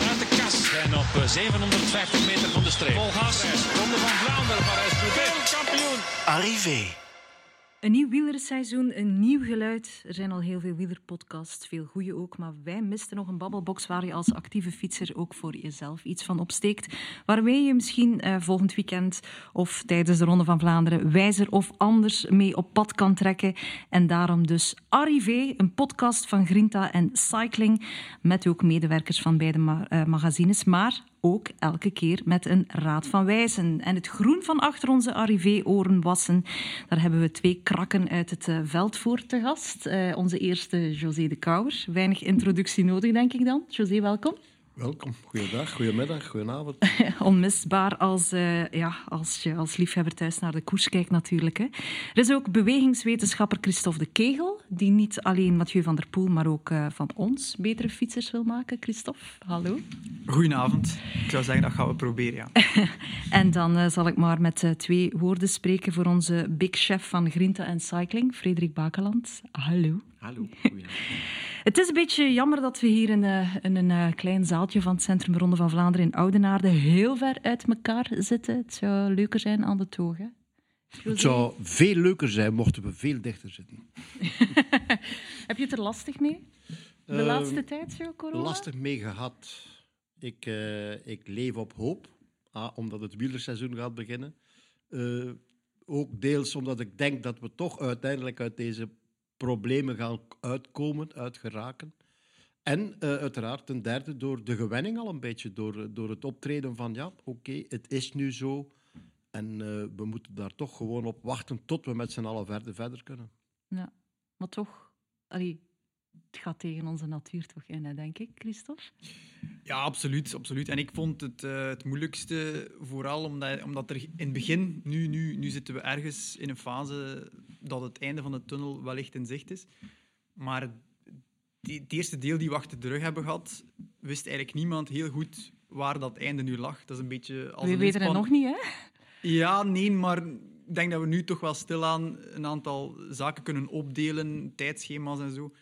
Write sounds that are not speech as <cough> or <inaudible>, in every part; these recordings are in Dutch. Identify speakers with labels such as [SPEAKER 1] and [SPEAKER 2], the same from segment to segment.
[SPEAKER 1] uit de kas. En op eh, 750 meter van de streep. Vol gas. Ronde van Vlaanderen, is wereldkampioen.
[SPEAKER 2] Arrivé.
[SPEAKER 3] Een nieuw wielerseizoen, een nieuw geluid. Er zijn al heel veel wielerpodcasts, veel goede ook, maar wij misten nog een babbelbox waar je als actieve fietser ook voor jezelf iets van opsteekt. Waarmee je misschien eh, volgend weekend of tijdens de Ronde van Vlaanderen wijzer of anders mee op pad kan trekken. En daarom dus Arrivé, een podcast van Grinta en Cycling, met ook medewerkers van beide eh, magazines, maar ook elke keer met een raad van wijzen. En het groen van achter onze arrivé-oren wassen, daar hebben we twee krakken uit het uh, veld voor te gast. Uh, onze eerste, José de Kouwer. Weinig introductie nodig, denk ik dan. José, welkom.
[SPEAKER 4] Welkom. Goeiedag, goedemiddag, goedenavond. <laughs>
[SPEAKER 3] Onmisbaar als, uh, ja, als je als liefhebber thuis naar de koers kijkt natuurlijk. Hè. Er is ook bewegingswetenschapper Christophe de Kegel, die niet alleen Mathieu van der Poel, maar ook uh, van ons betere fietsers wil maken. Christophe, hallo.
[SPEAKER 5] Goedenavond. Ik zou zeggen, dat gaan we proberen, ja. <laughs>
[SPEAKER 3] en dan uh, zal ik maar met twee woorden spreken voor onze big chef van Grinta en Cycling, Frederik Bakeland. Hallo.
[SPEAKER 5] Hallo. <laughs>
[SPEAKER 3] Het is een beetje jammer dat we hier in, uh, in een uh, klein zaaltje van het Centrum Ronde van Vlaanderen in Oudenaarde heel ver uit elkaar zitten. Het zou leuker zijn aan de toog, hè?
[SPEAKER 4] Het zou veel leuker zijn mochten we veel dichter zitten. <laughs>
[SPEAKER 3] Heb je het er lastig mee? De uh, laatste tijd, zo, corona?
[SPEAKER 4] Lastig mee gehad. Ik, uh, ik leef op hoop, ah, omdat het wielerseizoen gaat beginnen. Uh, ook deels omdat ik denk dat we toch uiteindelijk uit deze problemen gaan uitkomen, uitgeraken. En uh, uiteraard ten derde door de gewenning al een beetje, door, door het optreden van ja, oké, het is nu zo. En uh, we moeten daar toch gewoon op wachten tot we met z'n allen verder, verder kunnen.
[SPEAKER 3] Ja, maar toch, allee, gaat tegen onze natuur toch in, hè, denk ik, Christophe?
[SPEAKER 5] Ja, absoluut, absoluut. En ik vond het, uh, het moeilijkste vooral omdat, omdat er in het begin, nu, nu, nu zitten we ergens in een fase dat het einde van de tunnel wellicht in zicht is. Maar die, het eerste deel die we achter de rug hebben gehad, wist eigenlijk niemand heel goed waar dat einde nu lag. Dat is een beetje als
[SPEAKER 3] we
[SPEAKER 5] een
[SPEAKER 3] weten het nog niet, hè?
[SPEAKER 5] Ja, nee, maar ik denk dat we nu toch wel stilaan een aantal zaken kunnen opdelen, tijdschema's en zo.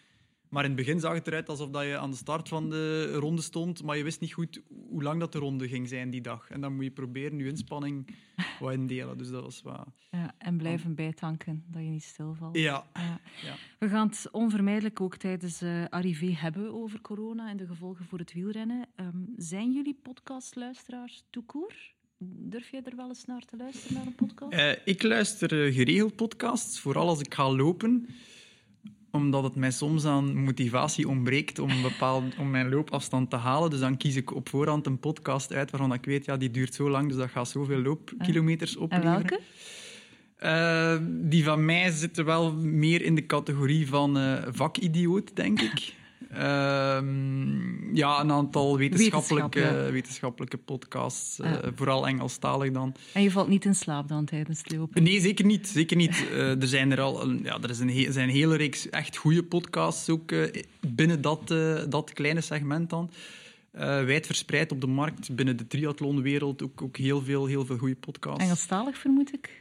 [SPEAKER 5] Maar in het begin zag het eruit alsof dat je aan de start van de ronde stond, maar je wist niet goed hoe lang dat de ronde ging zijn die dag. En dan moet je proberen je inspanning wat indelen. Dus dat was.
[SPEAKER 3] Ja, en blijven bijtanken, dat je niet stilvalt.
[SPEAKER 5] Ja.
[SPEAKER 3] ja. ja. We gaan het onvermijdelijk ook tijdens uh, Arrivé hebben over corona en de gevolgen voor het wielrennen. Um, zijn jullie podcastluisteraars toekoer? Durf jij er wel eens naar te luisteren, naar een podcast?
[SPEAKER 5] Uh, ik luister uh, geregeld podcasts, vooral als ik ga lopen omdat het mij soms aan motivatie ontbreekt om, bepaald, om mijn loopafstand te halen. Dus dan kies ik op voorhand een podcast uit waarvan ik weet, ja, die duurt zo lang, dus dat gaat zoveel loopkilometers opleveren.
[SPEAKER 3] En welke?
[SPEAKER 5] Uh, die van mij zitten wel meer in de categorie van uh, vakidioot, denk ik. Uh, ja, een aantal wetenschappelijke,
[SPEAKER 3] Wetenschap,
[SPEAKER 5] wetenschappelijke podcasts, ja. vooral Engelstalig dan.
[SPEAKER 3] En je valt niet in slaap dan tijdens het lopen?
[SPEAKER 5] Nee, zeker niet. Zeker niet. <laughs> er zijn er al een, ja, er is een, he zijn een hele reeks echt goede podcasts ook binnen dat, dat kleine segment dan. Uh, wijd verspreid op de markt, binnen de triathlonwereld ook, ook heel veel, heel veel goede podcasts.
[SPEAKER 3] Engelstalig vermoed ik?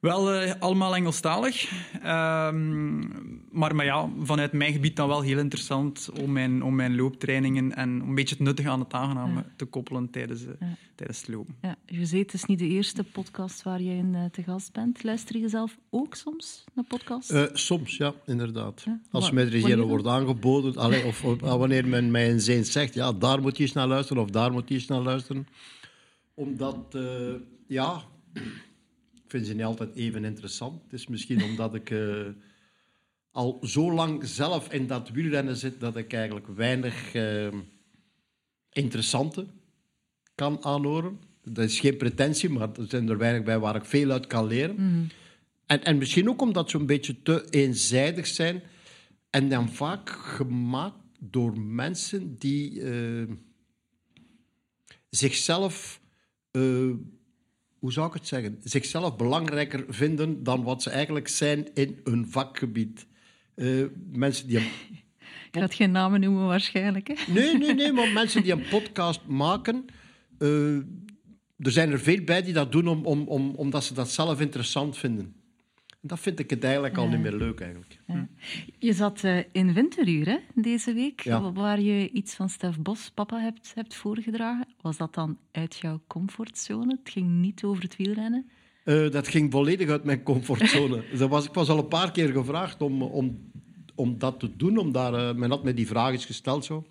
[SPEAKER 5] Wel, uh, allemaal Engelstalig. Um, maar, maar ja, vanuit mijn gebied dan wel heel interessant om mijn, om mijn looptrainingen en een beetje het nuttige aan het aangename ja. te koppelen tijdens, uh, ja. tijdens het lopen.
[SPEAKER 3] Ja, José, het is niet de eerste podcast waar je in uh, te gast bent. Luister je zelf ook soms naar podcasts?
[SPEAKER 4] soms, ja, inderdaad. Ja? Als mij er een wordt aangeboden, allee, of, of wanneer men mij zin zegt, ja, daar moet je eens naar luisteren of daar moet je eens naar luisteren. Omdat, ja vind ze niet altijd even interessant. Het is misschien omdat ik uh, al zo lang zelf in dat wielrennen zit dat ik eigenlijk weinig uh, interessante kan aanhoren. Dat is geen pretentie, maar er zijn er weinig bij waar ik veel uit kan leren.
[SPEAKER 3] Mm -hmm.
[SPEAKER 4] en, en misschien ook omdat ze een beetje te eenzijdig zijn en dan vaak gemaakt door mensen die uh, zichzelf hoe zou ik het zeggen, zichzelf belangrijker vinden dan wat ze eigenlijk zijn in hun vakgebied. Uh, mensen die een... <laughs>
[SPEAKER 3] Je gaat geen namen noemen waarschijnlijk, hè?
[SPEAKER 4] Nee, nee, nee, <laughs> maar mensen die een podcast maken... Uh, er zijn er veel bij die dat doen om, om, om, omdat ze dat zelf interessant vinden. Dat vind ik het eigenlijk al niet meer leuk. Eigenlijk.
[SPEAKER 3] Je zat uh, in winteruur hè, deze week, waar je iets van Stef Bos, papa, hebt, hebt voorgedragen. Was dat dan uit jouw comfortzone? Het ging niet over het wielrennen?
[SPEAKER 4] Uh, dat ging volledig uit mijn comfortzone. <laughs> dat was, ik was al een paar keer gevraagd om, om, om dat te doen. Om daar, uh, men had me die vraag eens gesteld. Zo.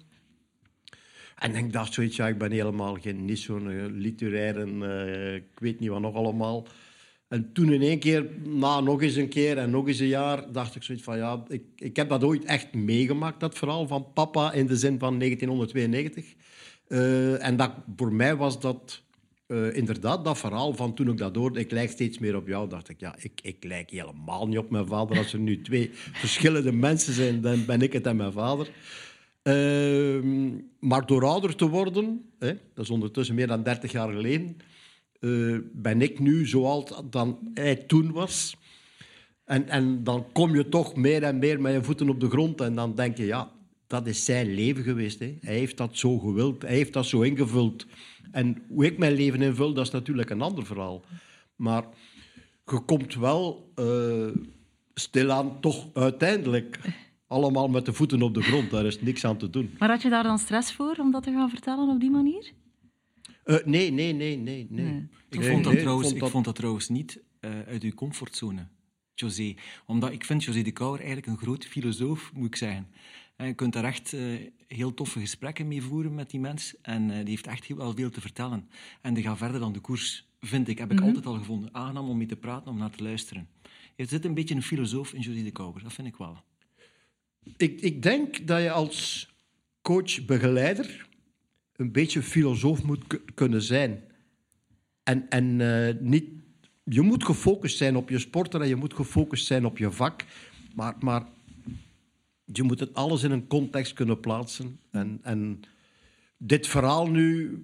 [SPEAKER 4] En ik dacht zoiets, ja, ik ben helemaal geen, niet zo'n literaire, ik weet niet wat nog allemaal. En toen in één keer, na nog eens een keer en nog eens een jaar, dacht ik zoiets van ja, ik, ik heb dat ooit echt meegemaakt, dat verhaal van papa in de zin van 1992. Uh, en dat, voor mij was dat uh, inderdaad dat verhaal van toen ik dat hoorde, ik lijk steeds meer op jou, dacht ik ja, ik, ik lijk helemaal niet op mijn vader. Als er nu twee verschillende mensen zijn, dan ben ik het en mijn vader. Uh, maar door ouder te worden, hè, dat is ondertussen meer dan 30 jaar geleden, uh, ben ik nu zoals dan hij toen was. En, en dan kom je toch meer en meer met je voeten op de grond en dan denk je, ja, dat is zijn leven geweest. Hè. Hij heeft dat zo gewild, hij heeft dat zo ingevuld. En hoe ik mijn leven invul, dat is natuurlijk een ander verhaal. Maar je komt wel uh, stilaan toch uiteindelijk allemaal met de voeten op de grond. Daar is niks aan te doen.
[SPEAKER 3] Maar had je daar dan stress voor om dat te gaan vertellen op die manier?
[SPEAKER 4] Uh, nee, nee, nee, nee, nee.
[SPEAKER 2] Ik, vond dat trouwens, ik vond dat trouwens niet uh, uit uw comfortzone, José. Omdat ik vind José de Kouwer eigenlijk een groot filosoof, moet ik zeggen. En je kunt daar echt uh, heel toffe gesprekken mee voeren met die mens. En die heeft echt heel wel veel te vertellen. En die gaat verder dan de koers, vind ik. Heb ik mm -hmm. altijd al gevonden. Aangenaam om mee te praten, om naar te luisteren. Er zit een beetje een filosoof in José de Kouwer, dat vind ik wel.
[SPEAKER 4] Ik, ik denk dat je als coach-begeleider een beetje filosoof moet kunnen zijn. En, en uh, niet, je moet gefocust zijn op je sporten en je moet gefocust zijn op je vak. Maar, maar je moet het alles in een context kunnen plaatsen. En, en dit verhaal nu,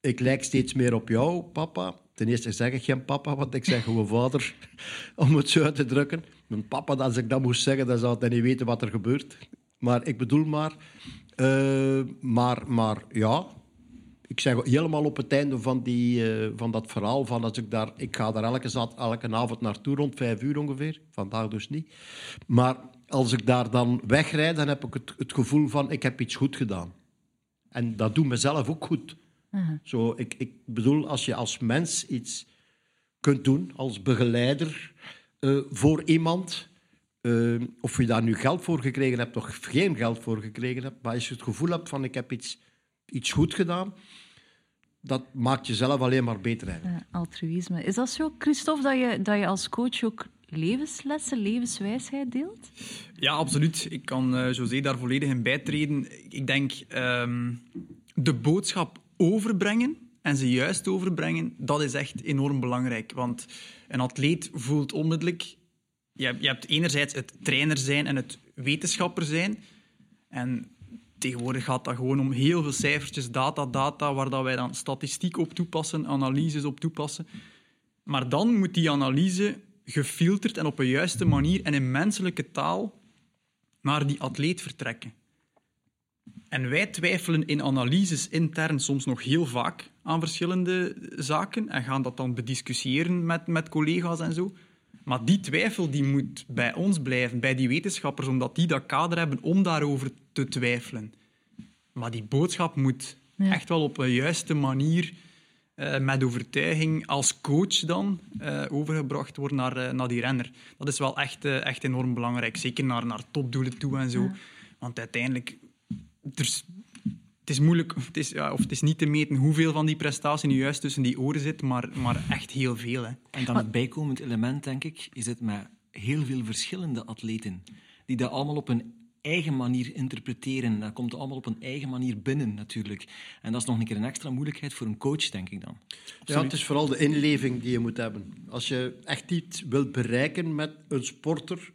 [SPEAKER 4] ik lijk steeds meer op jou, papa. Ten eerste zeg ik geen papa, want ik zeg gewoon vader, <laughs> om het zo uit te drukken. Mijn papa, als ik dat moest zeggen, dan zou hij niet weten wat er gebeurt. Maar ik bedoel maar, uh, maar, maar ja, ik zeg helemaal op het einde van, die, uh, van dat verhaal, van als ik, daar, ik ga daar elke, zat, elke avond naartoe, rond vijf uur ongeveer. Vandaag dus niet. Maar als ik daar dan wegrijd, dan heb ik het, het gevoel van, ik heb iets goed gedaan. En dat doet mezelf ook goed. Uh -huh. Zo, ik, ik bedoel, als je als mens iets kunt doen, als begeleider uh, voor iemand... Uh, of je daar nu geld voor gekregen hebt of geen geld voor gekregen hebt, maar als je het gevoel hebt van ik heb iets, iets goed gedaan, dat maakt jezelf alleen maar beter eigenlijk.
[SPEAKER 3] Altruïsme. Is dat zo, Christophe, dat je, dat je als coach ook levenslessen, levenswijsheid deelt?
[SPEAKER 5] Ja, absoluut. Ik kan uh, José daar volledig in bijtreden. Ik denk um, de boodschap overbrengen en ze juist overbrengen, dat is echt enorm belangrijk. Want een atleet voelt onmiddellijk je, hebt enerzijds het trainer zijn en het wetenschapper zijn. En tegenwoordig gaat dat gewoon om heel veel cijfertjes, data, data, waar dat wij dan statistiek op toepassen, analyses op toepassen. Maar dan moet die analyse gefilterd en op een juiste manier en in menselijke taal naar die atleet vertrekken. En wij twijfelen in analyses intern soms nog heel vaak aan verschillende zaken en gaan dat dan bediscussiëren met, met collega's en zo. Maar die twijfel die moet bij ons blijven, bij die wetenschappers, omdat die dat kader hebben om daarover te twijfelen. Maar die boodschap moet ja. echt wel op een juiste manier, uh, met overtuiging, als coach dan, uh, overgebracht worden naar, uh, naar die renner. Dat is wel echt, echt enorm belangrijk, zeker naar, naar topdoelen toe en zo. Ja. Want uiteindelijk, er, het is moeilijk, het is, ja, of het is niet te meten hoeveel van die prestatie nu juist tussen die oren zit, maar, maar echt heel veel. Hè.
[SPEAKER 2] En dan het bijkomend element, denk ik, is het met heel veel verschillende atleten, die dat allemaal op een eigen manier interpreteren. Dat komt allemaal op een eigen manier binnen, natuurlijk. En dat is nog een keer een extra moeilijkheid voor een coach, denk ik dan.
[SPEAKER 4] Absoluut. Ja, het is vooral de inleving die je moet hebben. Als je echt iets wilt bereiken met een sporter...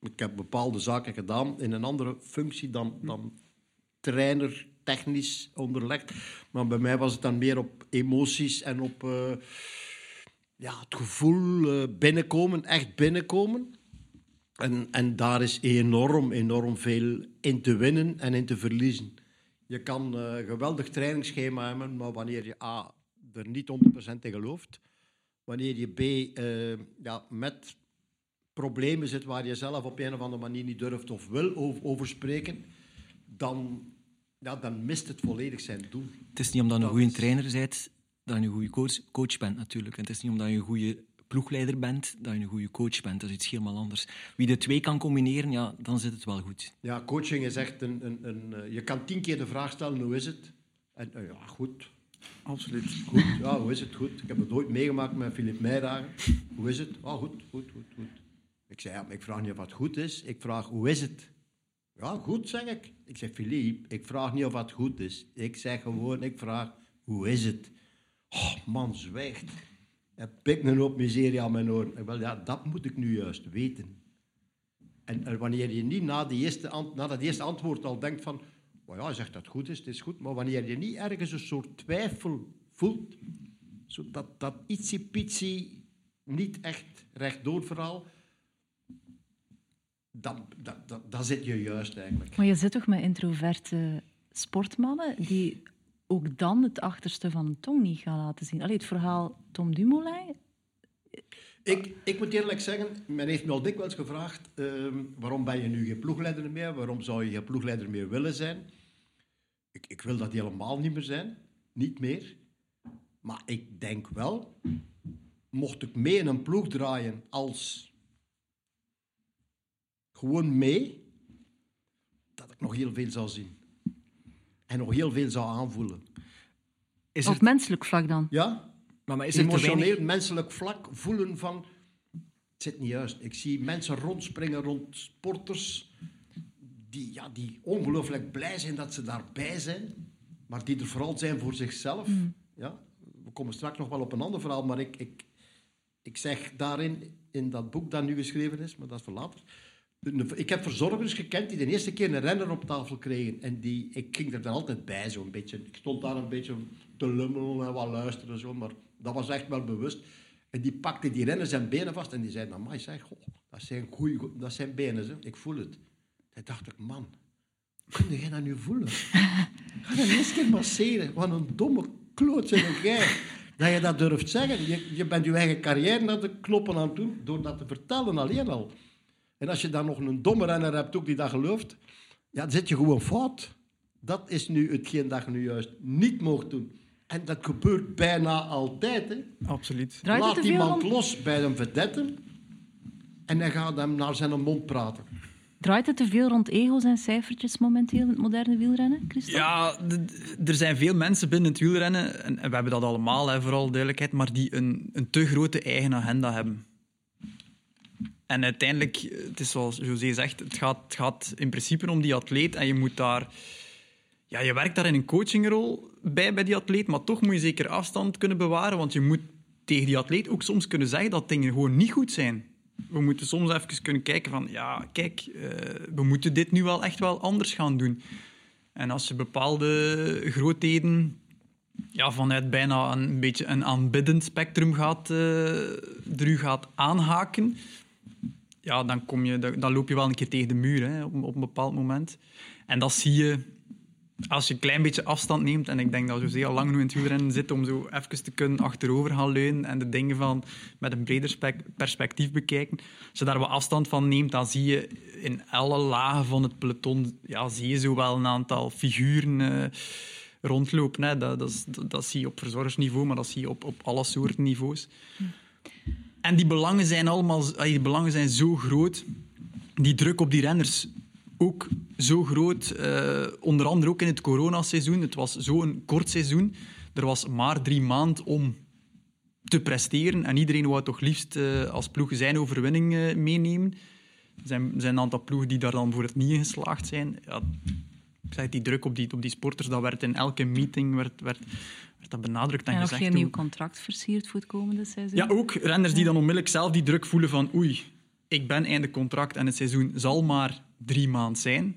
[SPEAKER 4] Ik heb bepaalde zaken gedaan in een andere functie dan, dan trainer, technisch onderlegd. Maar bij mij was het dan meer op emoties en op uh, ja, het gevoel uh, binnenkomen, echt binnenkomen. En, en daar is enorm, enorm veel in te winnen en in te verliezen. Je kan een uh, geweldig trainingsschema hebben, maar wanneer je A, er niet 100% in gelooft, wanneer je B, ja, met problemen zit waar je zelf op een of andere manier niet durft of wil over spreken, dan, ja, dan mist het volledig zijn doel.
[SPEAKER 2] Het is niet omdat je een goede trainer bent dat je een goede coach, coach bent natuurlijk. En het is niet omdat je een goede ploegleider bent, dat je een goede coach bent. Dat is iets helemaal anders. Wie de twee kan combineren, ja, dan zit het wel goed.
[SPEAKER 4] Ja, coaching is echt een... een, een eh, je kan tien keer de vraag stellen, hoe is het? En uh, ja, goed.
[SPEAKER 5] Absoluut.
[SPEAKER 4] Goed, ja, hoe is het? Goed. Ik heb het ooit meegemaakt met Filip Meijdagen. Hoe is het? Oh, goed, goed, goed, goed. Ik zei, ja, maar ik vraag niet of het goed is. Ik vraag, hoe is het? Ja, goed, zeg ik. Ik zeg, Filip, ik vraag niet of het goed is. Ik zeg gewoon, ik vraag, hoe is het? Oh, man, zwijgt. Hij pikt een hoop miserie aan mijn oren. Wel, ja, dat moet ik nu juist weten. En, wanneer je niet na, die eerste, na dat eerste antwoord al denkt van... Oh ja, zegt dat goed is, het is goed. Maar wanneer je niet ergens een soort twijfel voelt... Zo dat, dat ietsie niet echt rechtdoor verhaal... Dan, dan, dan, dan zit je juist eigenlijk.
[SPEAKER 3] Maar je zit toch met introverte sportmannen die ook dan het achterste van de tong niet gaan laten zien. Allee, het verhaal Tom Dumoulin...
[SPEAKER 4] Ik, ik moet eerlijk zeggen, men heeft me al dikwijls gevraagd... Uh, waarom ben je nu geen ploegleider meer? Waarom zou je geen ploegleider meer willen zijn? Ik, ik wil dat helemaal niet meer zijn. Niet meer. Maar ik denk wel... Mocht ik mee in een ploeg draaien als... Gewoon mee... Dat ik nog heel veel zou zien en nog heel veel zou aanvoelen.
[SPEAKER 3] Is Op menselijk vlak dan?
[SPEAKER 4] Ja. Maar, maar is Emotioneel, menselijk vlak voelen van... Het zit niet juist. Ik zie mensen rondspringen rond sporters die, ja, die ongelooflijk blij zijn dat ze daarbij zijn, maar die er vooral zijn voor zichzelf. Mm. Ja? We komen straks nog wel op een ander verhaal, maar ik, ik, ik zeg daarin, in dat boek dat nu geschreven is, maar dat is voor later ik heb verzorgers gekend die de eerste keer een renner op tafel kregen. En die, ik ging er dan altijd bij, zo'n beetje. Ik stond daar een beetje te lummelen en wat luisteren, zo, maar dat was echt wel bewust. En die pakte die renner zijn benen vast en die zei, nou, maar zeg, goh, dat zijn, goeie, dat zijn benen, zo. ik voel het. Toen dacht ik, man, kun jij dat nu voelen? <laughs> Ga dat eerst keer masseren. Wat een domme kloot zijn jij. Dat je dat durft zeggen. Je, je bent je eigen carrière naar de knoppen aan het doen door dat te vertellen alleen al. En als je dan nog een domme renner hebt ook die dat gelooft, ja, dan zit je gewoon fout. Dat is nu hetgeen dat je nu juist niet mocht doen. En dat gebeurt bijna altijd. Hè.
[SPEAKER 5] Absoluut.
[SPEAKER 4] Draait Laat iemand los bij een vedette en hij gaat hem naar zijn mond praten.
[SPEAKER 3] Draait het te veel rond ego's en cijfertjes momenteel in het moderne wielrennen, Christophe?
[SPEAKER 5] Ja, er zijn veel mensen binnen het wielrennen, en we hebben dat allemaal, hè, vooral duidelijkheid, maar die een, een te grote eigen agenda hebben. En uiteindelijk, het is zoals José zegt, het gaat, gaat in principe om die atleet en je moet daar... Ja, je werkt daar in een coachingrol bij, bij die atleet, maar toch moet je zeker afstand kunnen bewaren, want je moet tegen die atleet ook soms kunnen zeggen dat dingen gewoon niet goed zijn. We moeten soms even kunnen kijken van, ja, kijk, uh, we moeten dit nu wel echt wel anders gaan doen. En als je bepaalde grootheden ja, vanuit bijna een beetje een aanbiddend spectrum gaat, uh, gaat aanhaken, ja, dan, kom je, dan loop je wel een keer tegen de muur hè, op, op een bepaald moment. En dat zie je als je een klein beetje afstand neemt, en ik denk dat José al lang nu in het wielrennen zit om zo even te kunnen achterover gaan leunen en de dingen van met een breder perspectief bekijken. Als je daar wat afstand van neemt, dan zie je in alle lagen van het peloton ja, zie je zo wel een aantal figuren uh, rondlopen. Hè. Dat, dat, zie je op verzorgersniveau, maar dat zie je op, op alle soorten niveaus. En die belangen zijn allemaal die belangen zijn zo groot. Die druk op die renners ook zo groot. Uh, onder andere ook in het coronaseizoen. Het was zo'n kort seizoen. Er was maar drie maanden om te presteren. En iedereen wou toch liefst uh, als ploeg zijn overwinning uh, meenemen. Er zijn, zijn een aantal ploegen die daar dan voor het niet in geslaagd zijn. Ik zeg, die druk op die, op die sporters, dat werd in elke meeting werd, werd, werd dat benadrukt en,
[SPEAKER 3] en
[SPEAKER 5] gezegd.
[SPEAKER 3] geen nieuw contract versierd voor het komende seizoen?
[SPEAKER 5] Ja, ook renners die dan onmiddellijk zelf die druk voelen van oei, ik ben einde contract en het seizoen zal maar drie maanden zijn.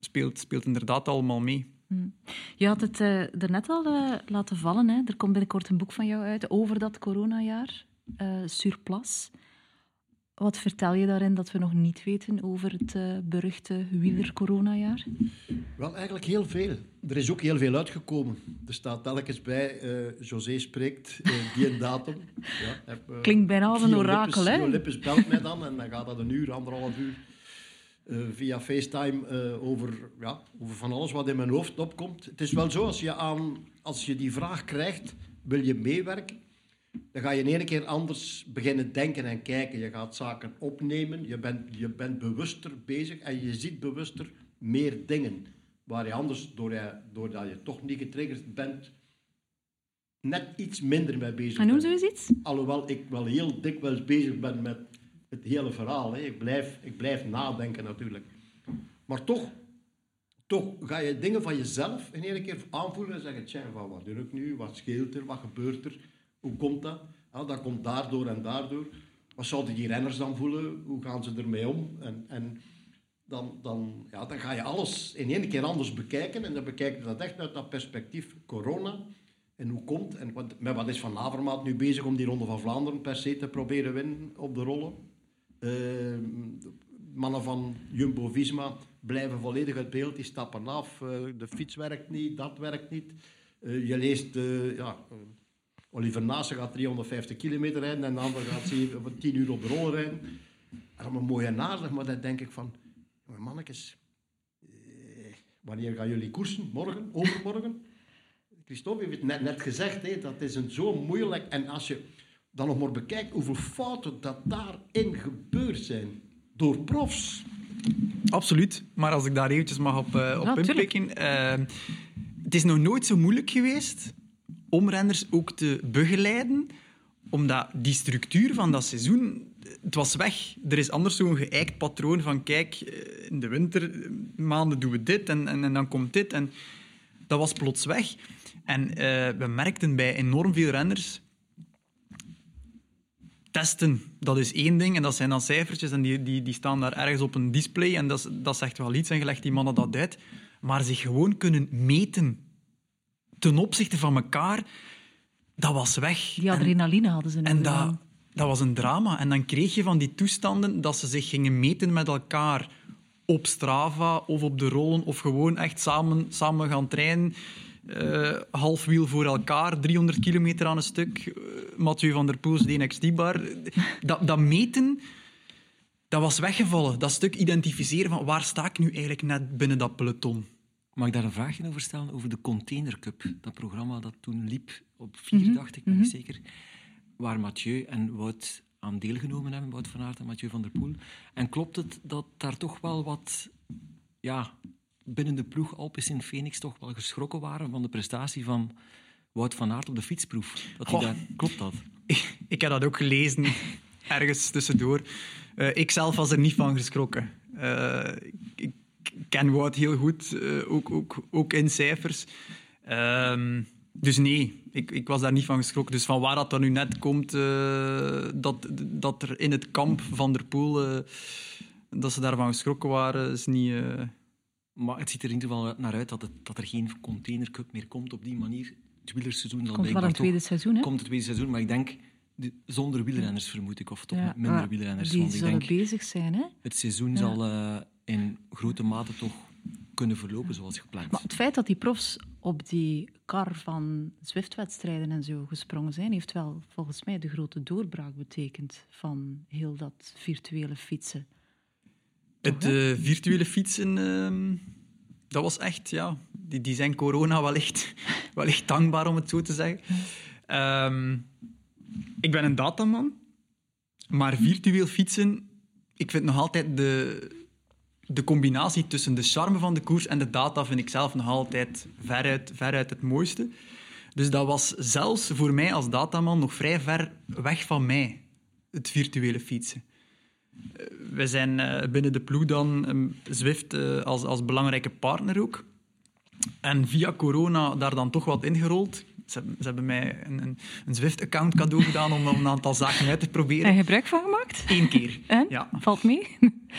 [SPEAKER 5] Speelt, speelt inderdaad allemaal mee.
[SPEAKER 3] Hmm. Je had het uh, er net al uh, laten vallen. Hè? Er komt binnenkort een boek van jou uit over dat coronajaar, uh, Surplus. Wat vertel je daarin dat we nog niet weten over het uh, beruchte wieler-coronajaar?
[SPEAKER 4] Wel, eigenlijk heel veel. Er is ook heel veel uitgekomen. Er staat telkens bij, uh, José spreekt uh, die een datum. <laughs>
[SPEAKER 3] Ja, heb, Klinkt bijna als een orakel, hè?
[SPEAKER 4] Lippes belt mij dan en dan gaat dat een uur, anderhalf uur via FaceTime over, ja, over van alles wat in mijn hoofd opkomt. Het is wel zo, als je, aan, als je die vraag krijgt, wil je meewerken? Dan ga je in één keer anders beginnen denken en kijken. Je gaat zaken opnemen, je bent, je bent bewuster bezig en je ziet bewuster meer dingen. Waar je anders, doordat je toch niet getriggerd bent, net iets minder mee bezig
[SPEAKER 3] bent. En hoe zoiets?
[SPEAKER 4] Alhoewel ik wel heel dikwijls bezig ben met het hele verhaal. Hè. Ik, blijf, ik blijf nadenken natuurlijk. Maar toch, toch ga je dingen van jezelf in één keer aanvoelen en zeggen, tja, wat doe ik nu? Wat scheelt er? Wat gebeurt er? Hoe komt dat? Dat komt daardoor en daardoor. Wat zouden die renners dan voelen? Hoe gaan ze ermee om? En, en dan, dan, ja, dan ga je alles in één keer anders bekijken. En dan bekijk je dat echt uit dat perspectief corona. En hoe komt, en wat, met wat is Van Avermaat nu bezig om die Ronde van Vlaanderen per se te proberen winnen op de rollen? Uh, mannen van Jumbo-Visma blijven volledig uit beeld, die stappen af. Uh, de fiets werkt niet, dat werkt niet. Uh, je leest ja, Oliver Naassen gaat 350 kilometer rijden en de ander gaat 7, 10 uur op de rol rijden. Allemaal mooi en aardig, maar dan denk ik van, mannetjes, eh, wanneer gaan jullie koersen? Morgen? Overmorgen? Christophe heeft het net, net gezegd, hè, dat is een zo moeilijk. En als je dan nog maar bekijkt hoeveel fouten dat daarin gebeurd zijn door profs.
[SPEAKER 5] Absoluut, maar als ik daar eventjes mag op, uh, op inpikken. Uh, het is nog nooit zo moeilijk geweest om renners ook te begeleiden, omdat die structuur van dat seizoen, het was weg. Er is anders zo'n geëikt patroon van, kijk, eh, in de wintermaanden doen we dit en, en, en dan komt dit. En dat was plots weg. En uh, we merkten bij enorm veel renners testen, dat is één ding. En dat zijn dan cijfertjes en die, die, die staan daar ergens op een display. En dat, dat zegt wel iets en gelegd die mannen dat uit. Maar zich gewoon kunnen meten ten opzichte van elkaar, dat was weg.
[SPEAKER 3] Die adrenaline hadden ze
[SPEAKER 5] En dat, dat was een drama. En dan kreeg je van die toestanden dat ze zich gingen meten met elkaar op Strava of op de rollen of gewoon echt samen, samen gaan trainen. Uh, half wiel voor elkaar, 300 kilometer aan een stuk. Uh, Mathieu van der Poels, DNXT-bar. Dat, dat meten, dat was weggevallen. Dat stuk identificeren van waar sta ik nu eigenlijk net binnen dat peloton.
[SPEAKER 2] Mag ik daar een vraagje over stellen? Over de Container Cup, dat programma dat toen liep op vier, mm dacht ik, ben mm zeker. Waar Mathieu en Wout aan deelgenomen hebben, Wout van Aert en Mathieu van der Poel. En klopt het dat daar toch wel wat, ja, binnen de ploeg Alpes in Phoenix toch wel geschrokken waren van de prestatie van Wout van Aert op de fietsproef? Dat daar, klopt dat?
[SPEAKER 5] Ik, ik, heb dat ook gelezen, ergens tussendoor. Uh, ik zelf was er niet van geschrokken. Uh, ik, ken Wout heel goed, uh, ook, ook, ook in cijfers. Um, dus nee, ik, ik was daar niet van geschrokken. Dus van waar dat dan nu net komt, uh, dat, dat er in het kamp van der Poel, uh, dat ze daarvan geschrokken waren, is niet...
[SPEAKER 2] Maar het ziet er in ieder geval naar uit dat, het, dat er geen containercup meer komt op die manier. Het wielerseizoen
[SPEAKER 3] zal komt wel een tweede seizoen, hè?
[SPEAKER 2] Komt het tweede seizoen, maar ik denk zonder wielrenners vermoed ik, of toch ja, minder wielrenners.
[SPEAKER 3] Die
[SPEAKER 2] want
[SPEAKER 3] ik zullen bezig zijn, hè?
[SPEAKER 2] Het seizoen zal in grote mate toch kunnen verlopen zoals gepland.
[SPEAKER 3] Maar het feit dat die profs op die kar van Zwift-wedstrijden en zo gesprongen zijn, heeft wel volgens mij de grote doorbraak betekend van heel dat virtuele fietsen.
[SPEAKER 5] Het uh, virtuele fietsen, uh, dat was echt, ja, die, die zijn corona wellicht, <laughs> wellicht dankbaar om het zo te zeggen. Uh, ik ben een dataman, maar virtueel fietsen, ik vind nog altijd de, de combinatie tussen de charme van de koers en de data vind ik zelf nog altijd veruit, veruit het mooiste. Dus dat was zelfs voor mij als dataman nog vrij ver weg van mij, het virtuele fietsen. Eh, we zijn eh, binnen de ploeg dan um, Zwift uh, als, als belangrijke partner ook. En via corona daar dan toch wat ingerold. Ze, ze hebben mij een, een, een Zwift-account cadeau gedaan om, een aantal zaken uit te proberen.
[SPEAKER 3] En gebruik van gemaakt?
[SPEAKER 5] Eén keer.
[SPEAKER 3] En? Ja. Valt mee?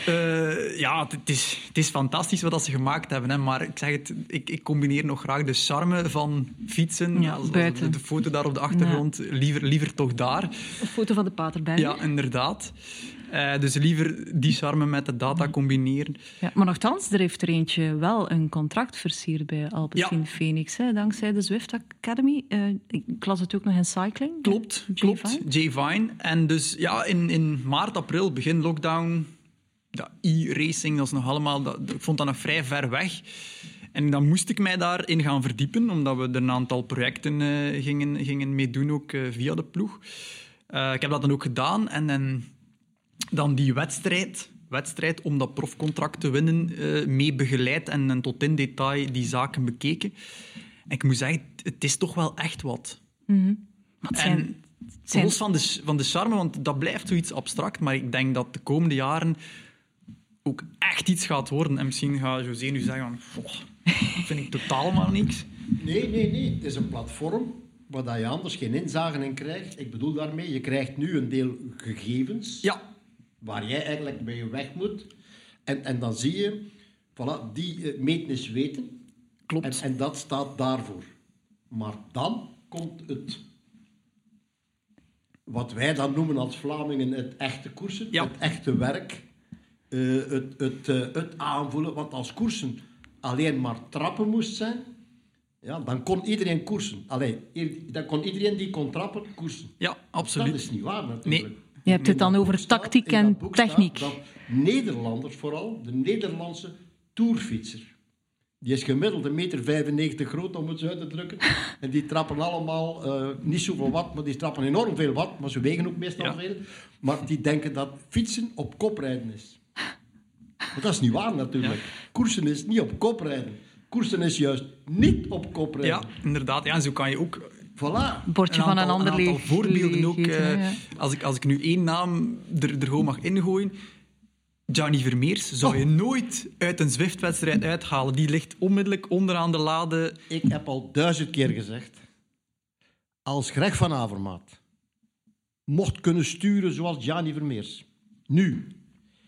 [SPEAKER 5] Uh, ja, het is, het is fantastisch wat ze gemaakt hebben. Hè, maar ik zeg het, ik, ik combineer nog graag de charme van fietsen.
[SPEAKER 3] Ja, als,
[SPEAKER 5] de foto daar op de achtergrond, liever, liever toch daar.
[SPEAKER 3] Een foto van de pater bij
[SPEAKER 5] Ja, inderdaad. Uh, dus liever die charme met de data combineren.
[SPEAKER 3] Ja, maar nogthans, er heeft er eentje wel een contract versierd bij Alpecin Phoenix, hè, dankzij de Zwift Academy. Uh, ik las het ook nog in cycling.
[SPEAKER 5] Klopt, klopt. Jay Vine. En dus ja, in, in maart, april, begin lockdown, e-racing, dat is nog allemaal, dat, ik vond dat nog vrij ver weg. En dan moest ik mij daarin gaan verdiepen, omdat we er een aantal projecten uh, gingen, gingen meedoen, ook uh, via de ploeg. Uh, ik heb dat dan ook gedaan. En, en dan die wedstrijd, wedstrijd om dat profcontract te winnen, mee begeleid en, en, tot in detail die zaken bekeken. En ik moet zeggen, het is toch wel echt wat.
[SPEAKER 3] Mm -hmm. wat zijn,
[SPEAKER 5] en, Los van de, van de charme, want dat blijft zoiets abstract, maar ik denk dat de komende jaren ook echt iets gaat worden. En misschien gaat José nu zeggen van, dat vind ik totaal maar niks.
[SPEAKER 4] Nee, nee, nee. Het is een platform waar je anders geen inzagen in krijgt. Ik bedoel daarmee, je krijgt nu een deel gegevens
[SPEAKER 5] ja.
[SPEAKER 4] Waar jij eigenlijk bij je weg moet. En, en dan zie je, voilà, die uh, meten is weten.
[SPEAKER 5] Klopt.
[SPEAKER 4] En, en dat staat daarvoor. Maar dan komt het wat wij dan noemen als Vlamingen het echte koersen,
[SPEAKER 5] ja.
[SPEAKER 4] het echte werk. Uh, het, het, uh, het aanvoelen. Want als koersen alleen maar trappen moest zijn, ja, dan kon iedereen koersen. Allee, dan kon iedereen die kon trappen koersen.
[SPEAKER 5] Ja, absoluut.
[SPEAKER 4] Dat is niet waar natuurlijk.
[SPEAKER 5] Nee.
[SPEAKER 3] Je hebt het dan over tactiek en techniek.
[SPEAKER 4] Dat Nederlanders vooral, de Nederlandse toerfietser, die is gemiddeld een meter 95 groot, om het zo uit te drukken. <laughs> En die trappen allemaal, uh, niet zoveel wat, maar die trappen enorm veel wat. Maar ze wegen ook meestal
[SPEAKER 5] Ja.
[SPEAKER 4] veel. Maar die denken dat fietsen op kop rijden is. Maar dat is niet waar natuurlijk. Koersen is niet op kop rijden. Koersen is juist niet op kop rijden.
[SPEAKER 5] Ja, inderdaad. Ja, en zo kan je ook
[SPEAKER 4] Voilà.
[SPEAKER 3] Bordje van een
[SPEAKER 5] aantal-
[SPEAKER 3] ander
[SPEAKER 5] aantal
[SPEAKER 3] leeg.
[SPEAKER 5] voorbeelden ook.
[SPEAKER 3] leeg eten,
[SPEAKER 5] eh,
[SPEAKER 3] ja.
[SPEAKER 5] als, ik, als ik nu één naam er, er gewoon mag ingooien. Gianni Vermeers zou je nooit uit een Zwift-wedstrijd uithalen. Die ligt onmiddellijk onderaan de lade.
[SPEAKER 4] Ik heb al duizend keer gezegd. Als Greg van Avermaat mocht kunnen sturen zoals Gianni Vermeers. Nu.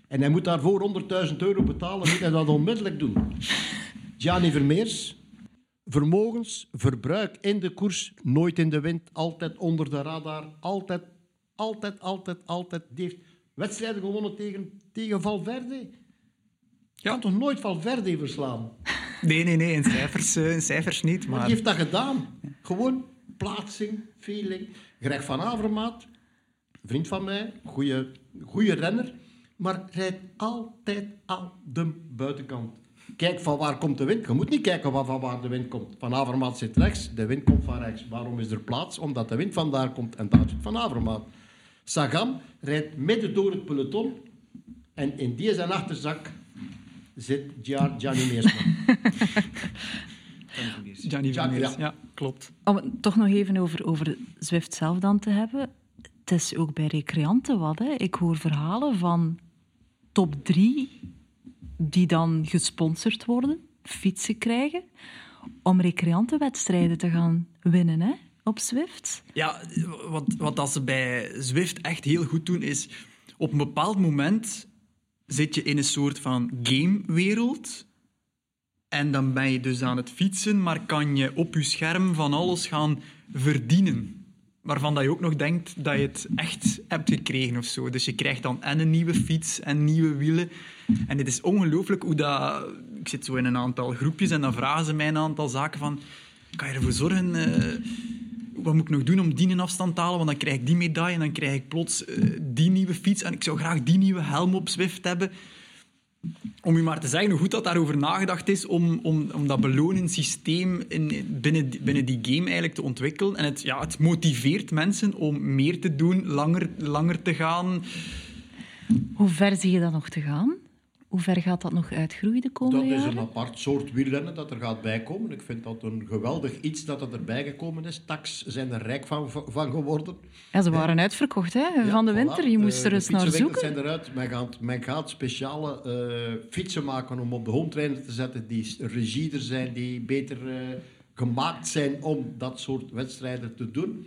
[SPEAKER 4] En hij moet daarvoor 100.000 euro betalen, moet hij dat onmiddellijk doen. Gianni Vermeers. Vermogens, verbruik in de koers, nooit in de wind, altijd onder de radar, altijd, altijd, altijd, altijd. Die heeft wedstrijden gewonnen tegen, tegen Valverde. Je kan toch nooit Valverde verslaan?
[SPEAKER 5] Nee, nee, nee. In cijfers, eh, in cijfers niet.
[SPEAKER 4] Maar die heeft dat gedaan. Gewoon plaatsing, feeling. Greg van Avermaat, vriend van mij, goede renner, maar rijdt altijd aan de buitenkant. Kijk van waar komt de wind. Je moet niet kijken van, van waar de wind komt. Van Avermaat zit rechts, de wind komt van rechts. Waarom is er plaats? Omdat de wind vandaar komt en daar zit Van Avermaat. Sagan rijdt midden door het peloton en in die zijn achterzak zit Gia- Gianni Meersman. <laughs>
[SPEAKER 5] Gianni
[SPEAKER 4] Ja,
[SPEAKER 5] Vermeers,
[SPEAKER 4] ja.
[SPEAKER 5] ja, klopt.
[SPEAKER 3] Om het toch nog even over, over Zwift zelf dan te hebben. Het is ook bij recreanten wat. Hè. Ik hoor verhalen van top drie die dan gesponsord worden, fietsen krijgen, om recreantenwedstrijden te gaan winnen hè, op Zwift.
[SPEAKER 5] Ja, wat, wat dat ze bij Zwift echt heel goed doen, is op een bepaald moment zit je in een soort van gamewereld. En dan ben je dus aan het fietsen, maar kan je op je scherm van alles gaan verdienen. Waarvan dat je ook nog denkt dat je het echt hebt gekregen of zo. Dus je krijgt dan en een nieuwe fiets en nieuwe wielen. En het is ongelooflijk hoe dat... Ik zit zo in een aantal groepjes en dan vragen ze mij een aantal zaken van... Kan je ervoor zorgen... eh, wat moet ik nog doen om die in afstand te halen? Want dan krijg ik die medaille en dan krijg ik plots eh, die nieuwe fiets. En ik zou graag die nieuwe helm op Zwift hebben. Om u maar te zeggen hoe goed dat daarover nagedacht is om, om, om dat beloningssysteem in, binnen, binnen die game eigenlijk te ontwikkelen. En het, ja, het motiveert mensen om meer te doen, langer, langer te gaan.
[SPEAKER 3] Hoe ver zie je dat nog te gaan? Hoe ver gaat dat nog uitgroeien de
[SPEAKER 4] Dat
[SPEAKER 3] komende
[SPEAKER 4] is
[SPEAKER 3] jaren?
[SPEAKER 4] een apart soort wielrennen dat er gaat bijkomen. Ik vind dat een geweldig iets dat er erbij gekomen is. Tax zijn er rijk van, van geworden.
[SPEAKER 3] Ja, ze waren uitverkocht hè, van de winter.
[SPEAKER 4] voilà.
[SPEAKER 3] Je moest
[SPEAKER 4] Eh,
[SPEAKER 3] er eens naar zoeken.
[SPEAKER 4] zijn eruit. Men gaat, men gaat speciale eh, fietsen maken om op de home trainer te zetten die regieder zijn, die beter eh, gemaakt zijn om dat soort wedstrijden te doen.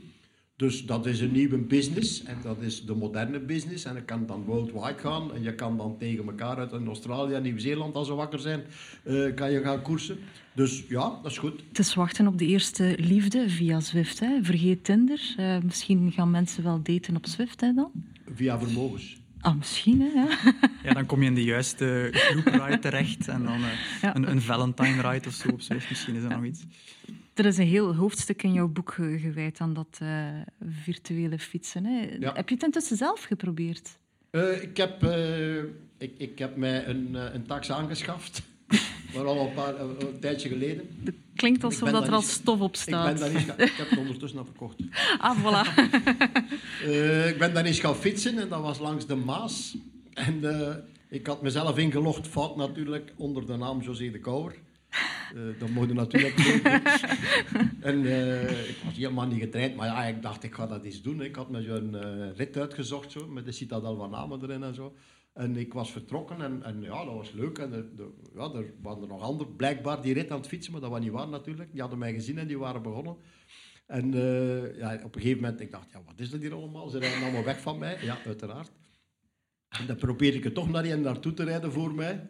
[SPEAKER 4] Dus dat is een nieuwe business en dat is de moderne business. En dat kan dan worldwide gaan. En je kan dan tegen elkaar uit in Australië en Nieuw-Zeeland, als ze wakker zijn, eh, kan je gaan koersen. Dus ja, dat is goed.
[SPEAKER 3] Het is wachten op de eerste liefde via Zwift. Hè. Vergeet Tinder. Eh, misschien gaan mensen wel daten op Zwift hè, dan.
[SPEAKER 4] Via vermogens.
[SPEAKER 3] Ah, misschien, hè?
[SPEAKER 5] Ja, dan kom je in de juiste groepride terecht en dan uh, een, een Valentine-ride of zo op Zwift. Misschien is dat nog iets.
[SPEAKER 3] Er is een heel hoofdstuk in jouw boek gewijd aan dat uh, virtuele fietsen. Hè? Heb je het intussen zelf geprobeerd?
[SPEAKER 4] Uh, ik, heb, ik, ik heb mij een, een tax aangeschaft. <laughs> maar al een, paar, een tijdje geleden.
[SPEAKER 3] Het klinkt alsof dat er al stof op staat.
[SPEAKER 4] Ik, ben daar niet, ik heb het ondertussen al verkocht. <laughs>
[SPEAKER 3] Ah, voilà.
[SPEAKER 4] uh, <laughs> ik ben daar eens gaan fietsen en dat was langs de Maas. En uh, ik had mezelf ingelogd, fout natuurlijk, onder de naam José de Kouwer. Uh, dat mocht je natuurlijk <laughs> en ik was helemaal niet getraind, maar ja, ik dacht, ik ga dat eens doen. Ik had me zo'n rit uitgezocht, zo, met de Citadel van Namen erin en zo. En ik was vertrokken en, en ja, dat was leuk. En de, de, ja, er waren er nog anderen, blijkbaar, die rit aan het fietsen, maar dat was niet waar natuurlijk. Die hadden mij gezien en die waren begonnen. En uh, ja, op een gegeven moment, ik dacht, ja, wat is dat hier allemaal? Ze rijden allemaal weg van mij. Ja, uiteraard. En dan probeerde ik het toch naar die naartoe te rijden voor mij.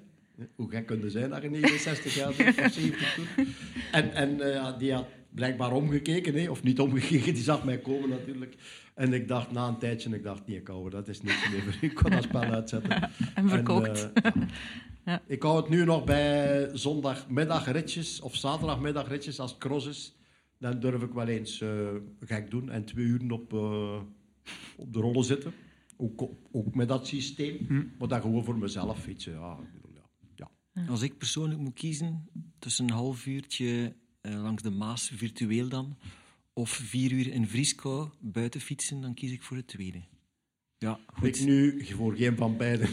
[SPEAKER 4] Hoe gek kunnen zijn dat je 69 jaar of 70 toen. En, en uh, die had blijkbaar omgekeken, hè, of niet omgekeken, die zag mij komen natuurlijk. En ik dacht na een tijdje, ik dacht, nee, Kouwer, dat is niks meer voor Ik kon dat spel uitzetten. <laughs>
[SPEAKER 3] En verkoopt. En, uh, <laughs>
[SPEAKER 4] ja. Ik hou het nu nog bij zondagmiddagritjes of zaterdagmiddagritjes als cross is. Dan durf ik wel eens uh, gek doen en twee uur op, uh, op de rollen zitten. Ook, ook met dat systeem. Hm. Maar dan gewoon voor mezelf fietsen. Ja, ja.
[SPEAKER 2] Als ik persoonlijk moet kiezen tussen een half uurtje langs de Maas, virtueel dan, of vier uur in Vrieskou buiten fietsen, dan kies ik voor het tweede. Ja, goed.
[SPEAKER 4] Ik nu voor geen van beiden.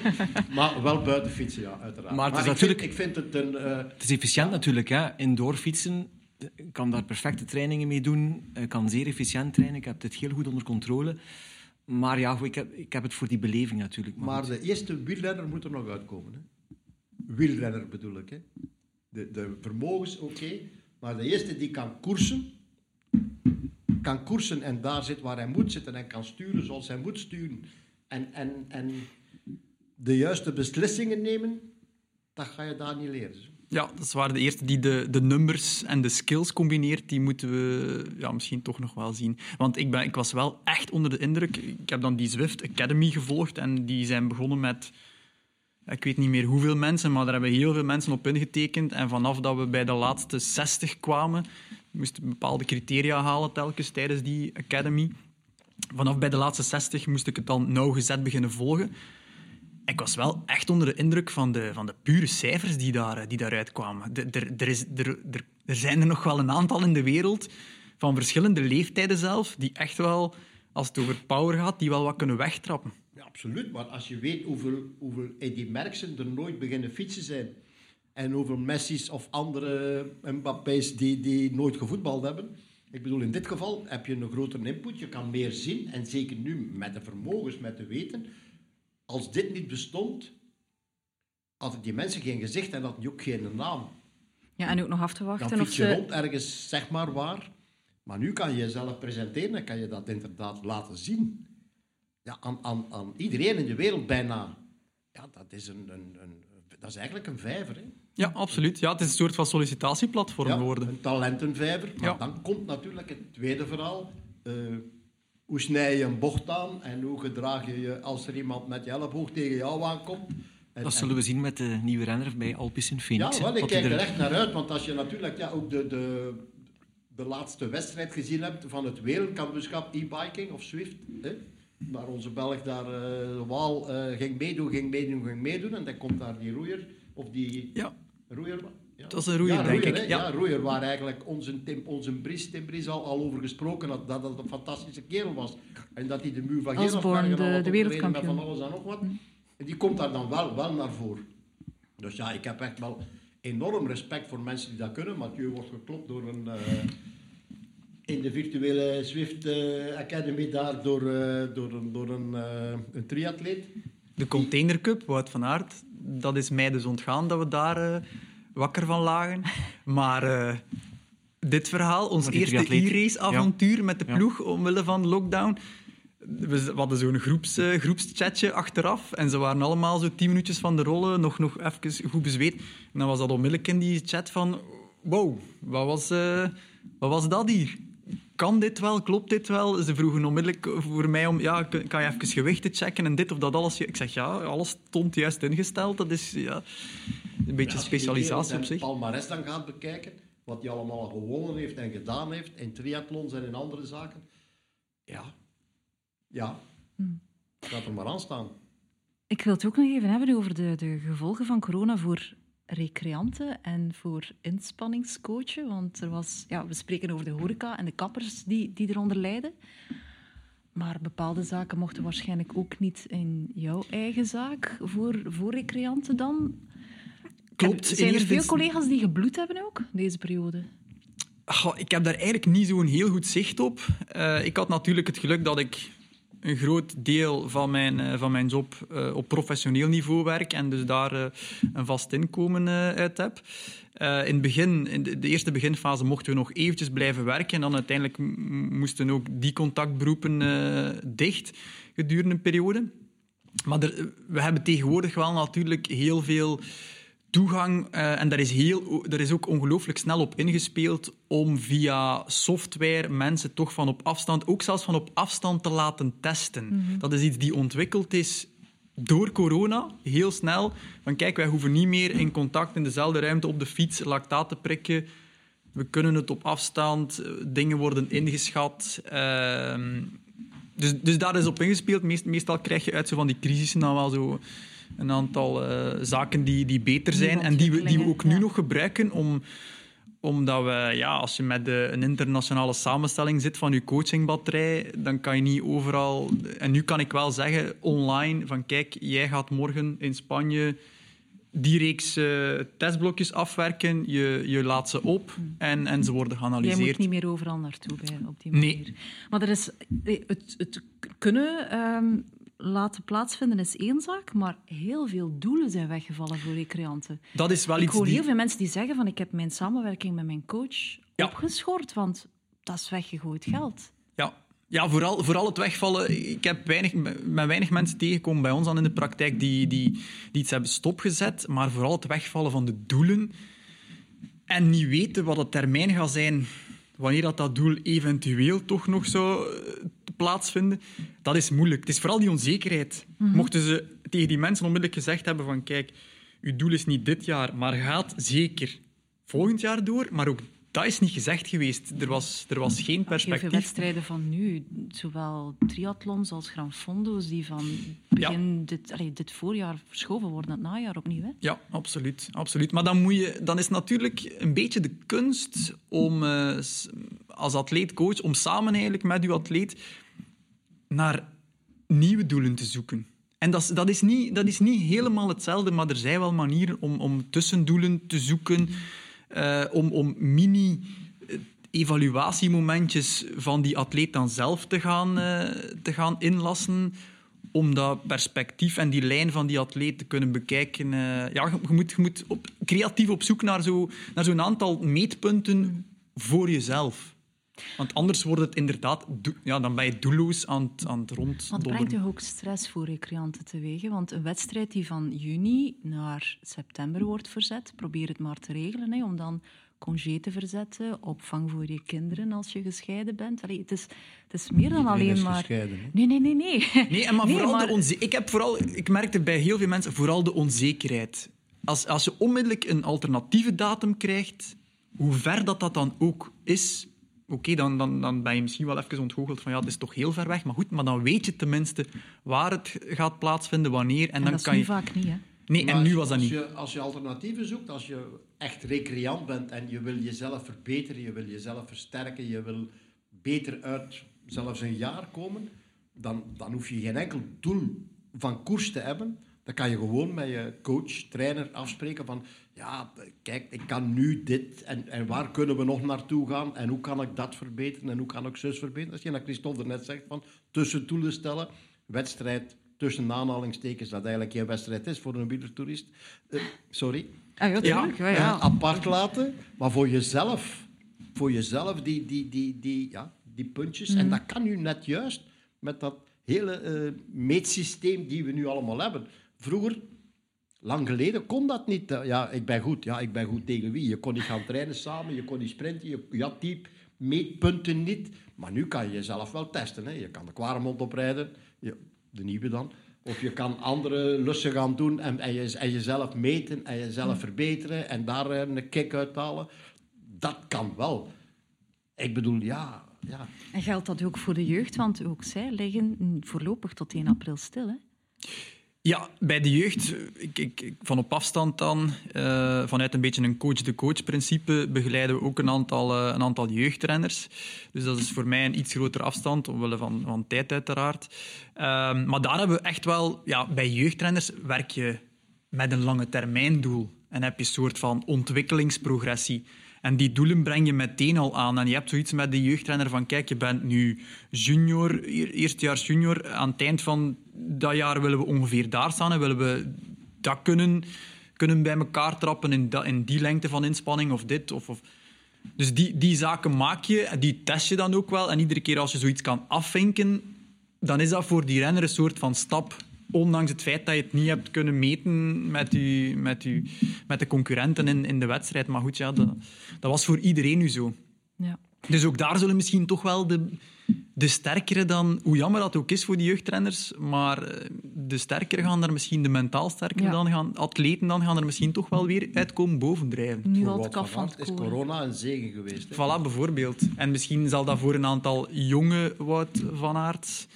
[SPEAKER 4] <laughs> maar wel buiten fietsen, ja, uiteraard.
[SPEAKER 2] Maar, het is
[SPEAKER 4] maar
[SPEAKER 2] natuurlijk,
[SPEAKER 4] ik, vind, ik vind het een... Uh...
[SPEAKER 2] Het is efficiënt natuurlijk, hè. Indoor fietsen, ik kan daar perfecte trainingen mee doen. Ik kan zeer efficiënt trainen. Ik heb dit heel goed onder controle. Maar ja, ik heb, ik heb het voor die beleving natuurlijk.
[SPEAKER 4] Maar, maar de eerste wielrenner moet er nog uitkomen. Hè? Wielrenner bedoel ik. Hè? De, de vermogens, oké. maar de eerste die kan koersen, kan koersen en daar zit waar hij moet zitten en kan sturen zoals hij moet sturen en, en, en de juiste beslissingen nemen, dat ga je daar niet leren.
[SPEAKER 5] Ja, dat is waar. De eerste die de, de numbers en de skills combineert, die moeten we ja, misschien toch nog wel zien. Want ik, ben, ik was wel echt onder de indruk. Ik heb dan die Zwift Academy gevolgd en die zijn begonnen met ik weet niet meer hoeveel mensen, maar daar hebben heel veel mensen op ingetekend. En vanaf dat we bij de laatste 60 kwamen, moesten bepaalde criteria halen telkens tijdens die academy. Vanaf bij de laatste 60 moest ik het dan nauwgezet beginnen volgen. Ik was wel echt onder de indruk van de, van de pure cijfers die, daar, die daaruit kwamen. Er, is, er, er, zijn er nog wel een aantal in de wereld, van verschillende leeftijden zelf, die echt wel, als het over power gaat, die wel wat kunnen wegtrappen.
[SPEAKER 4] Absoluut. Maar als je weet hoeveel, hoeveel Eddie Merckxen er nooit beginnen fietsen zijn en hoeveel Messi's of andere Mbappé's die, die nooit gevoetbald hebben. Ik bedoel, in dit geval heb je een grotere input, je kan meer zien. En zeker nu met de vermogens, met de weten. Als dit niet bestond, hadden die mensen geen gezicht en hadden ook geen naam.
[SPEAKER 3] Ja, en ook nog af te wachten.
[SPEAKER 4] Dan fiets je
[SPEAKER 3] ze...
[SPEAKER 4] rond ergens, zeg maar waar. Maar nu kan je jezelf presenteren en kan je dat inderdaad laten zien. Ja, aan, aan, aan iedereen in de wereld bijna. Ja, dat is, een, een, een dat is eigenlijk een vijver. Hè?
[SPEAKER 5] Ja, absoluut. Ja, het is een soort van sollicitatieplatform
[SPEAKER 4] ja,
[SPEAKER 5] geworden.
[SPEAKER 4] Een talentenvijver. Maar dan komt natuurlijk het tweede verhaal. Uh, hoe snij je een bocht aan en hoe gedraag je je als er iemand met je elleboog tegen jou aankomt. En,
[SPEAKER 2] dat zullen we zien met de nieuwe renner bij Alpes in Phoenix.
[SPEAKER 4] Ja, wel, ik kijk er echt naar uit. Want als je natuurlijk ja, ook de, de, de laatste wedstrijd gezien hebt van het wereldkampioenschap e-biking of Swift... Hè, waar onze Belg daar, uh, Waal, uh, ging meedoen, ging meedoen, ging meedoen. En dan komt daar die roeier, of die...
[SPEAKER 5] Ja.
[SPEAKER 4] Roeier?
[SPEAKER 5] Ja. Dat is een roeier,
[SPEAKER 4] ja,
[SPEAKER 5] denk
[SPEAKER 4] roeier,
[SPEAKER 5] ik.
[SPEAKER 4] Ja. ja, roeier, waar eigenlijk onze, Tim, onze Bries, Tim Bries al, al over gesproken had, dat dat een fantastische kerel was. En dat hij de muur van
[SPEAKER 3] Gerasbergen
[SPEAKER 4] de,
[SPEAKER 3] de wereldkampioen.
[SPEAKER 4] met van alles en nog wat. En die komt daar dan wel, wel naar voren. Dus ja, ik heb echt wel enorm respect voor mensen die dat kunnen. Mathieu wordt geklopt door een... Uh, in de virtuele Swift uh, Academy daar door, uh, door, een, door een, uh, een triatleet.
[SPEAKER 5] De Container Cup, Wout van Aert, dat is mij dus ontgaan dat we daar wakker van lagen. Maar dit verhaal, ons eerste e-race avontuur ja. met de ploeg ja. omwille van lockdown. We hadden zo'n groeps, groepschatje achteraf en ze waren allemaal zo tien minuutjes van de rollen, nog, nog even goed bezweet. En dan was dat onmiddellijk in die chat van, wow, wat was, wat was dat hier? Kan dit wel, klopt dit wel? Ze vroegen onmiddellijk voor mij om, ja, kan je even gewichten checken en dit of dat alles? Ik zeg, ja, alles stond juist ingesteld. Dat is ja, een beetje specialisatie op zich.
[SPEAKER 4] Als je palmares dan gaat bekijken, wat hij allemaal gewonnen heeft en gedaan heeft, in triathlons en in andere zaken, ja, ja, hmm. laat er maar aan staan.
[SPEAKER 3] Ik wil het ook nog even hebben over de, de gevolgen van corona voor recreanten en voor inspanningscoachen. Want er was, ja, we spreken over de horeca en de kappers die, die eronder lijden. Maar bepaalde zaken mochten waarschijnlijk ook niet in jouw eigen zaak voor, voor recreanten dan.
[SPEAKER 5] Klopt.
[SPEAKER 3] zijn er veel collega's die gebloed hebben ook deze periode?
[SPEAKER 5] ik heb daar eigenlijk niet zo'n heel goed zicht op. Uh, ik had natuurlijk het geluk dat ik een groot deel van mijn, uh, van mijn job uh, op professioneel niveau werk en dus daar uh, een vast inkomen uit heb. in, begin, in de, eerste beginfase mochten we nog eventjes blijven werken en dan uiteindelijk moesten ook die contactberoepen dicht gedurende een periode. Maar we hebben tegenwoordig wel natuurlijk heel veel toegang, uh, en daar is, heel, daar is ook ongelooflijk snel op ingespeeld om via software mensen toch van op afstand, ook zelfs van op afstand te laten testen. Mhm. Dat is iets die ontwikkeld is door corona, heel snel. Van kijk, wij hoeven niet meer in contact in dezelfde ruimte op de fiets lactaat te prikken. We kunnen het op afstand, eh, dingen worden ingeschat. Uh, dus, dus daar is op ingespeeld. meestal krijg je uit zo van die crisissen dan wel zo een aantal uh, zaken die, die beter zijn en die we, die we ook nu nog gebruiken om omdat we, ja, als je met de, een internationale samenstelling zit van je coachingbatterij, dan kan je niet overal... En nu kan ik wel zeggen, online, van kijk, jij gaat morgen in Spanje die reeks uh, testblokjes afwerken, je, je laat ze op en, en ze worden geanalyseerd.
[SPEAKER 3] Jij moet niet meer overal naartoe bij, op die manier. Nee. Maar er is, het, het kunnen um, laten plaatsvinden is één zaak, maar heel veel doelen zijn weggevallen voor recreanten.
[SPEAKER 5] Dat is wel
[SPEAKER 3] ik
[SPEAKER 5] iets
[SPEAKER 3] hoor
[SPEAKER 5] die...
[SPEAKER 3] heel veel mensen die zeggen van ik heb mijn samenwerking met mijn coach ja. opgeschort, want dat is weggegooid geld.
[SPEAKER 5] Ja, ja, vooral, vooral het wegvallen. Ik heb weinig, met weinig mensen tegengekomen bij ons dan in de praktijk die, die, die iets hebben stopgezet. Maar vooral het wegvallen van de doelen. En niet weten wat het termijn gaat zijn wanneer dat, dat doel eventueel toch nog zou eh, plaatsvinden, dat is moeilijk. Het is vooral die onzekerheid. Mhm. Mochten ze tegen die mensen onmiddellijk gezegd hebben van kijk, uw doel is niet dit jaar, maar gaat zeker volgend jaar door, maar ook dat is niet gezegd geweest. Er was, er was geen perspectief. Heel
[SPEAKER 3] wedstrijden van nu, zowel triathlons als Gran Fondo's, die van begin dit, allee, dit voorjaar verschoven worden naar het najaar opnieuw. Hè?
[SPEAKER 5] Ja, absoluut, absoluut. Maar dan, moet je, dan is natuurlijk een beetje de kunst om uh, als atleet-coach, om samen eigenlijk met uw atleet naar nieuwe doelen te zoeken. En dat is, dat, is niet, dat is niet helemaal hetzelfde, maar er zijn wel manieren om, om tussendoelen te zoeken, uh, om, om mini eh, evaluatiemomentjes van die atleet dan zelf te gaan, uh, te gaan inlassen, om dat perspectief en die lijn van die atleet te kunnen bekijken. Ja, je moet, je moet op, creatief op zoek naar zo'n naar zo'n aantal meetpunten voor jezelf. Want anders wordt het inderdaad, ja, dan ben je doelloos aan het, aan het rond.
[SPEAKER 3] Want brengt toch ook stress voor recreanten teweeg? Want een wedstrijd die van juni naar september wordt verzet, probeer het maar te regelen, hè, om dan congé te verzetten, opvang voor je kinderen als je gescheiden bent. Allee, het, is, het is meer dan alleen maar... nee, nee, nee, nee.
[SPEAKER 5] Nee, maar <laughs> vooral De onze... ik, heb vooral, ik merkte bij heel veel mensen vooral de onzekerheid. Als, als je onmiddellijk een alternatieve datum krijgt, hoe ver dat, dat dan ook is, oké, dan, dan, dan ben je misschien wel even ontgoocheld van ja, het is toch heel ver weg. Maar goed, maar dan weet je tenminste waar het gaat plaatsvinden, wanneer. En,
[SPEAKER 3] en
[SPEAKER 5] dan
[SPEAKER 3] dat
[SPEAKER 5] kan
[SPEAKER 3] is nu vaak niet, hè?
[SPEAKER 5] Nee, en nu was dat
[SPEAKER 4] als
[SPEAKER 5] niet.
[SPEAKER 4] Je, als je alternatieven zoekt, als je echt recreant bent en je wil jezelf verbeteren, je wil jezelf versterken, je wil beter uit zelfs een jaar komen, dan, dan hoef je geen enkel doel van koers te hebben. Dan kan je gewoon met je coach, trainer afspreken van ja, kijk, ik kan nu dit en, en waar kunnen we nog naartoe gaan en hoe kan ik dat verbeteren en hoe kan ik zus verbeteren. Als je naar Christophe er net zegt van tussendoelen stellen, wedstrijd tussen aanhalingstekens, dat eigenlijk geen wedstrijd is voor een wielertoerist. Uh, sorry.
[SPEAKER 3] Ah, ja, ja, ja, ja.
[SPEAKER 4] apart laten, maar voor jezelf, voor jezelf die, die, die, die, ja, die puntjes. En mhm. dat kan nu net juist met dat hele uh, meetsysteem die we nu allemaal hebben. Vroeger Lang geleden kon dat niet. Ja, ik ben goed. Ja, ik ben goed tegen wie? Je kon niet gaan trainen samen, je kon niet sprinten, je, type. meetpunten niet. Maar nu kan je jezelf wel testen. Hè. Je kan de Quaremont oprijden, de nieuwe dan. Of je kan andere lussen gaan doen en, en, je, en jezelf meten en jezelf verbeteren en daar een kick uithalen. Dat kan wel. Ik bedoel, ja, ja.
[SPEAKER 3] En geldt dat ook voor de jeugd? Want ook zij liggen voorlopig tot 1 april stil. Hè?
[SPEAKER 5] Ja, bij de jeugd, ik, ik, van op afstand dan, uh, vanuit een beetje een coach-de-coach principe, begeleiden we ook een aantal, uh, een aantal jeugdrenners. Dus dat is voor mij een iets grotere afstand, omwille van, van tijd uiteraard. Uh, maar daar hebben we echt wel, ja, bij jeugdrenners werk je met een lange termijn doel. En heb je een soort van ontwikkelingsprogressie. En die doelen breng je meteen al aan. En je hebt zoiets met de jeugdrenner van, kijk, je bent nu junior, eerstejaars junior. Aan het eind van dat jaar willen we ongeveer daar staan en willen we dat kunnen, kunnen bij elkaar trappen in, dat, in die lengte van inspanning of dit. Of, of. Dus die, die zaken maak je, die test je dan ook wel. En iedere keer als je zoiets kan afvinken, dan is dat voor die renner een soort van stap ondanks het feit dat je het niet hebt kunnen meten met, u, met, u, met de concurrenten in, in de wedstrijd. Maar goed, ja, dat, dat was voor iedereen nu zo. Ja. Dus ook daar zullen misschien toch wel de, de sterkere dan, hoe jammer dat ook is voor die jeugdtrainers, maar eh, de sterkere gaan er misschien, de mentaal sterkere dan gaan, atleten dan gaan er misschien toch wel weer uitkomen bovendrijven.
[SPEAKER 3] Nu al het
[SPEAKER 4] van is corona een zegen geweest.
[SPEAKER 5] Hè? Voilà, bijvoorbeeld. En misschien zal dat voor een aantal jonge Wout van Aert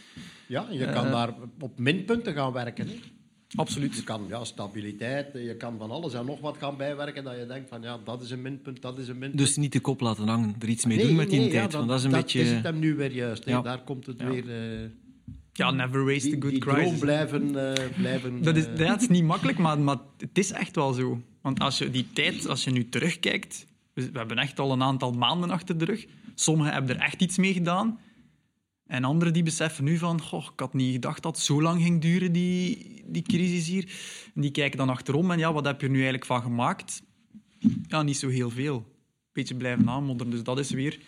[SPEAKER 4] ja, je kan uh, daar op minpunten gaan werken. Hè?
[SPEAKER 5] Absoluut.
[SPEAKER 4] Je kan ja, stabiliteit, je kan van alles en nog wat gaan bijwerken dat je denkt van ja, dat is een minpunt, dat is een minpunt.
[SPEAKER 2] Dus niet de kop laten hangen, er iets mee doen met die tijd. Ja, dat, want dat is een
[SPEAKER 4] dat
[SPEAKER 2] beetje...
[SPEAKER 4] is het hem nu weer juist. Ja. Daar komt het weer... Uh,
[SPEAKER 5] ja, never waste
[SPEAKER 4] die,
[SPEAKER 5] a good
[SPEAKER 4] die
[SPEAKER 5] crisis.
[SPEAKER 4] blijven... Uh, blijven <laughs>
[SPEAKER 5] dat, is, dat is niet makkelijk, maar, maar het is echt wel zo. Want als je die tijd, als je nu terugkijkt... We hebben echt al een aantal maanden achter de rug. Sommigen hebben er echt iets mee gedaan. En anderen die beseffen nu van, goh, ik had niet gedacht dat het zo lang ging duren, die, die crisis hier. En die kijken dan achterom en ja, wat heb je er nu eigenlijk van gemaakt? Ja, niet zo heel veel. Beetje blijven aanmodderen. Dus dat is weer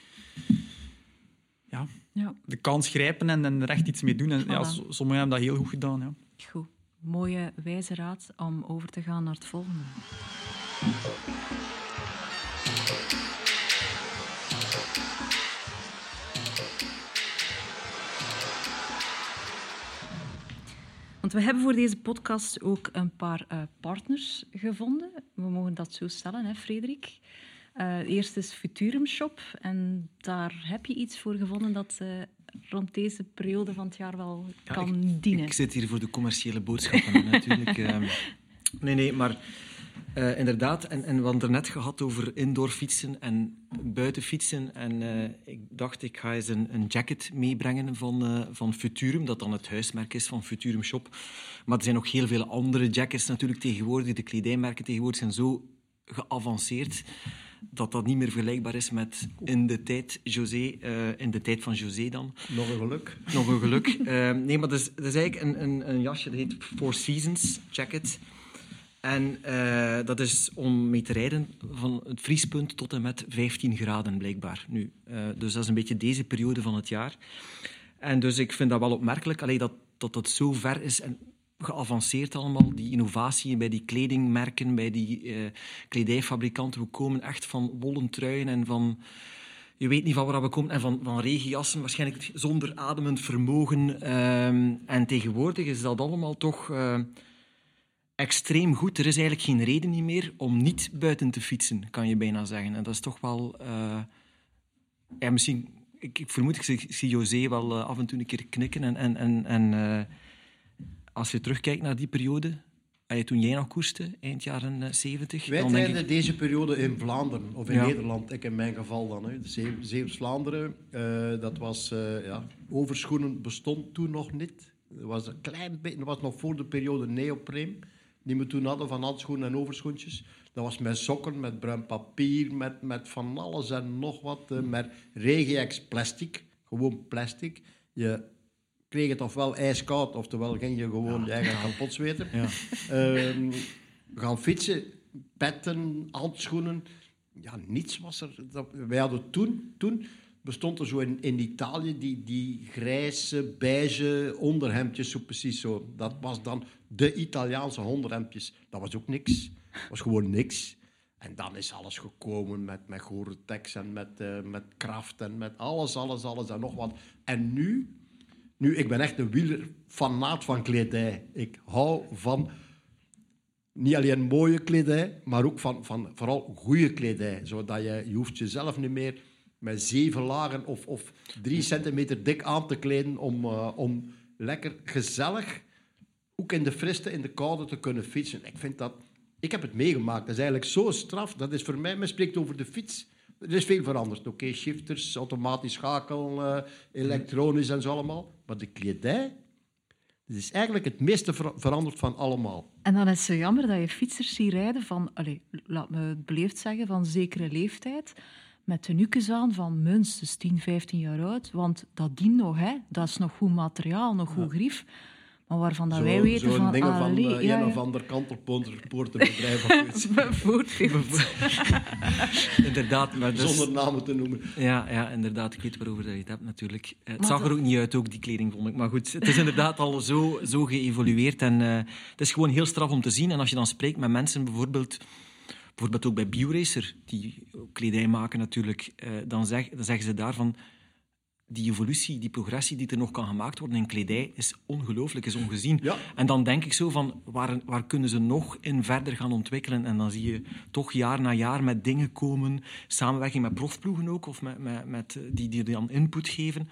[SPEAKER 5] ja, ja. de kans grijpen en, en er echt iets mee doen. En ja, sommigen hebben dat heel goed gedaan. Ja.
[SPEAKER 3] Goed. Mooie wijze raad om over te gaan naar het volgende. Want we hebben voor deze podcast ook een paar uh, partners gevonden. We mogen dat zo stellen, hè, Frederik. Uh, eerst is Futurum Shop. En daar heb je iets voor gevonden dat uh, rond deze periode van het jaar wel ja, kan
[SPEAKER 2] ik,
[SPEAKER 3] dienen.
[SPEAKER 2] Ik zit hier voor de commerciële boodschappen natuurlijk. Ehm. <laughs> nee, nee, maar uh, inderdaad, en, en we hadden het net gehad over indoor fietsen en buiten fietsen. En uh, ik dacht, ik ga eens een, een jacket meebrengen van, uh, van Futurum, dat dan het huismerk is van Futurum Shop. Maar er zijn ook heel veel andere jackets natuurlijk tegenwoordig. De kledijmerken tegenwoordig zijn zo geavanceerd dat dat niet meer vergelijkbaar is met in de tijd, José, in de tijd van José dan.
[SPEAKER 4] Nog een geluk.
[SPEAKER 2] Nog een geluk. nee, maar dat is, dat is eigenlijk een, een, een jasje, dat heet Four Seasons jacket. En uh, dat is om mee te rijden van het vriespunt tot en met 15 graden, blijkbaar. Nu, uh, dus dat is een beetje deze periode van het jaar. En dus ik vind dat wel opmerkelijk allee, dat, dat dat zo ver is en geavanceerd allemaal. Die innovatie bij die kledingmerken, bij die uh, kledijfabrikanten. We komen echt van wollen truien en van... Je weet niet van waar we komen. En van, van regenjassen, waarschijnlijk zonder ademend vermogen. en tegenwoordig is dat allemaal toch extreem goed. Er is eigenlijk geen reden meer om niet buiten te fietsen, kan je bijna zeggen. En dat is toch wel... Uh, ja, misschien... Ik, ik vermoed, ik zie, José wel uh, af en toe een keer knikken. En, en, en, en uh, als je terugkijkt naar die periode, toen jij nog koerste, eind jaren 70...
[SPEAKER 4] Wij rijden ik... deze periode in Vlaanderen, of in ja. Nederland, ik in mijn geval dan. Zeeuws-Vlaanderen, dat was... ja, overschoenen bestond toen nog niet. Er was een klein beetje... was nog voor de periode neopreen die we toen hadden van handschoenen en overschoentjes. Dat was met sokken, met bruin papier, met, met van alles en nog wat. Uh, met Regex plastic, gewoon plastic. Je kreeg het ofwel ijskoud, oftewel ging je gewoon ja. je eigen kapot zweten. Ja. Uh, gaan fietsen, petten, handschoenen. Ja, niets was er. wij hadden toen, toen bestond er zo in, in Italië die, die grijze, beige onderhemdjes, zo precies zo. Dat was dan de Italiaanse onderhemdjes. Dat was ook niks. Dat was gewoon niks. En dan is alles gekomen met, met Gore-Tex en met, uh, met kraft en met alles, alles, alles en nog wat. En nu, nu ik ben echt een wieler fanaat van kledij. Ik hou van niet alleen mooie kledij, maar ook van, van vooral goede kledij. Zodat je, je hoeft jezelf niet meer met zeven lagen of, of drie centimeter dik aan te kleden om, uh, om lekker gezellig, ook in de friste, in de koude, te kunnen fietsen. Ik vind dat... Ik heb het meegemaakt. Dat is eigenlijk zo straf. Dat is voor mij... Men spreekt over de fiets. Er is veel veranderd. Oké, shifters, automatisch schakel, uh, elektronisch en zo allemaal. Maar de kledij... Dat is eigenlijk het meeste ver veranderd van allemaal.
[SPEAKER 3] En dan is het zo jammer dat je fietsers ziet rijden van, allez, laat me het beleefd zeggen, van zekere leeftijd met tenuques aan van minstens 10, 15 jaar oud. Want dat dient nog, hè. dat is nog goed materiaal, nog goed grief. Maar waarvan dat
[SPEAKER 4] zo,
[SPEAKER 3] wij weten van...
[SPEAKER 4] dingen van
[SPEAKER 3] allee,
[SPEAKER 4] uh,
[SPEAKER 3] ja,
[SPEAKER 4] een
[SPEAKER 3] ja.
[SPEAKER 4] of ander kantelpoorterbedrijf of <laughs> iets.
[SPEAKER 3] Bijvoorbeeld. <laughs>
[SPEAKER 2] inderdaad. Maar dus,
[SPEAKER 4] Zonder namen te noemen.
[SPEAKER 2] Ja, ja, inderdaad. Ik weet waarover dat je het hebt natuurlijk. Eh, Het
[SPEAKER 3] Maar
[SPEAKER 2] zag er ook niet uit, ook die kleding, vond ik. Maar goed, het is inderdaad al zo, zo geëvolueerd. En eh, het is gewoon heel straf om te zien. En als je dan spreekt met mensen, bijvoorbeeld, bijvoorbeeld ook bij BioRacer, die kledij maken natuurlijk, eh, dan, zeg, dan zeggen ze daarvan... Die evolutie, die progressie die er nog kan gemaakt worden in kledij, is ongelooflijk, is ongezien.
[SPEAKER 4] Ja.
[SPEAKER 2] En dan denk ik zo van, waar, waar kunnen ze nog in verder gaan ontwikkelen? En dan zie je toch jaar na jaar met dingen komen, samenwerking met profploegen ook, of met, met, met, die, die dan input geven.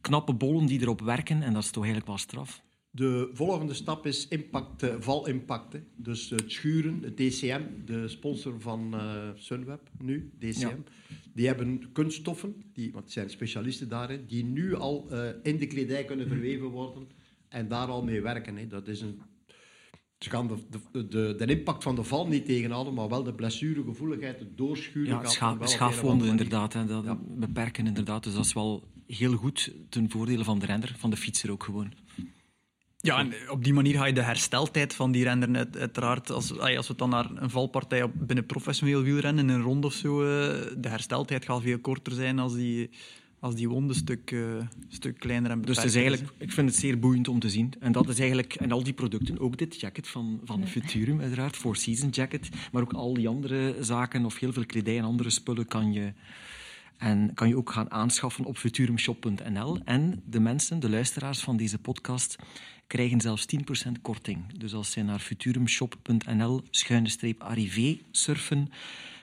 [SPEAKER 2] Knappe bollen die erop werken, en dat is toch eigenlijk wel straf.
[SPEAKER 4] De volgende stap is impact, eh, valimpact. Dus het schuren, het DCM, de sponsor van eh, Sunweb nu, DCM,
[SPEAKER 2] Ja.
[SPEAKER 4] die hebben kunststoffen, die, want zijn specialisten daarin, die nu al eh, in de kledij kunnen verweven worden en daar al mee werken. Hè. Dat is een, ze gaan de, de, de, de impact van de val niet tegenhouden, maar wel de blessuregevoeligheid, het doorschuren.
[SPEAKER 2] Ja, scha schaafwonden inderdaad, hè, dat
[SPEAKER 4] Ja.
[SPEAKER 2] beperken inderdaad. Dus dat is wel heel goed ten voordele van de renner, van de fietser ook gewoon.
[SPEAKER 5] Ja, en op die manier ga je de hersteltijd van die renner uit- uiteraard, als, als we dan naar een valpartij op, binnen professioneel wielrennen, in een ronde of zo, eh, de hersteltijd gaat veel korter zijn als die, als die wonde een stuk, eh, stuk kleiner en
[SPEAKER 2] Dus het is eigenlijk, ik vind het zeer boeiend om te zien. En dat is eigenlijk, en al die producten, ook dit jacket van, van Futurum uiteraard, Four Season jacket, maar ook al die andere zaken of heel veel kledij en andere spullen kan je, en kan je ook gaan aanschaffen op futurumshop.nl. En de mensen, de luisteraars van deze podcast, krijgen zelfs 10% korting. Dus als zij naar futurumshop.nl schuine streep arrivé surfen,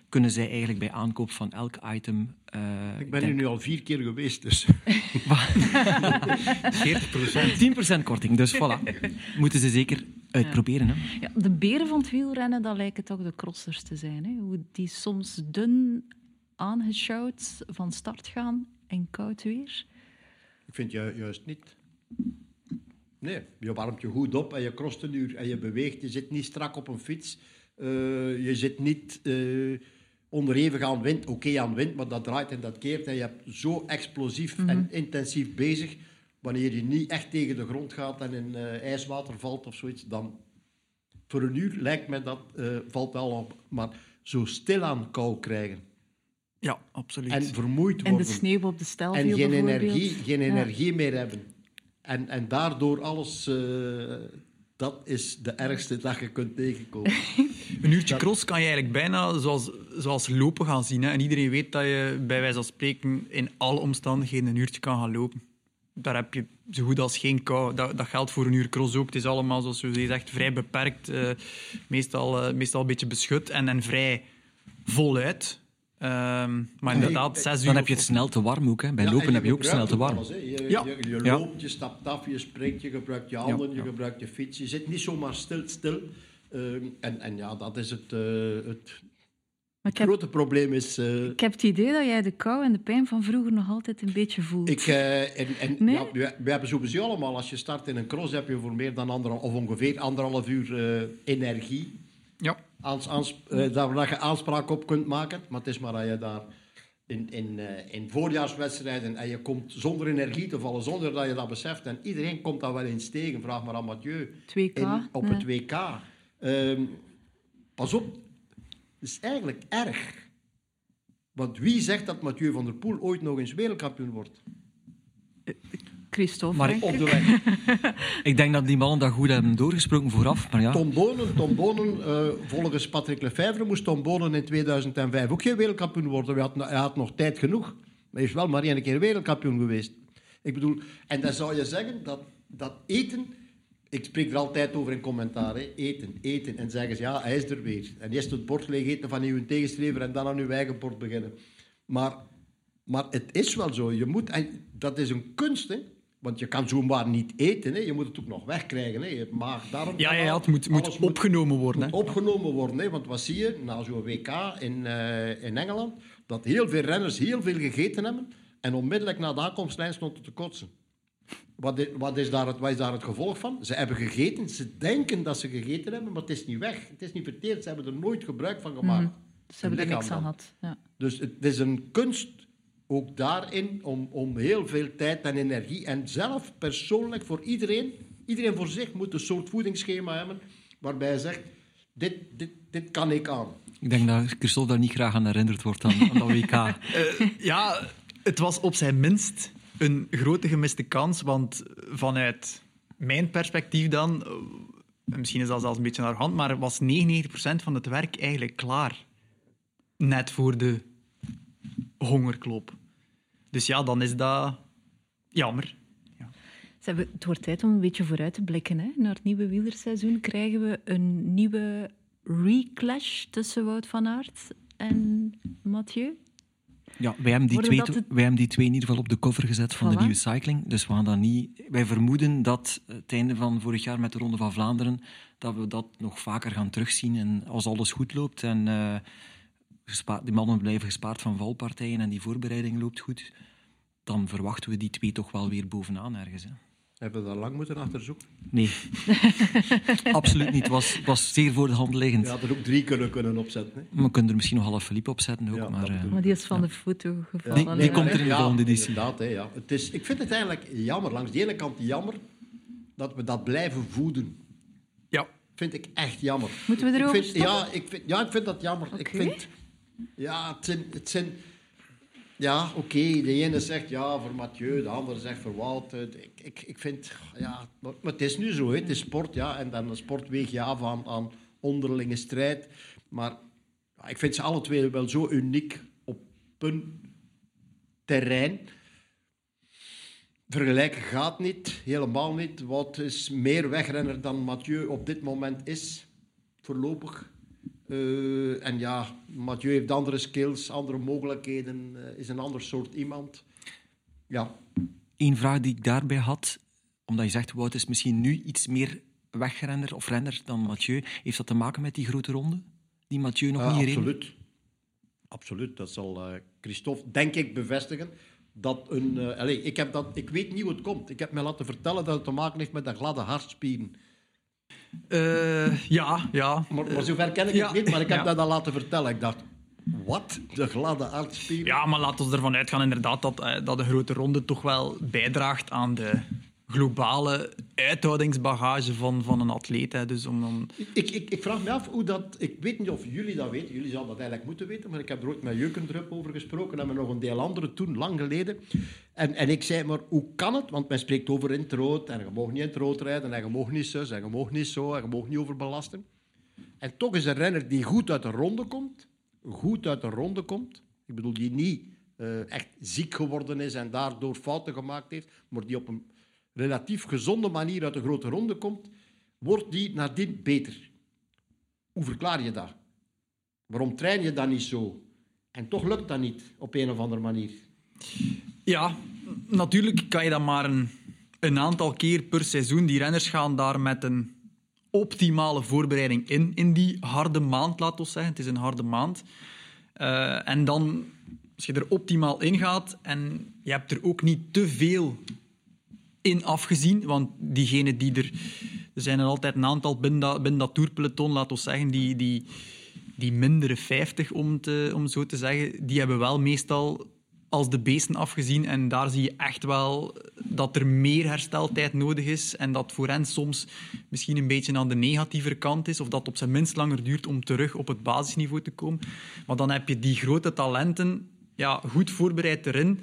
[SPEAKER 2] kunnen zij eigenlijk bij aankoop van elk item... eh,
[SPEAKER 4] Ik ben
[SPEAKER 2] denk-
[SPEAKER 4] hier nu al vier keer geweest, dus <laughs>
[SPEAKER 2] 10% korting, dus voilà. Moeten ze zeker uitproberen. Hè?
[SPEAKER 3] Ja, de beren van het wielrennen, dat lijken toch de crossers te zijn. Hè? Hoe die soms dun aangeschouwd van start gaan in koud weer.
[SPEAKER 4] Ik vind ju juist niet. Nee, je warmt je goed op en je crost een uur en je beweegt. Je zit niet strak op een fiets. Eh, je zit niet eh, onderhevig aan wind. Oké, aan wind, maar dat draait en dat keert. En je hebt zo explosief en intensief bezig. Wanneer je niet echt tegen de grond gaat en in eh, ijswater valt of zoiets, dan voor een uur lijkt mij dat valt wel op. Maar zo stilaan kou krijgen
[SPEAKER 5] Ja, absoluut.
[SPEAKER 4] en vermoeid
[SPEAKER 3] En de
[SPEAKER 4] worden
[SPEAKER 3] sneeuw op de stel
[SPEAKER 4] en geen energie, geen
[SPEAKER 3] Ja.
[SPEAKER 4] energie meer hebben. En, en daardoor alles, eh, dat is de ergste dat je kunt tegenkomen. <laughs>
[SPEAKER 5] Een uurtje cross kan je eigenlijk bijna zoals, zoals lopen gaan zien. Hè. En iedereen weet dat je bij wijze van spreken in alle omstandigheden een uurtje kan gaan lopen. Daar heb je zo goed als geen kou. Dat, dat geldt voor een uur cross ook. Het is allemaal, zoals je zegt, vrij beperkt. eh, meestal, eh, meestal een beetje beschut en, en vrij voluit. Ehm, maar inderdaad, zes uur...
[SPEAKER 2] Dan heb je het snel te warm ook. Hè. Bij
[SPEAKER 4] Ja,
[SPEAKER 2] lopen
[SPEAKER 4] en
[SPEAKER 2] heb je ook snel te warm.
[SPEAKER 4] alles. Je,
[SPEAKER 5] Ja.
[SPEAKER 4] je, loopt, je stapt af, je springt, je gebruikt je handen, je gebruikt je fiets. Je zit niet zomaar stil, stil. Ehm, en, en ja, dat is het, eh, het
[SPEAKER 3] Maar ik heb,
[SPEAKER 4] grote probleem. Is, eh,
[SPEAKER 3] ik heb het idee dat jij de kou en de pijn van vroeger nog altijd een beetje voelt.
[SPEAKER 4] Ik, eh, en, en,
[SPEAKER 3] Nee?
[SPEAKER 4] ja, we, we hebben sowieso allemaal, als je start in een cross, heb je voor meer dan anderhalf, of ongeveer anderhalf uur eh, energie. Aans, aans, eh, waar je aanspraak op kunt maken. Maar het is maar dat je daar in, in, eh, in voorjaarswedstrijden en je komt zonder energie te vallen, zonder dat je dat beseft. En iedereen komt daar wel eens tegen. Vraag maar aan Mathieu.
[SPEAKER 3] 2K.
[SPEAKER 4] In- op
[SPEAKER 3] nee.
[SPEAKER 4] het WK. Ehm, pas op, het is eigenlijk erg. Want wie zegt dat Mathieu van der Poel ooit nog eens wereldkampioen wordt?
[SPEAKER 3] Christophe.
[SPEAKER 2] Maar
[SPEAKER 3] denk
[SPEAKER 4] Op
[SPEAKER 3] ik.
[SPEAKER 4] de weg. <laughs>
[SPEAKER 2] Ik denk dat die mannen dat goed hebben doorgesproken vooraf. Maar ja,
[SPEAKER 4] Tom Bonen, Tom Bonen eh, volgens Patrick Lefevre moest Tom Bonen in 2005 ook geen wereldkampioen worden. Hij had, hij had nog tijd genoeg. Maar hij is wel maar één keer wereldkampioen geweest. Ik bedoel, en dan zou je zeggen dat, dat eten... Ik spreek er altijd over in commentaar. Hè. Eten, eten. En zeggen ze, ja, hij is er weer. En eerst het bord leeg eten van uw tegenstrever en dan aan uw eigen bord beginnen. Maar, maar het is wel zo. Je moet, en dat is een kunst, hè. Want je kan zomaar niet eten. Hè. Je moet het ook nog wegkrijgen. Hè. Je maag, darm,
[SPEAKER 5] Ja, ja, ja, het moet, moet opgenomen worden.
[SPEAKER 4] moet
[SPEAKER 5] Hè.
[SPEAKER 4] opgenomen worden. Hè? Want wat zie je na zo'n WK in, eh, in Engeland? Dat heel veel renners heel veel gegeten hebben en onmiddellijk na de aankomstlijn stonden te kotsen. Wat is, wat, is daar het, wat is daar het gevolg van? Ze hebben gegeten, ze denken dat ze gegeten hebben, maar het is niet weg. Het is niet verteerd, ze hebben er nooit gebruik van gemaakt.
[SPEAKER 3] Ze hebben er niks aan gehad. Ja.
[SPEAKER 4] Dus het is een kunst ook daarin om, om heel veel tijd en energie en zelf persoonlijk voor iedereen, iedereen voor zich moet een soort voedingsschema hebben waarbij hij zegt, dit, dit, dit kan ik aan.
[SPEAKER 2] ik denk dat Christophe daar niet graag aan herinnerd wordt aan, aan dat WK. <laughs>
[SPEAKER 5] Eh, ja, het was op zijn minst een grote gemiste kans, want vanuit mijn perspectief dan, eh, misschien is dat zelfs een beetje arrogant, maar was 99% van het werk eigenlijk klaar. Net voor de hongerklop. Dus ja, dan is dat jammer.
[SPEAKER 3] Ze hebben, het wordt tijd om een beetje vooruit te blikken. Hè. Naar het nieuwe wielerseizoen krijgen we een nieuwe reclash tussen Wout van Aert en Mathieu.
[SPEAKER 2] Ja, wij hebben, die
[SPEAKER 3] Worden
[SPEAKER 2] twee,
[SPEAKER 3] het-
[SPEAKER 2] wij hebben die twee in ieder geval op de cover gezet van
[SPEAKER 3] Voilà.
[SPEAKER 2] de nieuwe cycling. Dus we gaan dat niet... Wij vermoeden dat het einde van vorig jaar met de Ronde van Vlaanderen, dat we dat nog vaker gaan terugzien. En als alles goed loopt en eh, gespa- die mannen blijven gespaard van valpartijen en die voorbereiding loopt goed, dan verwachten we die twee toch wel weer bovenaan ergens. Hè.
[SPEAKER 4] Hebben we daar lang moeten achterzoeken?
[SPEAKER 2] Nee, <laughs> absoluut niet. Het was, was zeer voor de hand liggend.
[SPEAKER 4] Je had er ook drie kunnen, kunnen opzetten. Hè?
[SPEAKER 2] We kunnen er misschien nog half Philippe op zetten ook.
[SPEAKER 4] Ja,
[SPEAKER 2] maar,
[SPEAKER 4] dat
[SPEAKER 2] eh,
[SPEAKER 3] Maar die is van de foto gevallen.
[SPEAKER 2] Die- die komt er in de
[SPEAKER 4] Ja,
[SPEAKER 2] volgende editie.
[SPEAKER 4] Inderdaad, hè, ja. het is, ik vind het eigenlijk jammer, langs de ene kant jammer, dat we dat blijven voeden.
[SPEAKER 5] Ja,
[SPEAKER 4] Vind ik echt jammer.
[SPEAKER 3] Moeten we
[SPEAKER 4] Ik
[SPEAKER 3] erover
[SPEAKER 4] vind,
[SPEAKER 3] stoppen?
[SPEAKER 4] ja, ik vind, ja, ik vind dat jammer. Ik
[SPEAKER 3] Oké.
[SPEAKER 4] vind, ja, het zijn... Het zijn ja, oké, de ene zegt ja voor Mathieu, de andere zegt voor Wout. Ik, ik, ik vind, ja, maar, het is nu zo, het is sport, ja. En dan de sport weeg je af aan, onderlinge strijd. Maar ik vind ze alle twee wel zo uniek op hun terrein. Vergelijken gaat niet, helemaal niet. Wout is meer wegrenner dan Mathieu op dit moment is, voorlopig. Eh, en ja, Mathieu heeft andere skills, andere mogelijkheden, eh, is een ander soort iemand. Ja,
[SPEAKER 2] Eén vraag die ik daarbij had, omdat je zegt, Wout is misschien nu iets meer wegrenner of renner dan Mathieu. Heeft dat te maken met die grote ronde? Die Mathieu nog
[SPEAKER 4] eh,
[SPEAKER 2] niet reed?
[SPEAKER 4] absoluut. Absoluut, dat zal Christophe, denk ik, bevestigen. Dat een, allez, ik, heb dat, ik weet niet hoe het komt. Ik heb me laten vertellen dat het te maken heeft met de gladde hartspieren.
[SPEAKER 5] Eh, ja, ja.
[SPEAKER 4] Maar, maar zover ken ik
[SPEAKER 5] Ja.
[SPEAKER 4] het niet, maar ik heb
[SPEAKER 5] Ja.
[SPEAKER 4] dat al laten vertellen. Ik dacht, wat? De gladde hartspieren?
[SPEAKER 5] Ja, maar laten we ervan uitgaan inderdaad dat, eh, dat de grote ronde toch wel bijdraagt aan de globale uithoudingsbagage van, van een atleet. Hè. Dus om dan...
[SPEAKER 4] Ik, ik, ik vraag me af hoe dat... Ik weet niet of jullie dat weten. Jullie zouden dat eigenlijk moeten weten. Maar ik heb er ooit met Jeukendrup over gesproken. En met nog een deel anderen toen, lang geleden. En, en ik zei, maar hoe kan het? Want men spreekt over in rood. En je mag niet in rood rijden. En je mag niet zus. En je mag niet zo. En je mag niet overbelasten. En toch is een renner die goed uit de ronde komt. Goed uit de ronde komt. Ik bedoel, die niet eh, echt ziek geworden is en daardoor fouten gemaakt heeft. Maar die op een relatief gezonde manier uit de grote ronde komt. Wordt die nadien beter. Hoe verklaar je dat? Waarom train je dat niet zo? En toch lukt dat niet op een of andere manier.
[SPEAKER 5] Ja, natuurlijk kan je dat maar een, een aantal keer per seizoen. Die renners gaan daar met een optimale voorbereiding in, in die harde maand, laten we zeggen. Het is een harde maand. Eh, en dan, als je er optimaal in gaat en je hebt er ook niet te veel in afgezien, want diegenen die er... Er zijn er altijd een aantal binnen dat, binnen dat tourpeloton, laten we zeggen, die, die, die mindere 50, om, te, om zo te zeggen, die hebben wel meestal als de beesten afgezien. En daar zie je echt wel dat er meer hersteltijd nodig is. En dat voor hen soms misschien een beetje aan de negatieve kant is. Of dat op zijn minst langer duurt om terug op het basisniveau te komen. Maar dan heb je die grote talenten ja, goed voorbereid erin.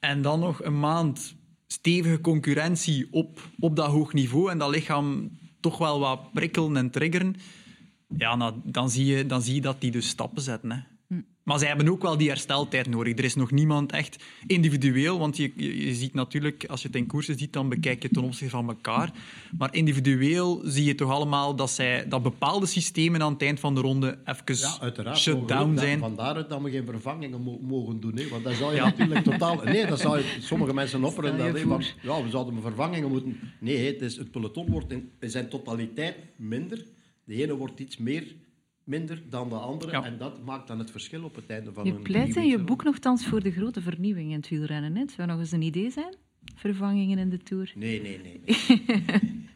[SPEAKER 5] En dan nog een maand stevige concurrentie op, op dat hoog niveau en dat lichaam toch wel wat prikkelen en triggeren, ja, dan, zie je, dan zie je dat die dus stappen zetten. Hè. Maar zij hebben ook wel die hersteltijd nodig. Er is nog niemand echt individueel, want je, je, ziet natuurlijk, als je het in koersen ziet, dan bekijk je ten opzichte van elkaar. Maar individueel zie je toch allemaal dat, zij, dat bepaalde systemen aan het eind van de ronde even ja, shut-down zijn.
[SPEAKER 4] Vandaar dat we geen vervangingen mogen doen. Hè? Want dan zou je natuurlijk totaal... Nee, dan zou je sommige mensen opperen dat, hè, want, ja, we zouden vervangingen moeten... Nee, het, is, het peloton wordt in, in zijn totaliteit minder. De ene wordt iets meer minder dan de andere. En dat maakt dan het verschil op het einde van
[SPEAKER 3] je
[SPEAKER 4] een
[SPEAKER 3] Je pleit in je boek nogthans voor de grote vernieuwing in het wielrennen. Hè? Zou nog eens een idee zijn? Vervangingen in de Tour?
[SPEAKER 4] Nee, nee, nee.
[SPEAKER 3] nee.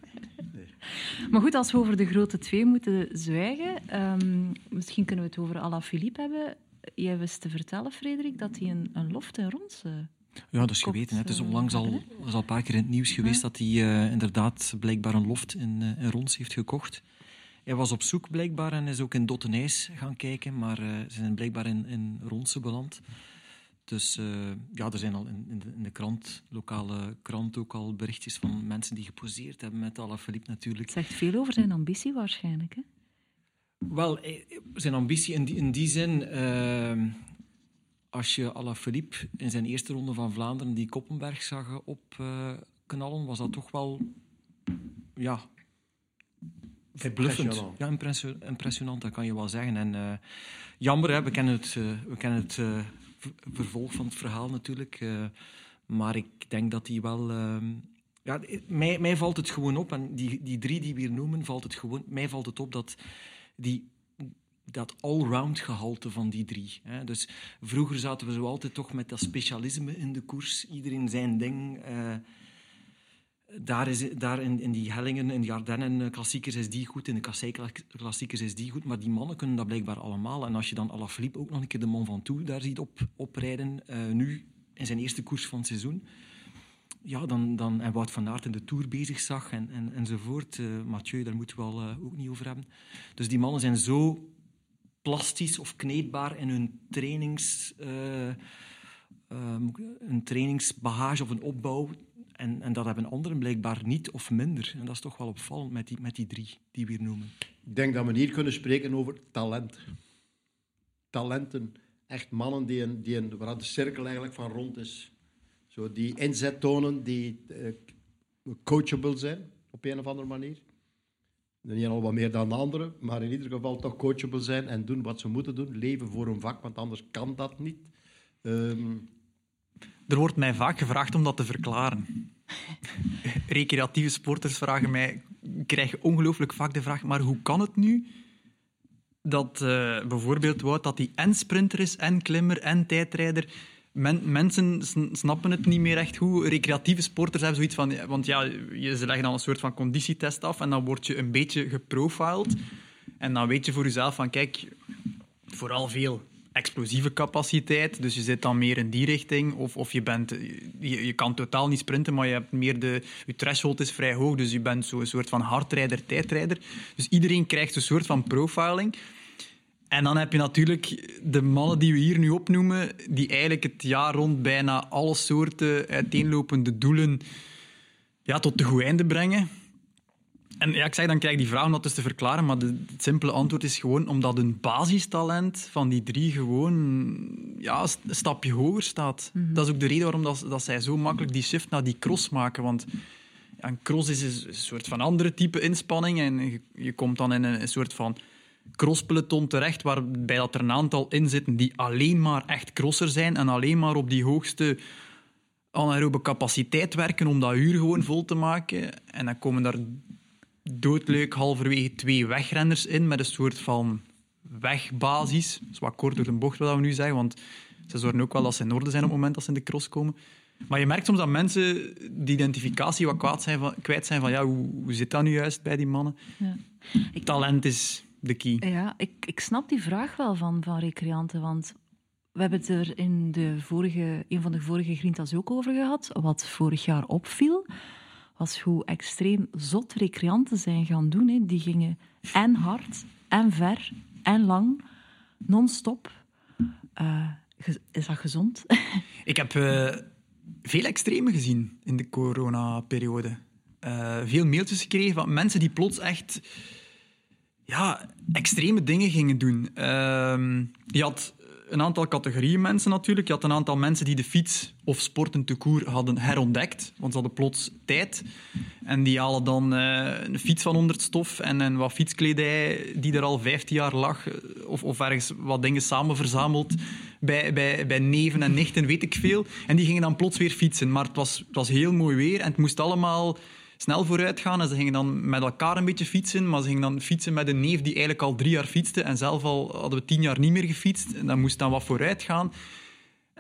[SPEAKER 3] <laughs> Maar goed, als we over de grote twee moeten zwijgen, um, misschien kunnen we het over Alaphilippe hebben. Jij wist te vertellen, Frederik, dat hij een, een loft en rons... Uh,
[SPEAKER 2] ja, dat is geweten. Het is onlangs al, is al een paar keer in het nieuws geweest dat hij uh, inderdaad blijkbaar een loft in, uh, in Rons heeft gekocht. Hij was op zoek blijkbaar en is ook in Dottenijs gaan kijken, maar uh, ze zijn blijkbaar in, in Ronse beland. Dus uh, ja, er zijn al in, in, de, in, de, krant, lokale krant, ook al berichtjes van mensen die geposeerd hebben met Alaphilippe natuurlijk.
[SPEAKER 3] Het zegt veel over zijn ambitie waarschijnlijk, hè?
[SPEAKER 2] Wel, eh, zijn ambitie in die, in die zin... Uh, als je Alaphilippe in zijn eerste ronde van Vlaanderen die Koppenberg zag opknallen, was dat toch wel... Ja, verbluffend. Ja, impressionant, dat kan je wel zeggen. En uh, jammer, hè, we kennen het, uh, we kennen het uh, vervolg van het verhaal natuurlijk. maar ik denk dat die wel. Ehm, ja, mij, mij valt het gewoon op, en die, die drie die we hier noemen, valt het gewoon, mij valt het op dat die dat allround gehalte van die drie. Hè. Dus vroeger zaten we zo altijd toch met dat specialisme in de koers. Iedereen zijn ding daar, is, daar in, in die hellingen, in die Ardennen-klassiekers is die goed, in de Kassei-klassiekers is die goed, maar die mannen kunnen dat blijkbaar allemaal. En als je dan Alaphilippe ook nog een keer de Mont Ventoux daar ziet op, oprijden, uh, nu in zijn eerste koers van het seizoen, ja, dan, dan, en Wout van Aert in de Tour bezig zag en, en, enzovoort. Uh, Mathieu, daar moeten we wel uh, ook niet over hebben. Dus die mannen zijn zo plastisch of kneedbaar in hun trainings... Een trainingsbagage of een opbouw en, en dat hebben anderen blijkbaar niet of minder. En dat is toch wel opvallend met die, met die drie die we hier noemen.
[SPEAKER 4] Ik denk dat we hier kunnen spreken over talent. Talenten, echt mannen die een, die een, waar de cirkel eigenlijk van rond is. Zo die inzet tonen, die uh, coachable zijn op een of andere manier. Niet al wat meer dan de anderen, maar in ieder geval toch coachable zijn en doen wat ze moeten doen. Leven voor een vak, want anders kan dat niet. Um,
[SPEAKER 5] er wordt mij vaak gevraagd om dat te verklaren. Recreatieve sporters vragen mij, ik krijg ongelooflijk vaak de vraag, maar hoe kan het nu dat uh, bijvoorbeeld Wout dat hij en sprinter is, en klimmer, en tijdrijder... Men, mensen snappen het niet meer echt hoe. Recreatieve sporters hebben zoiets van... Want ja, ze leggen dan een soort van conditietest af en dan word je een beetje geprofiled. En dan weet je voor jezelf van, kijk, vooral veel explosieve capaciteit. Dus je zit dan meer in die richting. Of, of je, bent, je, je kan totaal niet sprinten, maar je hebt meer de, je threshold is vrij hoog. Dus je bent zo'n soort van hardrijder, tijdrijder. Dus iedereen krijgt een soort van profiling. En dan heb je natuurlijk de mannen die we hier nu opnoemen, die eigenlijk het jaar rond bijna alle soorten uiteenlopende doelen ja, tot de goed einde brengen. En ja, ik zeg, dan krijg ik die vraag om dat dus te verklaren, maar de, het simpele antwoord is gewoon omdat een basistalent van die drie gewoon ja, een stapje hoger staat. Mhm. Dat is ook de reden waarom dat, dat zij zo makkelijk die shift naar die cross maken. Want ja, een cross is een soort van andere type inspanning en je, je komt dan in een, een soort van crosspeloton terecht, waarbij dat er een aantal in zitten die alleen maar echt crosser zijn en alleen maar op die hoogste anaerobe capaciteit werken om dat uur gewoon vol te maken. En dan komen daar doodleuk halverwege twee wegrenners in met een soort van wegbasis. Dat is wat kort door de bocht wat we nu zeggen, want ze zorgen ook wel dat ze in orde zijn op het moment dat ze in de cross komen. Maar je merkt soms dat mensen die identificatie wat kwaad zijn van, kwijt zijn van ja, hoe, hoe zit dat nu juist bij die mannen? Ja. Ik, Talent is de key.
[SPEAKER 3] Ja, ik, ik snap die vraag wel van, van recreanten, want we hebben het er in de vorige, een van de vorige Grintas ook over gehad, wat vorig jaar opviel was hoe extreem zot recreanten zijn gaan doen. Hè. Die gingen en hard, en ver, en lang, non-stop. Uh, is dat gezond? <laughs>
[SPEAKER 5] Ik heb uh, veel extreme gezien in de coronaperiode. Uh, veel mailtjes gekregen van mensen die plots echt ja, extreme dingen gingen doen. Uh, je had een aantal categorieën mensen natuurlijk. Je had een aantal mensen die de fiets of sporten te koer hadden herontdekt, want ze hadden plots tijd. En die halen dan uh, een fiets van onder het stof en, en wat fietskledij die er al 15 jaar lag, eh, of, of ergens wat dingen samen verzameld bij, bij, bij neven en nichten, weet ik veel. En die gingen dan plots weer fietsen. Maar het was, het was heel mooi weer en het moest allemaal snel vooruit gaan. En ze gingen dan met elkaar een beetje fietsen, maar ze gingen dan fietsen met een neef die eigenlijk al drie jaar fietste. En zelf al hadden we tien jaar niet meer gefietst. En dan moest dan wat vooruit gaan.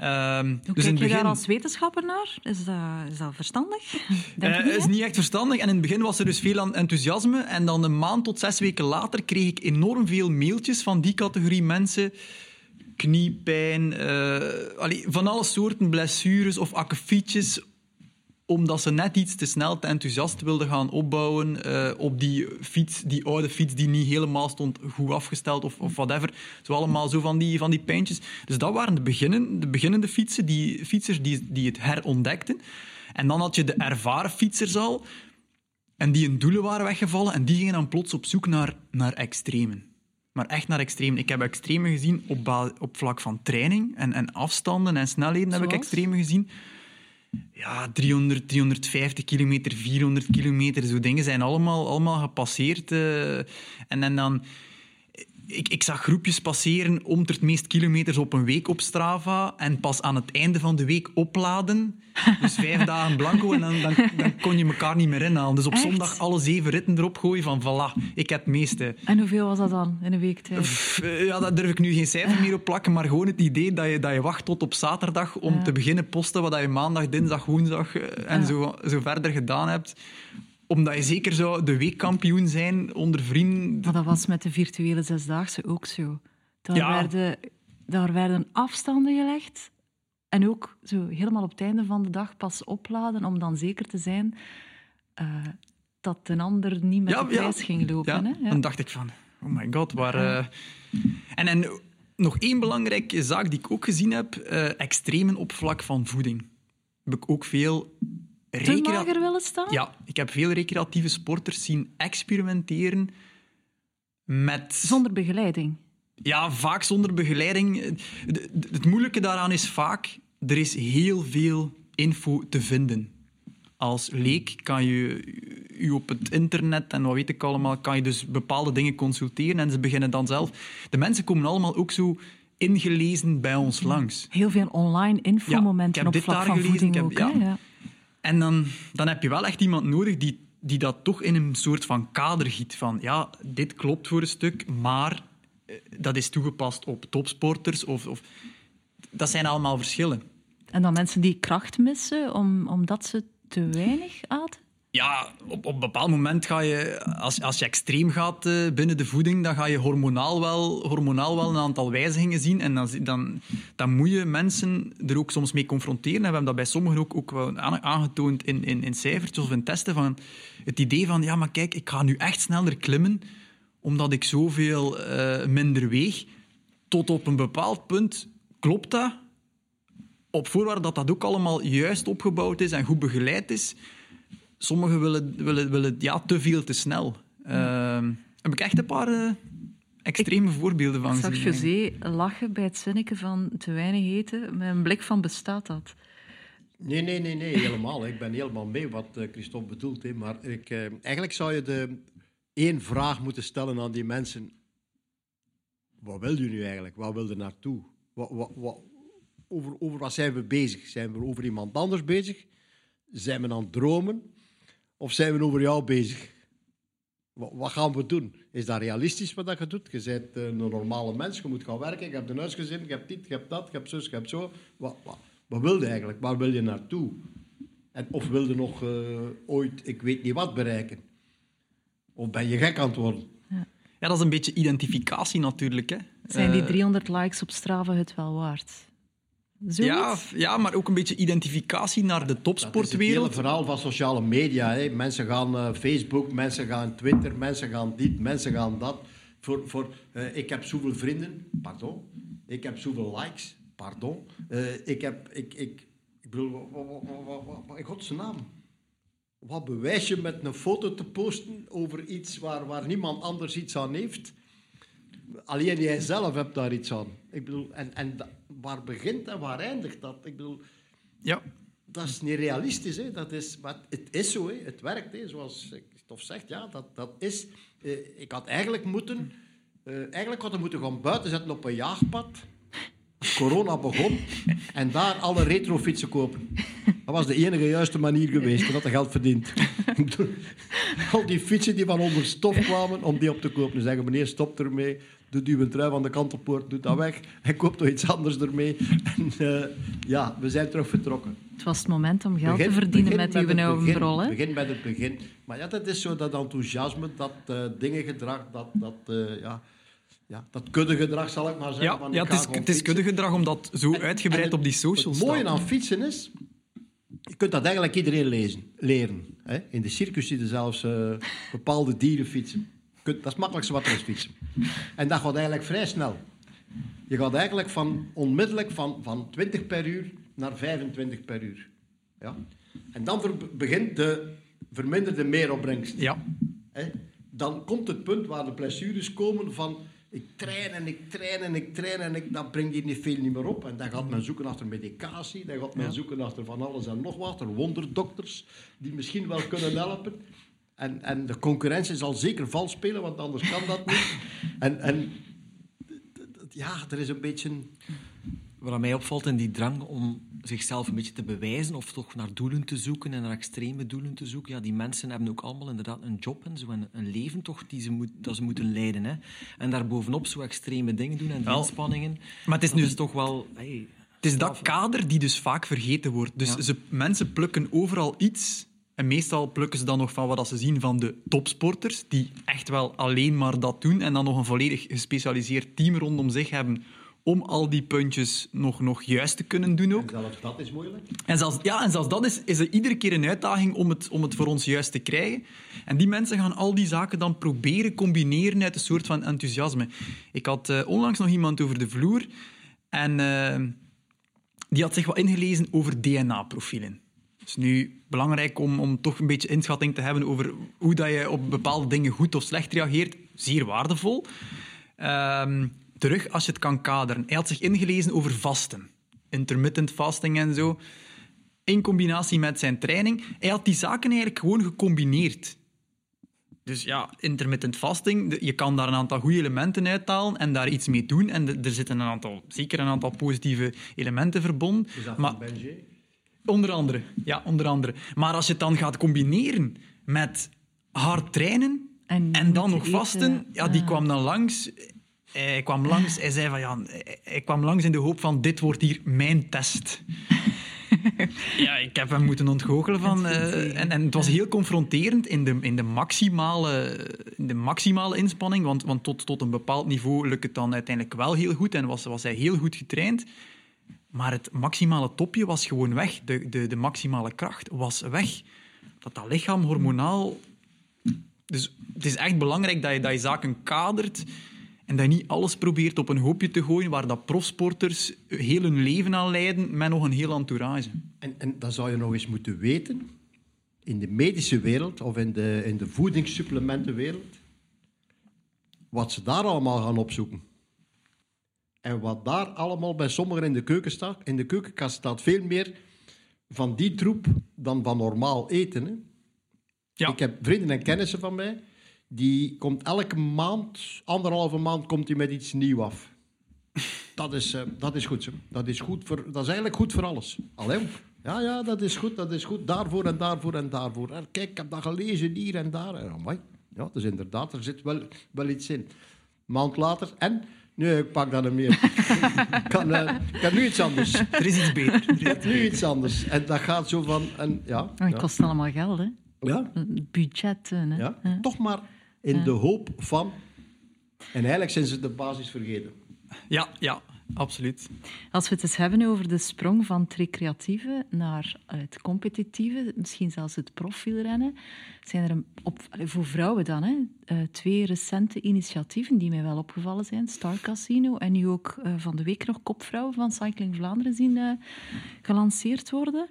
[SPEAKER 3] Um, Hoe dus kijk je daar als wetenschapper naar? Is dat, is dat verstandig? <laughs>
[SPEAKER 5] Het uh, is niet echt verstandig. En in het begin was er dus veel enthousiasme. En dan een maand tot zes weken later kreeg ik enorm veel mailtjes van die categorie mensen. Kniepijn, uh, allee, van alle soorten blessures of akkefietjes omdat ze net iets te snel, te enthousiast wilden gaan opbouwen uh, op die fiets, die oude fiets die niet helemaal stond goed afgesteld of, of whatever. Zo allemaal zo van die, van die pijntjes. Dus dat waren de, beginnen, de beginnende fietsen, die fietsers die, die het herontdekten. En dan had je de ervaren fietsers al, en die hun doelen waren weggevallen, en die gingen dan plots op zoek naar, naar extremen. Maar echt naar extremen. Ik heb extremen gezien op, op vlak van training en, en afstanden en snelheden heb ik extremen gezien ja, 300, 350 kilometer, 400 kilometer, zo dingen zijn allemaal, allemaal gepasseerd. Uh, en, en dan ik, ik zag groepjes passeren om het meest kilometers op een week op Strava en pas aan het einde van de week opladen. Dus vijf <laughs> dagen blanco en dan, dan, dan, kon je elkaar niet meer inhalen. Dus op zondag alle zeven ritten erop gooien van voilà, ik heb het meeste.
[SPEAKER 3] En hoeveel was dat dan in een week tijd?
[SPEAKER 5] Eh, ja, daar durf ik nu geen cijfer meer op plakken, maar gewoon het idee dat je, dat je wacht tot op zaterdag om te beginnen posten wat je maandag, dinsdag, woensdag eh, en zo, zo verder gedaan hebt omdat je zeker zou de weekkampioen zijn onder vrienden.
[SPEAKER 3] Maar dat was met de virtuele zesdaagse ook zo. Daar, werden, daar werden afstanden gelegd. En ook zo helemaal op het einde van de dag pas opladen om dan zeker te zijn uh, dat een ander niet met de prijs ging lopen.
[SPEAKER 5] Hè? Dan dacht ik van, oh my god, waar... Uh... En, en nog één belangrijke zaak die ik ook gezien heb, uh, extremen op vlak van voeding. Heb ik ook veel
[SPEAKER 3] te mager willen staan?
[SPEAKER 5] Ja, ik heb veel recreatieve sporters zien experimenteren met...
[SPEAKER 3] Zonder begeleiding?
[SPEAKER 5] Ja, vaak zonder begeleiding. Het moeilijke daaraan is vaak, er is heel veel info te vinden. Als leek kan je u op het internet en wat weet ik allemaal, kan je dus bepaalde dingen consulteren en ze beginnen dan zelf. De mensen komen allemaal ook zo ingelezen bij ons langs.
[SPEAKER 3] Heel veel online infomomenten ja, op vlak van gelezen, voeding heb, ook. Ja. Ja.
[SPEAKER 5] En dan, dan heb je wel echt iemand nodig die, die dat toch in een soort van kader giet. Van ja, dit klopt voor een stuk, maar eh, dat is toegepast op topsporters. Of, of, dat zijn allemaal verschillen.
[SPEAKER 3] En dan mensen die kracht missen om, omdat ze te weinig aten?
[SPEAKER 5] Ja, op, op een bepaald moment ga je, als, als je extreem gaat uh, binnen de voeding, dan ga je hormonaal wel, hormonaal wel een aantal wijzigingen zien. En dan, dan, dan moet je mensen er ook soms mee confronteren. En we hebben dat bij sommigen ook, ook wel aangetoond in, in, in cijfertjes of in testen. Van het idee van, ja, maar kijk, ik ga nu echt sneller klimmen, omdat ik zoveel uh, minder weeg. Tot op een bepaald punt klopt dat, op voorwaarde dat dat ook allemaal juist opgebouwd is en goed begeleid is sommigen willen, willen, willen ja, te veel te snel. Uh, heb ik echt een paar uh, extreme voorbeelden van
[SPEAKER 3] gezien. Ik zag José lachen bij het zinnetje van te weinig eten, met een blik van bestaat dat?
[SPEAKER 4] Nee, nee, nee, nee, helemaal. Ik ben helemaal mee wat uh, Christophe bedoelt. Hè. Maar ik, uh, eigenlijk zou je de één vraag moeten stellen aan die mensen. Wat wil je nu eigenlijk? Wat wil je naartoe? Wat, wat, wat, over, over wat zijn we bezig? Zijn we over iemand anders bezig? Zijn we aan het dromen? Of zijn we over jou bezig? Wat, wat gaan we doen? Is dat realistisch wat dat je doet? Je bent een normale mens, je moet gaan werken, je hebt een huisgezin, je hebt dit, je hebt dat, je hebt zus, je hebt zo. Wat, wat, wat wil je eigenlijk? Waar wil je naartoe? En of wil je nog uh, ooit, ik weet niet wat, bereiken? Of ben je gek aan het worden?
[SPEAKER 5] Ja, ja dat is een beetje identificatie natuurlijk. Hè.
[SPEAKER 3] Zijn die 300 eh, likes op Strava het wel waard?
[SPEAKER 5] Ja, ja, maar ook een beetje identificatie naar de topsportwereld. Het hele
[SPEAKER 4] verhaal van sociale media. Hè. Mensen gaan uh, Facebook, mensen gaan Twitter, mensen gaan dit, mensen gaan dat. Voor, voor, uh, ik heb zoveel vrienden, pardon. Ik heb zoveel likes, pardon. Uh, ik, heb, ik, ik, Ik bedoel, in godsnaam? Wat bewijs je met een foto te posten over iets waar, waar niemand anders iets aan heeft? Alleen jij zelf hebt daar iets aan. Ik bedoel, en, en waar begint en waar eindigt dat? Ik bedoel,
[SPEAKER 5] ja.
[SPEAKER 4] dat is niet realistisch. Hè? Dat is, maar het is zo, hè? het werkt. Hè? Zoals Stof zegt, ja, dat, dat is... Uh, ik had eigenlijk moeten... Uh, eigenlijk had moeten gaan buiten zetten op een jaagpad. Corona begon. En daar alle retrofietsen kopen. Dat was de enige juiste manier geweest. Dat de geld verdient. Al die fietsen die van onder stof kwamen, om die op te kopen. Zeggen meneer, stop ermee doet u een trui van de kantelpoort, doet dat weg. Hij koopt toch iets anders ermee. En uh, ja, we zijn terug vertrokken.
[SPEAKER 3] Het was het moment om geld begin, te verdienen met uw oude brol. Hè?
[SPEAKER 4] Begin met het begin. Maar ja, dat is zo dat enthousiasme, dat uh, dingengedrag, dat... dat uh, ja, ja, dat kuddegedrag zal ik maar zeggen.
[SPEAKER 5] Ja, ja het, is, het is kuddegedrag omdat zo en, uitgebreid en het, op die socials
[SPEAKER 4] Het mooie aan fietsen is, je kunt dat eigenlijk iedereen lezen, leren. Hè? In de circus zitten zelfs uh, bepaalde dieren fietsen dat is het makkelijkste wat er is fietsen. En dat gaat eigenlijk vrij snel. Je gaat eigenlijk van, onmiddellijk van, van 20 per uur naar 25 per uur. Ja? En dan begint de verminderde meeropbrengst.
[SPEAKER 5] Ja.
[SPEAKER 4] Dan komt het punt waar de blessures komen van ik train en ik train en ik train en ik, dat brengt hier niet veel niet meer op. En dan gaat men zoeken achter medicatie, dan gaat men zoeken achter van alles en nog wat, er wonderdokters die misschien wel kunnen helpen. En, en de concurrentie zal zeker vals spelen, want anders kan dat niet. <laughs> En, en ja, er is een beetje...
[SPEAKER 2] Wat mij opvalt in die drang om zichzelf een beetje te bewijzen of toch naar doelen te zoeken en naar extreme doelen te zoeken. Ja, die mensen hebben ook allemaal inderdaad een job en zo, een, een leven toch die ze moet, dat ze moeten leiden. Hè. En daarbovenop zo extreme dingen doen en die inspanningen.
[SPEAKER 5] Maar het is nu toch wel... het is dat kader die dus vaak vergeten wordt. Dus ze, mensen plukken overal iets en meestal plukken ze dan nog van wat ze zien van de topsporters, die echt wel alleen maar dat doen en dan nog een volledig gespecialiseerd team rondom zich hebben om al die puntjes nog, nog juist te kunnen doen ook.
[SPEAKER 4] En zelfs dat is moeilijk.
[SPEAKER 5] En zelfs, ja, en zelfs dat is, is er iedere keer een uitdaging om het, om het voor ons juist te krijgen. En die mensen gaan al die zaken dan proberen combineren uit een soort van enthousiasme. Ik had uh, onlangs nog iemand over de vloer en uh, die had zich wat ingelezen over DNA-profielen. Is nu belangrijk om, om toch een beetje inschatting te hebben over hoe dat je op bepaalde dingen goed of slecht reageert. Zeer waardevol. Um, terug als je het kan kaderen. Hij had zich ingelezen over vasten. Intermittent fasting en zo. In combinatie met zijn training. Hij had die zaken eigenlijk gewoon gecombineerd. Dus ja, intermittent fasting, je kan daar een aantal goede elementen uithalen en daar iets mee doen. En er zitten een aantal, zeker een aantal positieve elementen verbonden.
[SPEAKER 4] Is dat maar,
[SPEAKER 5] Onder andere, ja, onder andere. Maar als je het dan gaat combineren met hard trainen en, dan nog vasten, ja, die ah. kwam dan langs. Hij kwam langs, hij zei van ja, hij kwam langs in de hoop van dit wordt hier mijn test. <laughs> ja, ik heb hem moeten ontgoochelen van. Uh, en, en het was heel confronterend in de, in de, maximale, in de maximale inspanning, want, want tot, tot een bepaald niveau lukt het dan uiteindelijk wel heel goed en was, was hij heel goed getraind. Maar het maximale topje was gewoon weg. De, de, de maximale kracht was weg. Dat dat lichaam hormonaal... Dus het is echt belangrijk dat je, dat je zaken kadert en dat je niet alles probeert op een hoopje te gooien waar dat profsporters heel hun leven aan leiden met nog een heel entourage.
[SPEAKER 4] En, en dat zou je nog eens moeten weten. In de medische wereld of in de, in de voedingssupplementenwereld, wat ze daar allemaal gaan opzoeken. En wat daar allemaal bij sommigen in de, keuken staat, in de keukenkast staat, veel meer van die troep dan van normaal eten. Hè? Ja. Ik heb vrienden en kennissen van mij, die komt elke maand, anderhalve maand, komt hij met iets nieuws af. Dat is, uh, dat is goed. Zo. Dat, is goed voor, dat is eigenlijk goed voor alles. Alleen, ja, ja, dat is goed, dat is goed. Daarvoor en daarvoor en daarvoor. En kijk, ik heb dat gelezen hier en daar. En, amai. Ja, dus inderdaad, er zit wel, wel iets in. maand later, en Nee, ik pak dat niet meer. <laughs> ik, kan, uh, kan nu iets anders.
[SPEAKER 5] Er is iets beter.
[SPEAKER 4] Ik heb nu iets anders. En dat gaat zo van... En, ja, oh,
[SPEAKER 3] het kost allemaal geld, hè?
[SPEAKER 4] Ja.
[SPEAKER 3] Budget, hè?
[SPEAKER 4] Ja. Toch maar in de hoop van... En eigenlijk zijn ze de basis vergeten.
[SPEAKER 5] Ja, ja. Absoluut.
[SPEAKER 3] Als we het eens hebben over de sprong van het recreatieve naar het competitieve, misschien zelfs het profielrennen, zijn er een, op, voor vrouwen dan hè, uh, twee recente initiatieven die mij wel opgevallen zijn. Star Casino en nu ook uh, van de week nog kopvrouwen van Cycling Vlaanderen zien uh, gelanceerd worden.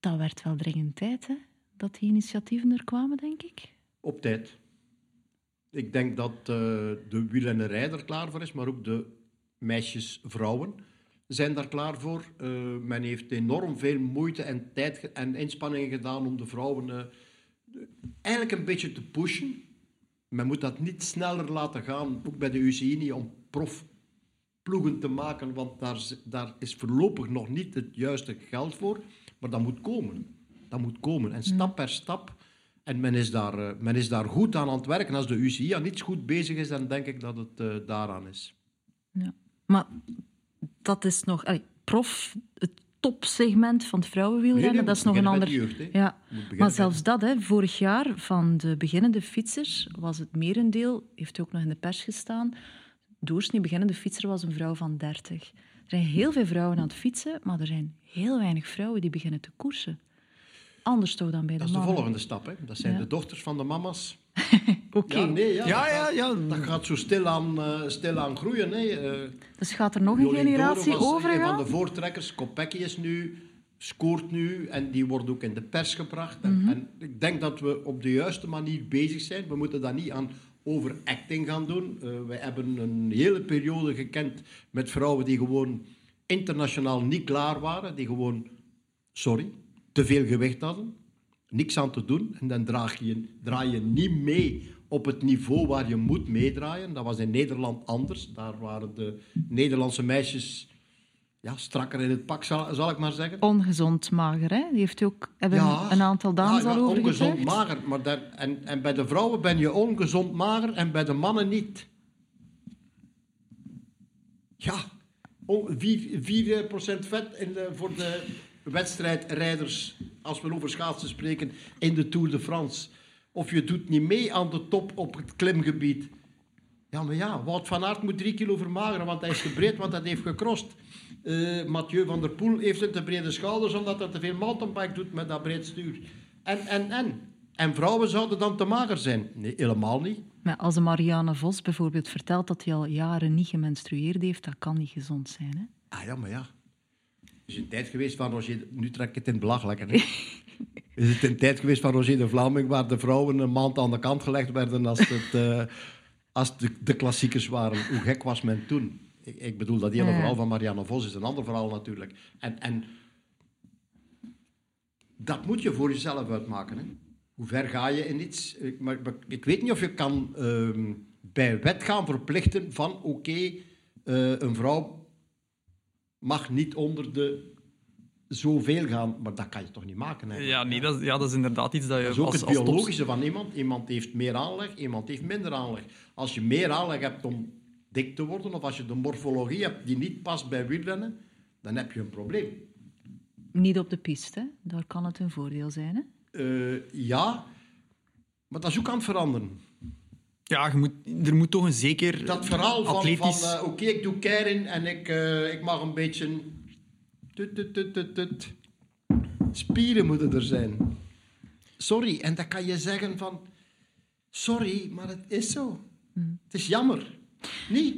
[SPEAKER 3] Dat werd wel dringend tijd, hè, dat die initiatieven er kwamen, denk ik.
[SPEAKER 4] Op tijd. Ik denk dat de wielrennerij er klaar voor is, maar ook de meisjes, vrouwen zijn daar klaar voor. Uh, men heeft enorm veel moeite en tijd en inspanningen gedaan om de vrouwen uh, eigenlijk een beetje te pushen. Men moet dat niet sneller laten gaan, ook bij de UCI niet, om profploegen te maken, want daar, daar is voorlopig nog niet het juiste geld voor. Maar dat moet komen. Dat moet komen. En stap per stap. En men is, daar, uh, men is daar goed aan aan het werken. Als de UCI aan niets goed bezig is, dan denk ik dat het daaraan is.
[SPEAKER 3] Ja. Maar dat is nog... Allee, prof, het topsegment van het vrouwenwielrennen,
[SPEAKER 4] nee, nee,
[SPEAKER 3] dat is nog een ander...
[SPEAKER 4] Jeugd,
[SPEAKER 3] ja. Maar zelfs dat, hè, vorig jaar, van de beginnende fietsers, was het merendeel, heeft ook nog in de pers gestaan, doorsnee beginnende fietser was een vrouw van 30. Er zijn heel veel vrouwen aan het fietsen, maar er zijn heel weinig vrouwen die beginnen te koersen. Anders toch dan bij de
[SPEAKER 4] mannen.
[SPEAKER 3] Dat
[SPEAKER 4] is de volgende stap. Hè. Dat zijn
[SPEAKER 3] ja.
[SPEAKER 4] de dochters van de mama's. <laughs>
[SPEAKER 3] Oké.
[SPEAKER 4] Ja, nee, ja,
[SPEAKER 5] Ja, ja, ja.
[SPEAKER 4] Dat gaat zo stilaan, uh, stilaan groeien. Hè. Uh,
[SPEAKER 3] Dus gaat er nog een
[SPEAKER 4] Jolien
[SPEAKER 3] generatie over
[SPEAKER 4] een van de voortrekkers. Kopecky is nu, scoort nu en die wordt ook in de pers gebracht. En,
[SPEAKER 3] Mhm.
[SPEAKER 4] en ik denk dat we op de juiste manier bezig zijn. We moeten dat niet aan overacting gaan doen. Uh, wij hebben een hele periode gekend met vrouwen die gewoon internationaal niet klaar waren. Die gewoon, sorry, te veel gewicht hadden. Niks aan te doen. En dan draag je, draai je niet mee op het niveau waar je moet meedraaien. Dat was in Nederland anders. Daar waren de Nederlandse meisjes ja, strakker in het pak, zal, zal ik maar zeggen.
[SPEAKER 3] Ongezond mager, hè? Die heeft ook hebben
[SPEAKER 4] Ja.
[SPEAKER 3] een aantal dames
[SPEAKER 4] Ja, ja,
[SPEAKER 3] al over
[SPEAKER 4] ongezond mager. Maar daar, en, en bij de vrouwen ben je ongezond mager en bij de mannen niet. Ja, on- 4%, 4 vet in de, voor de wedstrijdrijders, als we over schaatsen spreken, in de Tour de France. Of je doet niet mee aan de top op het klimgebied. Ja, maar ja, Wout van Aert moet drie kilo vermageren, want hij is gebreed, want dat heeft gekrost. Eh, Mathieu van der Poel heeft een te brede schouders, omdat hij te veel mountainbike doet met dat breed stuur. En, en, en. En vrouwen zouden dan te mager zijn? Nee, helemaal niet.
[SPEAKER 3] Maar als de Marianne Vos bijvoorbeeld vertelt dat hij al jaren niet gemenstrueerd heeft, dat kan niet gezond zijn. Hè?
[SPEAKER 4] Ah ja, maar ja. Er is een tijd geweest van Roger... Nu trek ik het in het belachelijk. <laughs> Is het een tijd geweest van Roger de Vlaming waar de vrouwen een maand aan de kant gelegd werden als, het, <laughs> eh, als de, de klassiekers waren. Hoe gek was men toen? Ik, ik bedoel, dat hele verhaal van Marianne Vos is een ander verhaal natuurlijk. En, en dat moet je voor jezelf uitmaken. Hè? Hoe ver ga je in iets? Ik, maar, maar ik weet niet of je kan ehm, bij wet gaan verplichten van oké, eh, een vrouw mag niet onder de zoveel gaan, maar dat kan je toch niet maken? eigenlijk?
[SPEAKER 5] Ja, nee, dat, is- ja, dat is inderdaad iets dat je
[SPEAKER 4] Dat is ook
[SPEAKER 5] als,
[SPEAKER 4] het
[SPEAKER 5] als
[SPEAKER 4] biologische van iemand. Iemand heeft meer aanleg, iemand heeft minder aanleg. Als je meer aanleg hebt om dik te worden, of als je de morfologie hebt die niet past bij wielrennen, dan heb je een probleem.
[SPEAKER 3] Niet op de piste, daar kan het een voordeel zijn. Hè?
[SPEAKER 4] Eh, ja, maar dat is ook aan het veranderen.
[SPEAKER 5] Ja, je moet, er moet toch een zeker
[SPEAKER 4] Dat verhaal van, van
[SPEAKER 5] atletisch...
[SPEAKER 4] eh, oké, ik doe keirin en ik, eh, ik mag een beetje... Tut, tut, tut, tut, tut. Spieren moeten er zijn. Sorry, en dan kan je zeggen van... Sorry, maar het is zo. Het is jammer. Niet?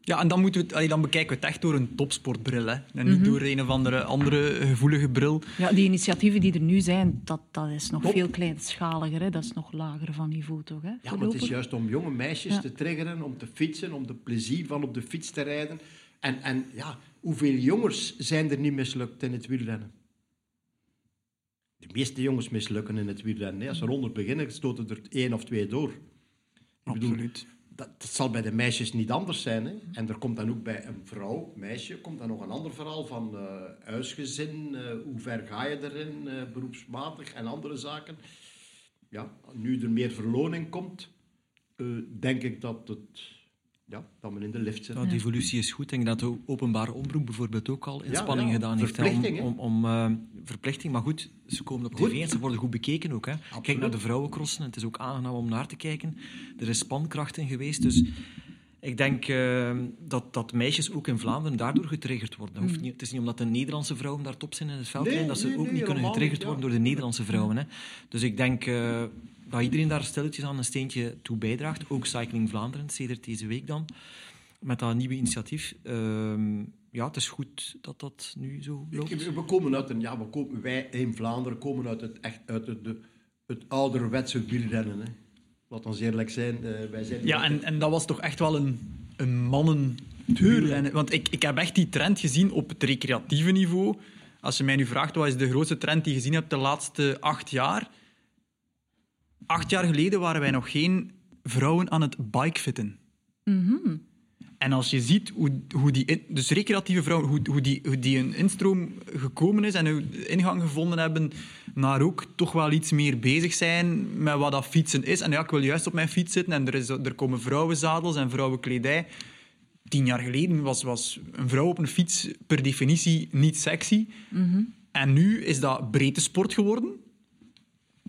[SPEAKER 5] Ja, en dan, moeten we het, dan bekijken we het echt door een topsportbril. Hè. En
[SPEAKER 4] Mhm.
[SPEAKER 5] niet door een of andere, andere gevoelige bril.
[SPEAKER 3] Ja, die initiatieven die er nu zijn, dat, dat is nog
[SPEAKER 4] Top.
[SPEAKER 3] veel kleinschaliger. Hè? Dat is nog lager van niveau, toch? Hè?
[SPEAKER 4] Ja, maar het is juist om jonge meisjes
[SPEAKER 3] Ja.
[SPEAKER 4] te triggeren, om te fietsen, om de plezier van op de fiets te rijden. En, en ja, hoeveel jongens zijn er niet mislukt in het wielrennen? De meeste jongens mislukken in het wielrennen. hè. Als ze eronder beginnen, stoten er één of twee door.
[SPEAKER 5] Absoluut.
[SPEAKER 4] dat, dat zal bij de meisjes niet anders zijn. Hè? En er komt dan ook bij een vrouw, meisje, komt dan nog een ander verhaal van eh, huisgezin. eh, hoe ver ga je erin, eh, beroepsmatig en andere zaken. Ja, nu er meer verloning komt, denk ik dat, het, ja, dat men in de lift zit.
[SPEAKER 2] Ja, de evolutie is goed. Ik denk dat de openbare omroep bijvoorbeeld ook al inspanningen
[SPEAKER 4] ja.
[SPEAKER 2] gedaan heeft om, om, om eh, verplichting. Maar goed, ze komen op
[SPEAKER 4] Goed.
[SPEAKER 2] tv en ze worden goed bekeken ook. Hè. Kijk naar de vrouwencrossen, het is ook aangenaam om naar te kijken. Er is spankracht in geweest, dus Ik denk uh, dat, dat meisjes ook in Vlaanderen daardoor getriggerd worden. Mm. Niet, het is niet omdat de Nederlandse vrouwen daar top zijn in het veld, nee, dat ze nee, ook nee, niet kunnen getriggerd worden door de Nederlandse vrouwen. Hè. Dus ik denk uh, dat iedereen daar stilletjes aan een steentje toe bijdraagt. Ook Cycling Vlaanderen, sedert deze week dan. Met dat nieuwe initiatief. Uh, ja, het is goed dat dat nu zo loopt.
[SPEAKER 4] We komen uit een, ja, we komen, wij in Vlaanderen komen uit het, echt, uit het, de, het ouderwetse wielrennen. Hè. Laat ons eerlijk zijn. Uh, wij zijn
[SPEAKER 5] ja, en, en dat was toch echt wel een, een mannen Want ik, ik heb echt die trend gezien op het recreatieve niveau. Als je mij nu vraagt wat is de grootste trend die je gezien hebt de laatste acht jaar. Acht jaar geleden waren wij nog geen vrouwen aan het bikefitten.
[SPEAKER 3] Mm
[SPEAKER 5] en als je ziet hoe, hoe die, dus recreatieve vrouwen, hoe, hoe, die, hoe die een instroom gekomen is en hoe ingang gevonden hebben naar ook toch wel iets meer bezig zijn met wat dat fietsen is. En ja, ik wil juist op mijn fiets zitten en er, is, er komen vrouwenzadels en vrouwenkledij. Tien jaar geleden was, was een vrouw op een fiets per definitie niet sexy.
[SPEAKER 3] Mm
[SPEAKER 5] En nu is dat breedte sport geworden.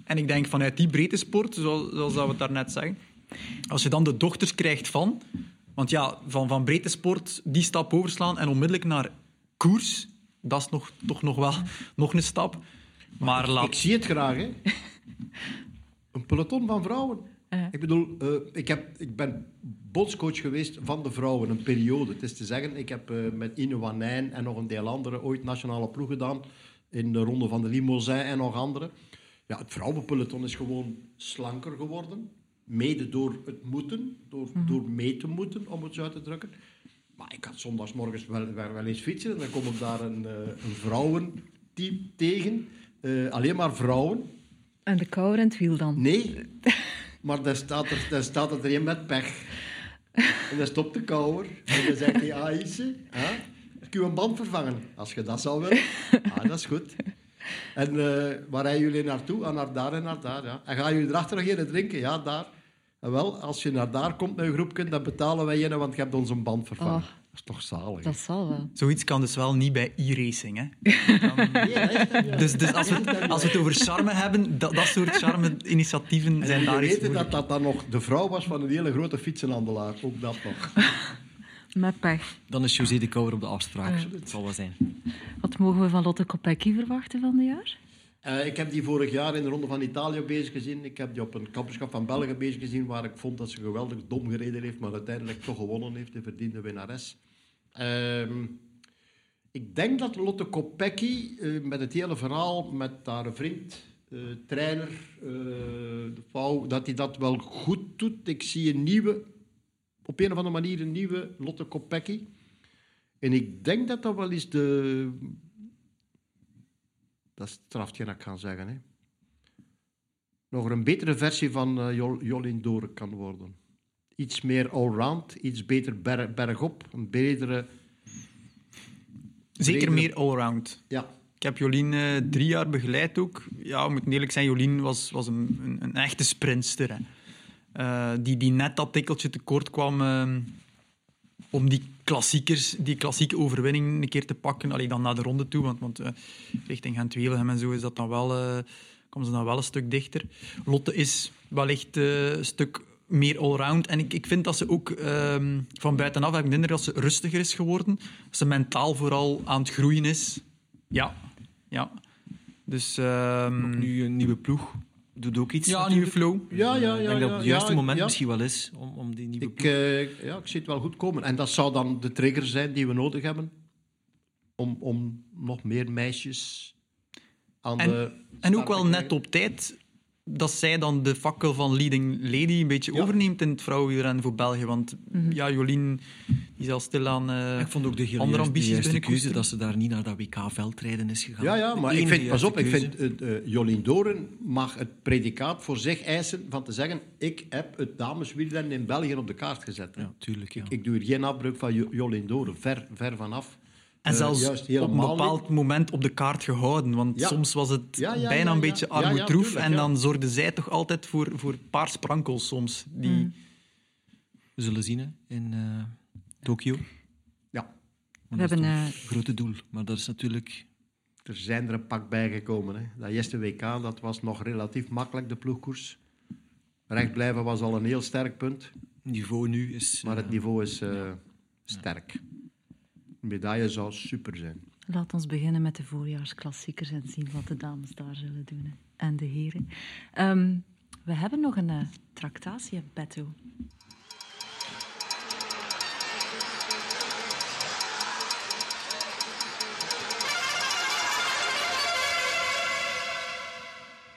[SPEAKER 5] En ik denk vanuit die breedte sport, zoals, zoals we het daarnet zeggen, als je dan de dochters krijgt van want ja, van, van breedte sport die stap overslaan en onmiddellijk naar koers, dat is nog, toch nog wel <laughs> nog een stap. Maar,
[SPEAKER 4] ik,
[SPEAKER 5] laat...
[SPEAKER 4] ik zie het graag, hè. <laughs> Een peloton van vrouwen.
[SPEAKER 3] Uh.
[SPEAKER 4] Ik bedoel, uh, ik, heb, ik ben bondscoach geweest van de vrouwen, een periode. Het is te zeggen, ik heb uh, met Ine Wanijn en nog een deel anderen ooit nationale ploeg gedaan. In de ronde van de Limousin en nog andere. Ja, het vrouwenpeloton is gewoon slanker geworden. Mede door het moeten, door, mm -hmm. door mee te moeten, om het zo uit te drukken. Maar ik had zondagsmorgens wel, wel, wel eens fietsen en dan kom ik daar een, uh, een vrouwenteam tegen. Uh, alleen maar vrouwen.
[SPEAKER 3] En de kouwer en het wiel dan?
[SPEAKER 4] Nee, maar daar staat er, daar staat er een met pech. En dan stopt de kouwer en dan zegt hij, ah, Ise, ik je een band vervangen. Als je dat zou willen, ah, dat is goed. En uh, waar rijden jullie naartoe? Ah, naar daar en naar daar, ja. En gaan jullie erachter nog een drinken? Ja, daar. En wel, als je naar daar komt met een groepje, dan betalen wij je, want je hebt ons een band vervangen. Oh, dat is toch zalig?
[SPEAKER 3] Dat zal wel.
[SPEAKER 5] Zoiets kan dus wel niet bij e-racing, hè? <laughs> Dan... dus, dus als, we het, als we het over charme hebben, dat, dat soort charme-initiatieven zijn daar iets
[SPEAKER 4] weten dat dat dan nog de vrouw was van een hele grote fietsenhandelaar. Ook dat nog. <laughs>
[SPEAKER 3] Met pech.
[SPEAKER 2] Dan is José de Kouwer op de afspraak. Uh, dat zal wel zijn.
[SPEAKER 3] Wat mogen we van Lotte Kopecky verwachten van de jaar?
[SPEAKER 4] Uh, ik heb die vorig jaar in de Ronde van Italië bezig gezien. Ik heb die op een kampioenschap van België bezig gezien, waar ik vond dat ze geweldig dom gereden heeft, maar uiteindelijk toch gewonnen heeft, de verdiende winnares. Uh, ik denk dat Lotte Kopecky uh, met het hele verhaal, met haar vriend, uh, trainer, de vrouw, dat hij dat wel goed doet. Ik zie een nieuwe, op een of andere manier een nieuwe Lotte Kopecky. En ik denk dat dat wel eens de dat is het dat ik kan zeggen. Hè. Nog een betere versie van uh, Jolien Door kan worden. Iets meer allround, iets beter ber bergop, een bredere...
[SPEAKER 5] Zeker meer allround.
[SPEAKER 4] Ja.
[SPEAKER 5] Ik heb Jolien uh, drie jaar begeleid ook. Ja, we moeten eerlijk zijn, Jolien was, was een, een, een echte sprinster. Uh, die, die net dat tikkeltje tekort kwam ehm, om die klassiekers, die klassieke overwinning een keer te pakken. Alleen dan naar de ronde toe, want, want uh, richting Gent-Wevelgem en zo is dat dan wel, uh, komen ze dan wel een stuk dichter. Lotte is wellicht een stuk meer allround. En ik, ik vind dat ze ook um, van buitenaf heb ik indruk dat ze rustiger is geworden. Dat ze mentaal vooral aan het groeien is. Ja, ja. Dus, um,
[SPEAKER 2] ook nu een nieuwe ploeg doet ook iets.
[SPEAKER 5] Ja, nieuwe flow.
[SPEAKER 4] Ja, ja, ja.
[SPEAKER 2] Ik denk dat
[SPEAKER 4] het
[SPEAKER 2] het juiste moment misschien wel is om, om die nieuwe
[SPEAKER 4] ik, uh, ja, ik zie het wel goed komen. En dat zou dan de trigger zijn die we nodig hebben om, om nog meer meisjes aan
[SPEAKER 5] en,
[SPEAKER 4] de...
[SPEAKER 5] En ook wel net op tijd dat zij dan de fakkel van leading lady een beetje ja. overneemt in het vrouwenwielrennen voor België. Want mm -hmm. ja, Jolien die zal stilaan uh,
[SPEAKER 2] Ik vond ook de heel
[SPEAKER 5] andere ambities
[SPEAKER 2] de keuze dat ze daar niet naar dat WK veldrijden is gegaan.
[SPEAKER 4] Ja, ja maar ik vind, pas op, keuze. ik vind uh, uh, Jolien Doren mag het predicaat voor zich eisen van te zeggen ik heb het dameswielrennen in België op de kaart gezet.
[SPEAKER 2] Ja, tuurlijk. Ja.
[SPEAKER 4] Ik, ik, doe hier geen afbreuk van Jolien Doren, ver, ver vanaf.
[SPEAKER 5] En zelfs op een bepaald niet. moment op de kaart gehouden. Want ja. soms was het
[SPEAKER 4] ja, ja,
[SPEAKER 5] bijna een beetje armoedroef. en dan zorgde zij toch altijd voor, voor een paar sprankels soms. Die...
[SPEAKER 2] Mm. We zullen zien in uh, Tokio.
[SPEAKER 4] Ja.
[SPEAKER 3] We hebben
[SPEAKER 2] een uh... grote doel. Maar dat is natuurlijk...
[SPEAKER 4] Er zijn er een pak bijgekomen. Hè. Dat eerste WK dat was nog relatief makkelijk, de ploegkoers. Recht blijven was al een heel sterk punt.
[SPEAKER 2] niveau nu is...
[SPEAKER 4] Maar het niveau is uh, sterk. Medaille zou super zijn.
[SPEAKER 3] Laat ons beginnen met de voorjaarsklassiekers en zien wat de dames daar zullen doen. En de heren. Um, we hebben nog een uh, tractatie, Betto.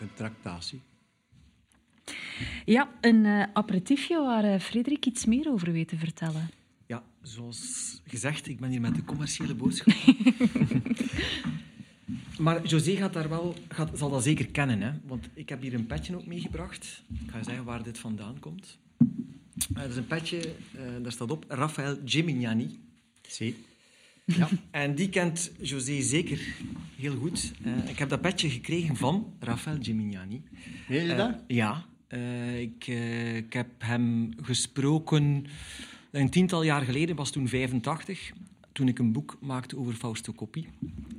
[SPEAKER 4] Een tractatie?
[SPEAKER 3] Ja, een uh, aperitiefje waar uh, Frederik iets meer over weet te vertellen.
[SPEAKER 2] Zoals gezegd, ik ben hier met de commerciële boodschap. <laughs> maar José gaat daar wel, gaat, zal dat zeker kennen, hè? want ik heb hier een petje ook meegebracht. Ik ga je zeggen waar dit vandaan komt. Uh, dat is een petje, daar staat op Rafael Gimignani.
[SPEAKER 4] Zie.
[SPEAKER 2] Ja. En die kent José zeker heel goed. Uh, ik heb dat petje gekregen van Rafael Gimignani.
[SPEAKER 4] Weet je dat?
[SPEAKER 2] Ja. Ik, ik, heb hem gesproken een tiental jaar geleden, was toen 85, toen ik een boek maakte over Fausto Coppi.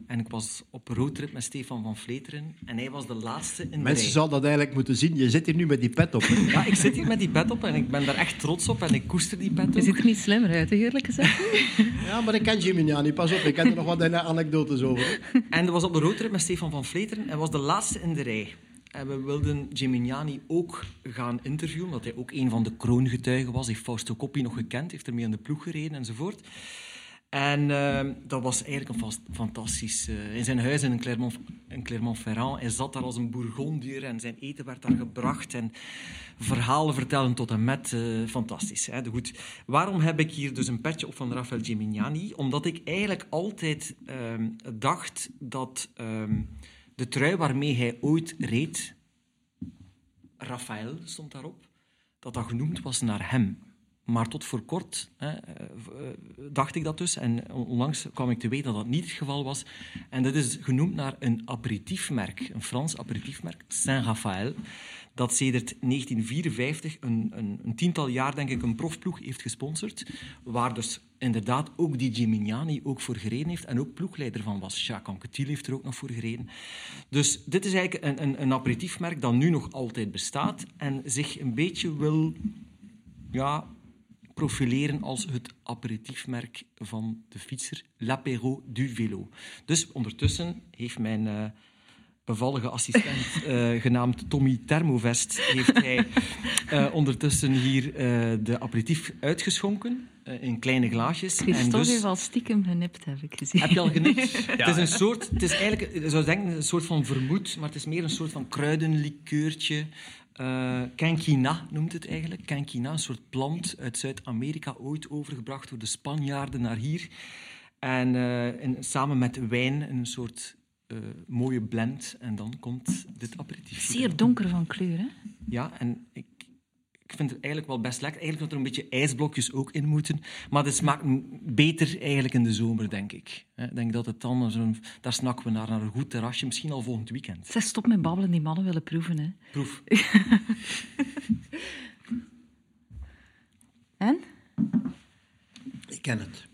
[SPEAKER 2] En ik was op roadtrip met Stefan van Vleteren en hij was de laatste in de
[SPEAKER 4] Mensen zouden dat eigenlijk moeten zien. Je zit hier nu met die pet op. Hè?
[SPEAKER 2] Ja, ik zit hier met die pet op en ik ben daar echt trots op en ik koester die pet
[SPEAKER 3] Je ziet er niet slimmer uit, eerlijk gezegd. <laughs>
[SPEAKER 4] ja, maar ik ken Jimmy pas op. Ik ken er nog wat anekdotes over.
[SPEAKER 2] En dat was op de roadtrip met Stefan van Vleteren en was de laatste in de rij. En we wilden Gimignani ook gaan interviewen, omdat hij ook een van de kroongetuigen was. Hij heeft Fausto Coppi nog gekend, heeft ermee aan de ploeg gereden enzovoort. En uh, dat was eigenlijk een fantastisch. Uh, in zijn huis in Clermont, Clermont-Ferrand. Hij zat daar als een bourgondier en zijn eten werd daar gebracht. En verhalen vertellen tot en met. Uh, fantastisch. Hè? Goed. Waarom heb ik hier dus een petje op van Rafael Gimignani? Omdat ik eigenlijk altijd ehm, dacht dat ehm, de trui waarmee hij ooit reed, Rafael stond daarop, dat dat genoemd was naar hem. Maar tot voor kort hè, dacht ik dat dus. En onlangs kwam ik te weten dat dat niet het geval was. En dat is genoemd naar een aperitiefmerk, een Frans aperitiefmerk, Saint-Raphaël, dat sedert 1954, een, een, een, tiental jaar denk ik, een profploeg heeft gesponsord. Waar dus inderdaad ook die Gimignani ook voor gereden heeft en ook ploegleider van was. Jacques Anquetil heeft er ook nog voor gereden. Dus dit is eigenlijk een, een, een aperitiefmerk dat nu nog altijd bestaat en zich een beetje wil ja, profileren als het aperitiefmerk van de fietser, l'apéro du vélo. Dus ondertussen heeft mijn uh, bevallige assistent, uh, <laughs> genaamd Tommy Thermovest, heeft hij uh, ondertussen hier de aperitief uitgeschonken in kleine glaasjes.
[SPEAKER 3] Christophe en dus... heeft al stiekem genipt, heb ik gezien.
[SPEAKER 2] Heb je al genipt? <laughs> ja. Het is een soort, het is eigenlijk, ik zou denken, een soort van vermoed, maar het is meer een soort van kruidenlikeurtje uh, Kenkina noemt het eigenlijk. Kenkina, een soort plant uit Zuid-Amerika, ooit overgebracht door de Spanjaarden naar hier. En, uh, en samen met wijn een soort uh, mooie blend. En dan komt dit aperitief.
[SPEAKER 3] Zeer donker van kleur, hè?
[SPEAKER 2] Ja, en ik ik vind het eigenlijk wel best lekker. Eigenlijk dat er een beetje ijsblokjes ook in moeten. Maar het smaakt beter eigenlijk in de zomer, denk ik. Ik denk dat het dan... Zo'n, daar snakken we naar, naar een goed terrasje, misschien al volgend weekend.
[SPEAKER 3] Zij stop met babbelen, die mannen willen proeven. Hè.
[SPEAKER 2] Proef. <laughs>
[SPEAKER 3] en?
[SPEAKER 4] Ik ken het.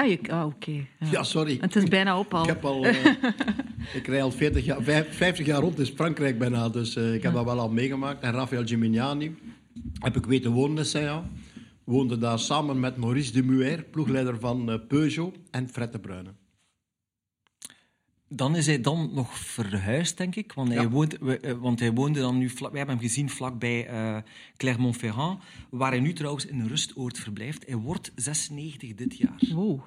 [SPEAKER 3] Ah, ah oké.
[SPEAKER 4] Ja. ja. sorry.
[SPEAKER 3] Het is bijna op al.
[SPEAKER 4] Ik, heb al, uh, <laughs> ik rij al 40 jaar, 50 jaar rond, is Frankrijk bijna. Dus uh, ik heb dat wel al meegemaakt. En Rafael Gimignani, heb ik weten wonen in Saint Woonde daar samen met Maurice de Muer, ploegleider van uh, Peugeot, en Fred de Bruyne.
[SPEAKER 2] Dan is hij dan nog verhuisd, denk ik. Want, hij, woont, want hij woonde dan nu... Vlak, wij hebben hem gezien vlakbij uh, Clermont-Ferrand, waar hij nu trouwens in een rustoord verblijft. Hij wordt 96 dit jaar.
[SPEAKER 3] Wow.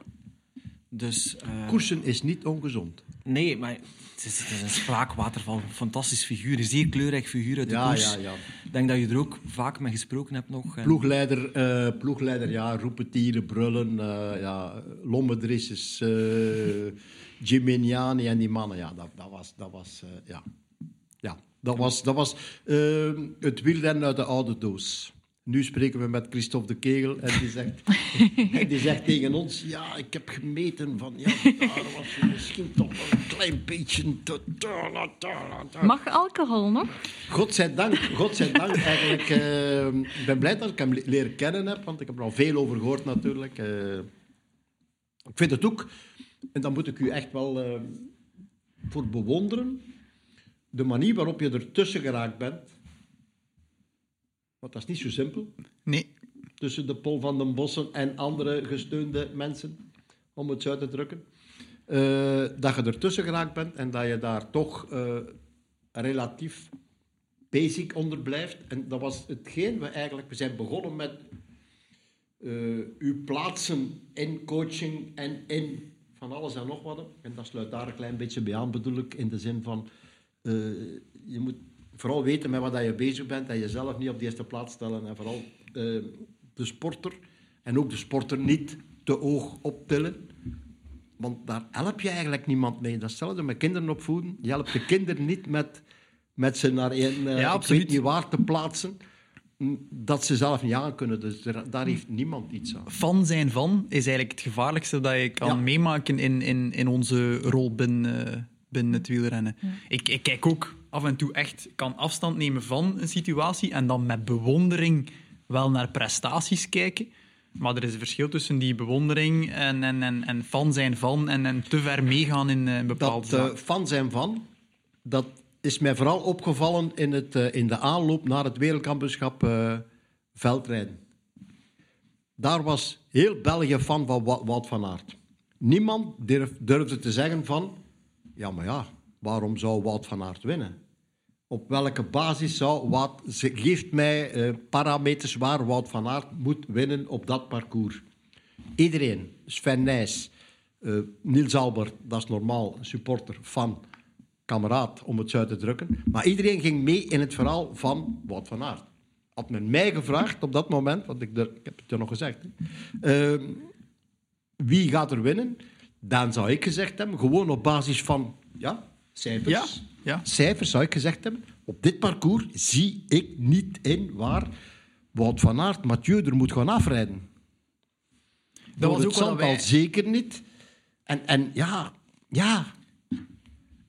[SPEAKER 2] Dus, uh,
[SPEAKER 4] Koersen is niet ongezond.
[SPEAKER 2] Nee, maar het is, het is een spraakwaterval. Een fantastisch figuur, een zeer kleurrijk figuur uit de
[SPEAKER 4] ja,
[SPEAKER 2] koers.
[SPEAKER 4] Ja, ja.
[SPEAKER 2] Ik denk dat je er ook vaak mee gesproken hebt nog.
[SPEAKER 4] Ploegleider, uh, ploegleider ja, roepen, tieren, brullen, uh, ja, uh, Gimignani en die mannen. Ja, dat, dat was... Dat was ja. Ja, dat was, dat was het wielrennen uit de oude doos. Nu spreken we met Christophe de Kegel en die zegt, <laughs> die zegt tegen ons: Ja, ik heb gemeten van ja, daar was misschien toch wel een klein beetje. Te,
[SPEAKER 3] Mag alcohol nog?
[SPEAKER 4] Godzijdank, godzijdank eigenlijk. Uh, ik ben blij dat ik hem leren kennen heb, want ik heb er al veel over gehoord natuurlijk. Uh, ik vind het ook, en dan moet ik u echt wel uh, voor bewonderen, de manier waarop je ertussen geraakt bent want dat is niet zo simpel.
[SPEAKER 5] Nee.
[SPEAKER 4] Tussen de Pol van den Bossen en andere gesteunde mensen, om het zo uit te drukken. Uh, dat je ertussen geraakt bent en dat je daar toch uh, relatief basic onder blijft. En dat was hetgeen we eigenlijk... We zijn begonnen met uh, u plaatsen in coaching en in van alles en nog wat. En dat sluit daar een klein beetje bij aan, bedoel ik, in de zin van... je moet vooral weten met wat je bezig bent en jezelf niet op de eerste plaats stellen. En vooral de sporter en ook de sporter niet te oog optillen. Want daar help je eigenlijk niemand mee. Dat hetzelfde met kinderen opvoeden. Je helpt de kinderen niet met, met ze naar een, uh, ja, ik weet niet waar te plaatsen dat ze zelf niet aan kunnen. Dus daar heeft niemand iets aan.
[SPEAKER 5] Fan zijn van is eigenlijk het gevaarlijkste dat je kan meemaken in, in, in onze rol binnen, binnen het wielrennen. Ik, ik kijk ook af en toe echt, kan afstand nemen van een situatie en dan met bewondering wel naar prestaties kijken. Maar er is een verschil tussen die bewondering en, en, en, en fan zijn van en, en te ver meegaan in een bepaalde
[SPEAKER 4] Dat uh, fan zijn van, dat is mij vooral opgevallen in, het, uh, in de aanloop naar het wereldkampioenschap uh, veldrijden. Daar was heel België fan van Wout van Aert. Niemand durf, durfde te zeggen van... Ja, maar ja, waarom zou Wout van Aert winnen? op welke basis zou wat geeft mij uh, parameters waar Wout van Aert moet winnen op dat parcours. Iedereen, Sven Nijs, Niels Albert, dat is normaal, supporter, fan, kameraad, om het zo uit te drukken. Maar iedereen ging mee in het verhaal van Wout van Aert. Had men mij gevraagd op dat moment, want ik, ik heb het je nog gezegd, uh, wie gaat er winnen? Dan zou ik gezegd hebben, gewoon op basis van ja, cijfers.
[SPEAKER 5] Ja ja.
[SPEAKER 4] cijfers zou ik gezegd hebben. Op dit parcours zie ik niet in waar Wout van Aert, Mathieu er moet gaan afrijden. Dat was ook wel wij... zeker niet. En, en ja, ja.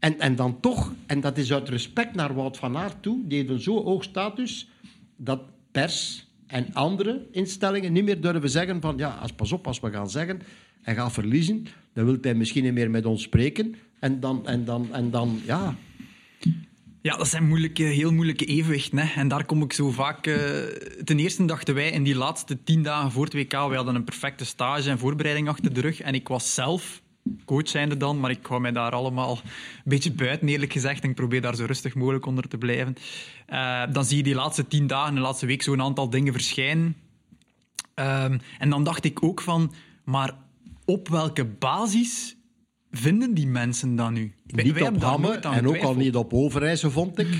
[SPEAKER 4] En, en dan toch, en dat is uit respect naar Wout van Aert toe, die heeft een zo hoog status, dat pers en andere instellingen niet meer durven zeggen van ja, als, pas op, als we gaan zeggen, hij gaat verliezen, dan wil hij misschien niet meer met ons spreken. En dan, en dan, en dan ja,
[SPEAKER 5] ja, dat zijn moeilijke, heel moeilijke evenwichten. Hè. En daar kom ik zo vaak... Uh, ten eerste dachten wij in die laatste tien dagen voor het WK... we hadden een perfecte stage en voorbereiding achter de rug. En ik was zelf coach zijnde dan, maar ik hou mij daar allemaal een beetje buiten, eerlijk gezegd. En ik probeer daar zo rustig mogelijk onder te blijven. Uh, dan zie je die laatste tien dagen, de laatste week, zo'n aantal dingen verschijnen. Um, en dan dacht ik ook van... Maar op welke basis vinden die mensen dan nu?
[SPEAKER 4] Niet wij op Hamme en ook al niet op Overijse, vond ik. <laughs>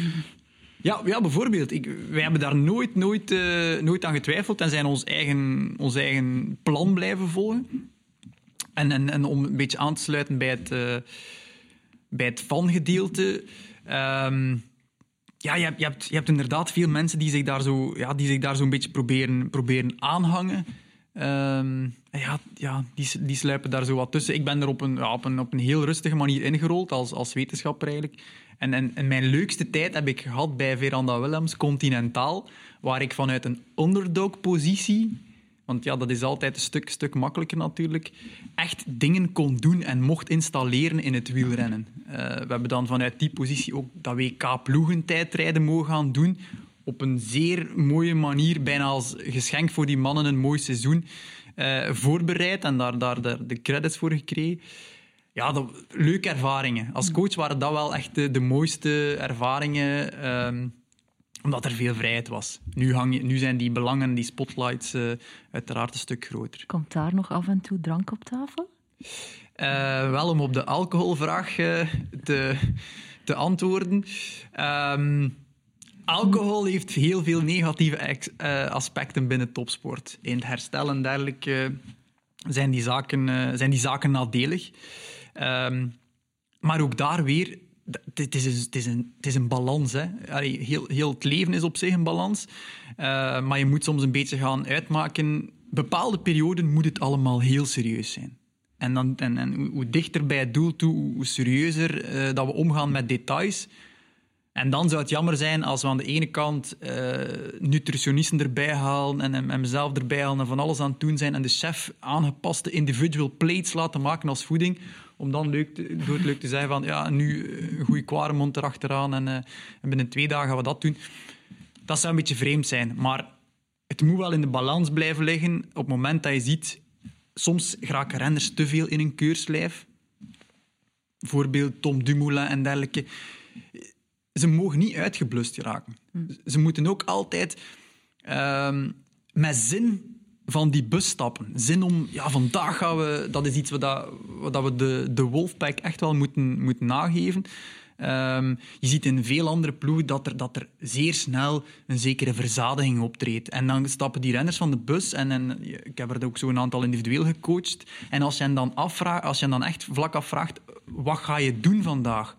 [SPEAKER 5] Ja, ja bijvoorbeeld. Ik, wij hebben daar nooit, nooit, uh, nooit aan getwijfeld en zijn ons eigen, ons eigen plan blijven volgen. En, en, en om een beetje aan te sluiten bij het, uh, bij het fangedeelte... Um, ja, je hebt, je, hebt, je hebt inderdaad veel mensen die zich daar zo, ja, die zich daar zo'n beetje proberen, proberen aanhangen. Um, ja, ja die, die sluipen daar zo wat tussen. Ik ben er op een, ja, op een, op een heel rustige manier ingerold, als, als wetenschapper eigenlijk. En, en, en, mijn leukste tijd heb ik gehad bij Veranda Willems, Continentaal, waar ik vanuit een underdog-positie, want ja, dat is altijd een stuk, stuk makkelijker natuurlijk, echt dingen kon doen en mocht installeren in het wielrennen. Uh, we hebben dan vanuit die positie ook dat WK-ploegentijdrijden mogen gaan doen, op een zeer mooie manier, bijna als geschenk voor die mannen een mooi seizoen uh, voorbereid en daar, daar, de credits voor gekregen. Ja, dat, leuke ervaringen. Als coach waren dat wel echt de, mooiste ervaringen, um, omdat er veel vrijheid was. Nu, hang je, nu zijn die belangen, die spotlights, uh, uiteraard een stuk groter.
[SPEAKER 3] Komt daar nog af en toe drank op tafel?
[SPEAKER 5] Uh, wel, om op de alcoholvraag te, te antwoorden. Um, Alcohol heeft heel veel negatieve aspecten binnen topsport. In het herstel en dergelijke zijn, die zaken, zijn die zaken nadelig. Um, maar ook daar weer, het is, is, een, is een balans. Hè. Allee, heel, heel het leven is op zich een balans. Uh, maar je moet soms een beetje gaan uitmaken. Bepaalde perioden moet het allemaal heel serieus zijn. En, dan, en, en hoe dichter bij het doel toe, hoe serieuzer dat we omgaan met details en dan zou het jammer zijn als we aan de ene kant uh, nutritionisten erbij halen en, en mezelf erbij halen en van alles aan het doen zijn en de chef aangepaste individual plates laten maken als voeding, om dan leuk te, door het leuk te zijn van ja, nu eh, een goede kwaremond erachteraan en, uh, en binnen twee dagen gaan we dat doen. Dat zou een beetje vreemd zijn, maar het moet wel in de balans blijven liggen op het moment dat je ziet, soms geraken renners te veel in een keurslijf. Bijvoorbeeld Tom Dumoulin en dergelijke. Ze mogen niet uitgeblust geraken. Ze moeten ook altijd ehm, met zin van die bus stappen. Zin om, ja, vandaag gaan we, dat is iets wat, dat, we de, de Wolfpack echt wel moeten, moeten nageven. Ehm, je ziet in veel andere ploegen dat er, dat er zeer snel een zekere verzadiging optreedt. En dan stappen die renners van de bus, en, en ik heb er ook zo een aantal individueel gecoacht. En als je hen dan, afvraagt, als je dan echt vlak afvraagt, wat ga je doen vandaag?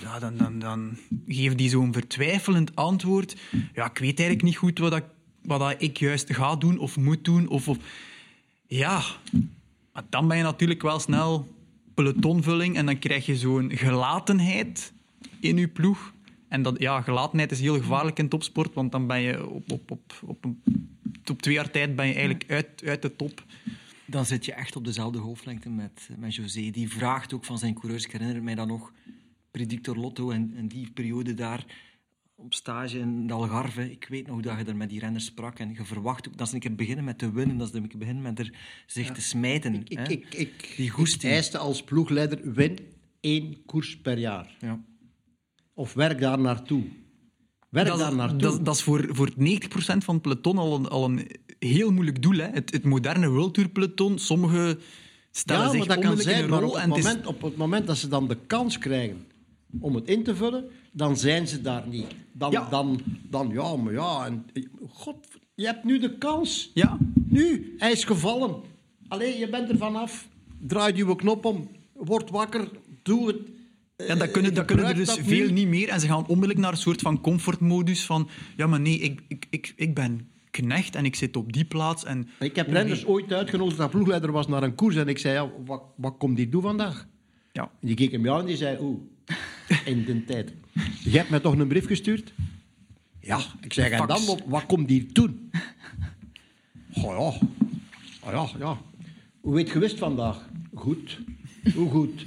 [SPEAKER 5] Ja, dan, dan, dan geven die zo'n vertwijfelend antwoord. Ja, ik weet eigenlijk niet goed wat, ik, wat ik juist ga doen of moet doen. Of, of... Ja, maar dan ben je natuurlijk wel snel pelotonvulling en dan krijg je zo'n gelatenheid in je ploeg. En dat, ja, gelatenheid is heel gevaarlijk in topsport, want dan ben je op, op, op, op, een, op twee jaar tijd ben je eigenlijk uit, uit de top.
[SPEAKER 2] Dan zit je echt op dezelfde golflengte met, met José. Die vraagt ook van zijn coureurs. Ik herinner mij dan nog Predictor Lotto en, en die periode daar op stage in de Algarve. Ik weet nog dat je er met die renners sprak en je verwacht ook dat ze een keer beginnen met te winnen, dat ze een keer beginnen met er zich te smijten.
[SPEAKER 4] Ik,
[SPEAKER 2] hè.
[SPEAKER 4] ik, ik,
[SPEAKER 2] die goesting.
[SPEAKER 4] als ploegleider win één koers per jaar.
[SPEAKER 2] Ja.
[SPEAKER 4] Of werk daar naartoe. Werk
[SPEAKER 5] Dat,
[SPEAKER 4] daar
[SPEAKER 5] is-
[SPEAKER 4] naartoe.
[SPEAKER 5] dat, dat is voor, voor 90% van het peloton al een, al een heel moeilijk doel. Hè. Het, het moderne World Tour peloton, sommigen stellen
[SPEAKER 4] ja,
[SPEAKER 5] zich
[SPEAKER 4] maar dat kan zijn. Maar op het,
[SPEAKER 5] is-
[SPEAKER 4] moment, op het moment dat ze dan de kans krijgen om het in te vullen, dan zijn ze daar niet. Dan,
[SPEAKER 5] Ja.
[SPEAKER 4] dan, dan ja, maar ja. En, God, je hebt nu de kans.
[SPEAKER 5] Ja,
[SPEAKER 4] Nu, hij is gevallen. Alleen, je bent er vanaf. Draai je knop om. Word wakker. Doe het.
[SPEAKER 5] Ja, dat kunnen, dat kunnen er dus
[SPEAKER 4] nu.
[SPEAKER 5] veel niet meer. En ze gaan onmiddellijk naar een soort van comfortmodus van... Ja, maar nee, ik, ik, ik, ik ben knecht en ik zit op die plaats. En,
[SPEAKER 4] Ik heb renners ooit uitgenodigd dat ploegleider was naar een koers. En ik zei, ja, wat, wat komt die doen vandaag?
[SPEAKER 5] Ja.
[SPEAKER 4] En die keek hem aan en die zei, oeh, in de tijd. Je hebt mij toch een brief gestuurd? Ja. Ik zeg, en dan, wat, wat komt die doen? Oh ja. Oh ja, ja. Hoe weet je gewist vandaag? Goed. Hoe goed?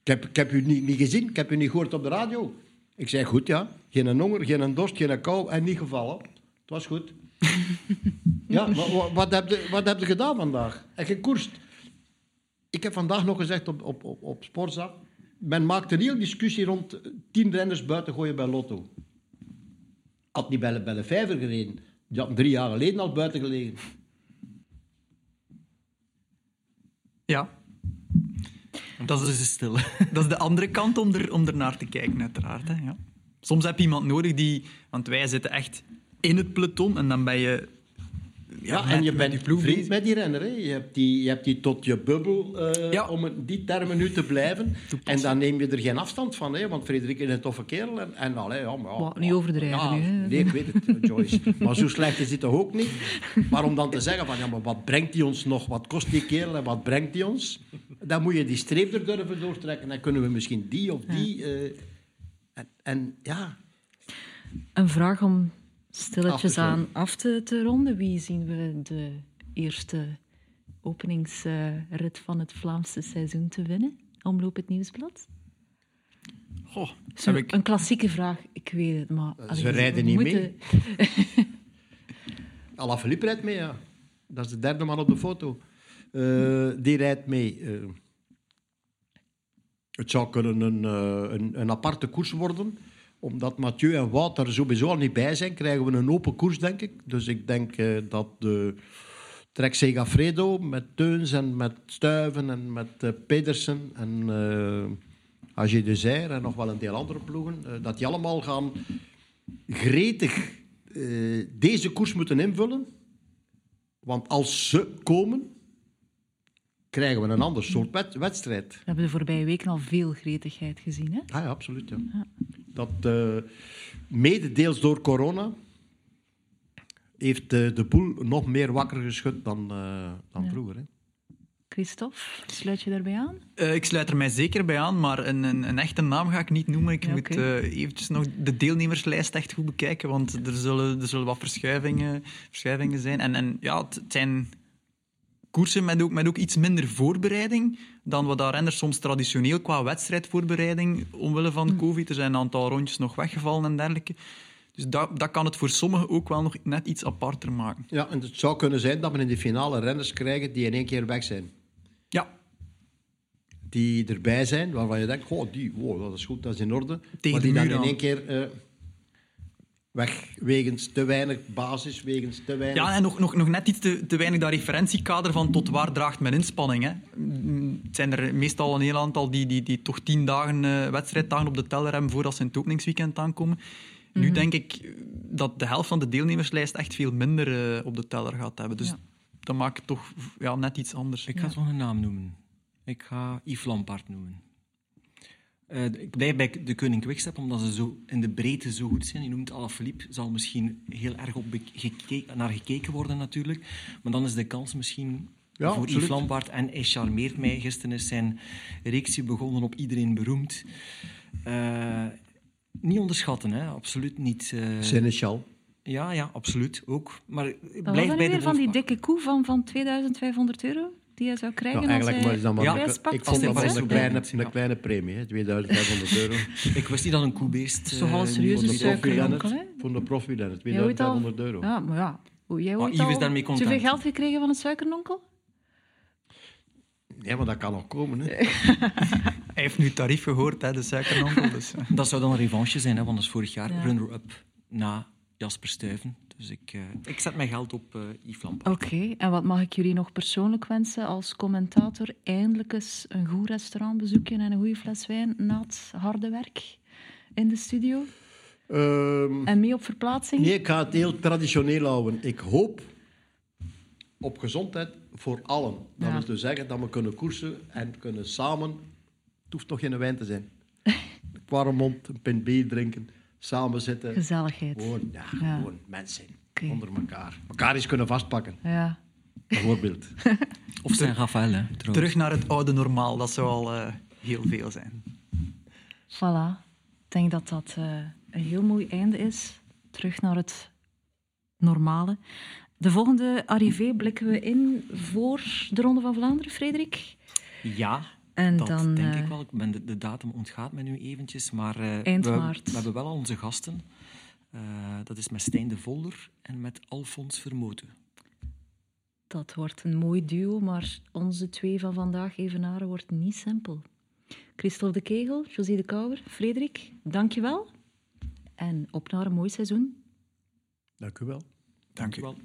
[SPEAKER 4] Ik heb, ik heb u niet, niet gezien, ik heb u niet gehoord op de radio. Ik zei, goed ja. Geen honger, geen dorst, geen kou en niet gevallen. Het was goed. <laughs> ja, wat, wat, wat, heb je, wat heb je gedaan vandaag? En gekoerst. Ik heb vandaag nog gezegd op, op, op, op Sporza. Men maakt een heel discussie rond eh, tien renners buiten gooien bij Lotto. Had niet bij, de- bij de vijver gereden. Die had drie jaar geleden al buiten gelegen.
[SPEAKER 5] ja. Dat is,
[SPEAKER 2] is stil. <laughs>
[SPEAKER 5] dat is de andere kant om er, om er naar te kijken, uiteraard. Hè, ja. Soms heb je iemand nodig die... Want wij zitten echt in het peloton en dan ben je...
[SPEAKER 4] Ja,
[SPEAKER 5] met-
[SPEAKER 4] en je bent vriend met die renner. Hè. Je, hebt die, je hebt die tot je bubbel, eh,
[SPEAKER 5] Ja.
[SPEAKER 4] om die termen nu te blijven. En dan neem je er geen afstand van. Hè, want Frederik is een toffe kerel. En, en allee, ja, maar, ja,
[SPEAKER 3] Wat, niet overdrijven
[SPEAKER 4] ja,
[SPEAKER 3] nu, hè.
[SPEAKER 4] Nee, ik weet het, eh, Joyce. maar zo slecht is het toch ook niet? Maar om dan te zeggen van, ja, maar wat brengt die ons nog? Wat kost die kerel en wat brengt die ons? Dan moet je die streep er durven doortrekken. Dan kunnen we misschien die of die... eh, en, en ja...
[SPEAKER 3] Een vraag om stilletjes aan af te, te ronden. Wie zien we de eerste openingsrit van het Vlaamse seizoen te winnen? Omloop het Nieuwsblad?
[SPEAKER 5] Goh,
[SPEAKER 3] Zo,
[SPEAKER 5] heb ik...
[SPEAKER 3] Een klassieke vraag, ik weet het, maar... allee,
[SPEAKER 4] rijden niet
[SPEAKER 3] moeten- <laughs>
[SPEAKER 4] Alaphilippe rijdt mee, ja. Dat is de derde man op de foto. Eh, die rijdt mee. Eh, het zou kunnen een, eh, een, een aparte koers worden. Omdat Mathieu en Wout er sowieso al niet bij zijn, krijgen we een open koers, denk ik. Dus ik denk eh, dat de Trek Segafredo met Teuns en met Stuiven en met eh, Pedersen en eh AG de Zeir en nog wel een deel andere ploegen, dat die allemaal gaan gretig deze koers moeten invullen. Want als ze komen, krijgen we een ander soort wed- wedstrijd.
[SPEAKER 3] We hebben de voorbije weken al veel gretigheid gezien. Hè?
[SPEAKER 4] Ah ja, absoluut. Ja. Dat eh, mede deels door corona heeft eh, de boel nog meer wakker geschud dan, eh, dan
[SPEAKER 3] Ja.
[SPEAKER 4] vroeger. Hè.
[SPEAKER 3] Christophe, sluit je daarbij aan?
[SPEAKER 5] Eh, ik sluit er mij zeker bij aan, maar een, een, een echte naam ga ik niet noemen. Ik
[SPEAKER 3] Ja,
[SPEAKER 5] moet eh, eventjes nog de deelnemerslijst echt goed bekijken, want er zullen, er zullen wat verschuivingen, verschuivingen zijn. En, en ja, het, het zijn koersen met ook, met ook iets minder voorbereiding dan wat daar renners soms traditioneel qua wedstrijdvoorbereiding omwille van COVID. Er zijn een aantal rondjes nog weggevallen en dergelijke. Dus dat, dat kan het voor sommigen ook wel nog net iets aparter maken.
[SPEAKER 4] Ja, en het zou kunnen zijn dat we in de finale renners krijgen die in één keer weg zijn.
[SPEAKER 5] Ja,
[SPEAKER 4] Die erbij zijn, waarvan je denkt, oh, die, wow, dat is goed, dat is in orde.
[SPEAKER 5] Tegen
[SPEAKER 4] maar die dan in één keer eh, weg, wegens te weinig basis, wegens te weinig...
[SPEAKER 5] ja en nog, nog, nog net iets te, te weinig dat referentiekader van tot waar draagt mijn inspanning. Hè. Mm, Het zijn er meestal een heel aantal die, die, die toch tien dagen eh, wedstrijddagen op de teller hebben voordat ze in het openingsweekend aankomen. Nu denk ik dat de helft van de deelnemerslijst echt veel minder eh, op de teller gaat hebben. Dus
[SPEAKER 3] Ja.
[SPEAKER 5] dat maakt het toch ja, net iets anders.
[SPEAKER 2] Ik ga toch een naam noemen. Ik ga Yves Lampaard noemen. Eh, ik blijf bij de Koning Quickstep, omdat ze zo in de breedte zo goed zijn. Je noemt Alaphilippe, zal misschien heel erg op bek- geke- naar gekeken worden natuurlijk. Maar dan is de kans misschien
[SPEAKER 4] Ja,
[SPEAKER 2] voor
[SPEAKER 4] absoluut.
[SPEAKER 2] Yves Lampaard. En hij charmeert mij. Gisteren is zijn reeksje begonnen op Iedereen Beroemd. Eh, niet onderschatten, hè? absoluut niet. eh,
[SPEAKER 4] Seneschal.
[SPEAKER 2] ja, ja, absoluut ook. Maar blijf bij
[SPEAKER 3] weer
[SPEAKER 2] de
[SPEAKER 3] van die dikke koe van, van 2500 euro die hij zou krijgen
[SPEAKER 4] Ja,
[SPEAKER 3] als
[SPEAKER 4] eigenlijk is dat maar
[SPEAKER 2] Ja,
[SPEAKER 4] ik vond dat een kleine, een kleine premie, hè, 2500 euro. <laughs>
[SPEAKER 2] Ik wist niet dat een koebeest...
[SPEAKER 3] Toch al
[SPEAKER 2] eh,
[SPEAKER 3] serieuze
[SPEAKER 2] niet
[SPEAKER 4] Voor de
[SPEAKER 2] wordt
[SPEAKER 3] suiker.
[SPEAKER 2] opgegaan.
[SPEAKER 3] suikerwinkel, hè?
[SPEAKER 4] profielenners, voor de
[SPEAKER 3] ooit al-
[SPEAKER 4] 2500 euro.
[SPEAKER 3] Ja, maar ja. Hoe, jij ooit al
[SPEAKER 2] daarmee content.
[SPEAKER 3] zoveel geld gekregen van een suikernonkel?
[SPEAKER 4] Ja, maar dat kan nog komen. Hè. <laughs>
[SPEAKER 5] Hij heeft nu tarief gehoord, hè, de suikernonkel. Dus, eh.
[SPEAKER 2] Dat zou dan een revanche zijn, hè, want dat is vorig jaar
[SPEAKER 3] Ja.
[SPEAKER 2] runner-up na Jasper Stuyven. Dus ik, eh, ik zet mijn geld op eh Yves Lampaard.
[SPEAKER 3] Oké, en wat mag ik jullie nog persoonlijk wensen als commentator? Eindelijk eens een goed restaurant bezoeken en een goede fles wijn na het harde werk in de studio.
[SPEAKER 4] Ehm,
[SPEAKER 3] En mee op verplaatsing?
[SPEAKER 4] nee, ik ga het heel traditioneel houden. Ik hoop op gezondheid voor allen. Dat
[SPEAKER 3] Ja.
[SPEAKER 4] wil dus zeggen dat we kunnen koersen en kunnen samen... Het hoeft nog geen wijn te zijn. <laughs> Een warme mond, een pint bier drinken, samen zitten.
[SPEAKER 3] Gezelligheid.
[SPEAKER 4] Gewoon, ja,
[SPEAKER 3] Ja.
[SPEAKER 4] gewoon mensen onder elkaar. Elkaar eens kunnen vastpakken,
[SPEAKER 3] Ja.
[SPEAKER 4] bijvoorbeeld. <laughs>
[SPEAKER 2] Of zijn Rafael, hè, trouwens.
[SPEAKER 5] Terug naar het oude normaal, dat zou al eh, heel veel zijn.
[SPEAKER 3] Voilà. Ik denk dat dat eh, een heel mooi einde is. Terug naar het normale. De volgende arrivé blikken we in voor de Ronde van Vlaanderen, Frederik.
[SPEAKER 2] Ja,
[SPEAKER 3] En
[SPEAKER 2] dat
[SPEAKER 3] dan,
[SPEAKER 2] denk
[SPEAKER 3] eh,
[SPEAKER 2] ik wel. Ik ben de, de datum ontgaat me nu eventjes, maar eh,
[SPEAKER 3] Eind
[SPEAKER 2] we,
[SPEAKER 3] maart.
[SPEAKER 2] we hebben wel al onze gasten. Eh, dat is met Stijn de Volder en met Alfons Vermoten.
[SPEAKER 3] Dat wordt een mooi duo, maar onze twee van vandaag evenaren wordt niet simpel. Christel de Kegel, José de Kouwer, Frederik, dank je wel. En op naar een mooi seizoen.
[SPEAKER 4] Dank u wel.
[SPEAKER 5] Dank u.
[SPEAKER 2] Wel.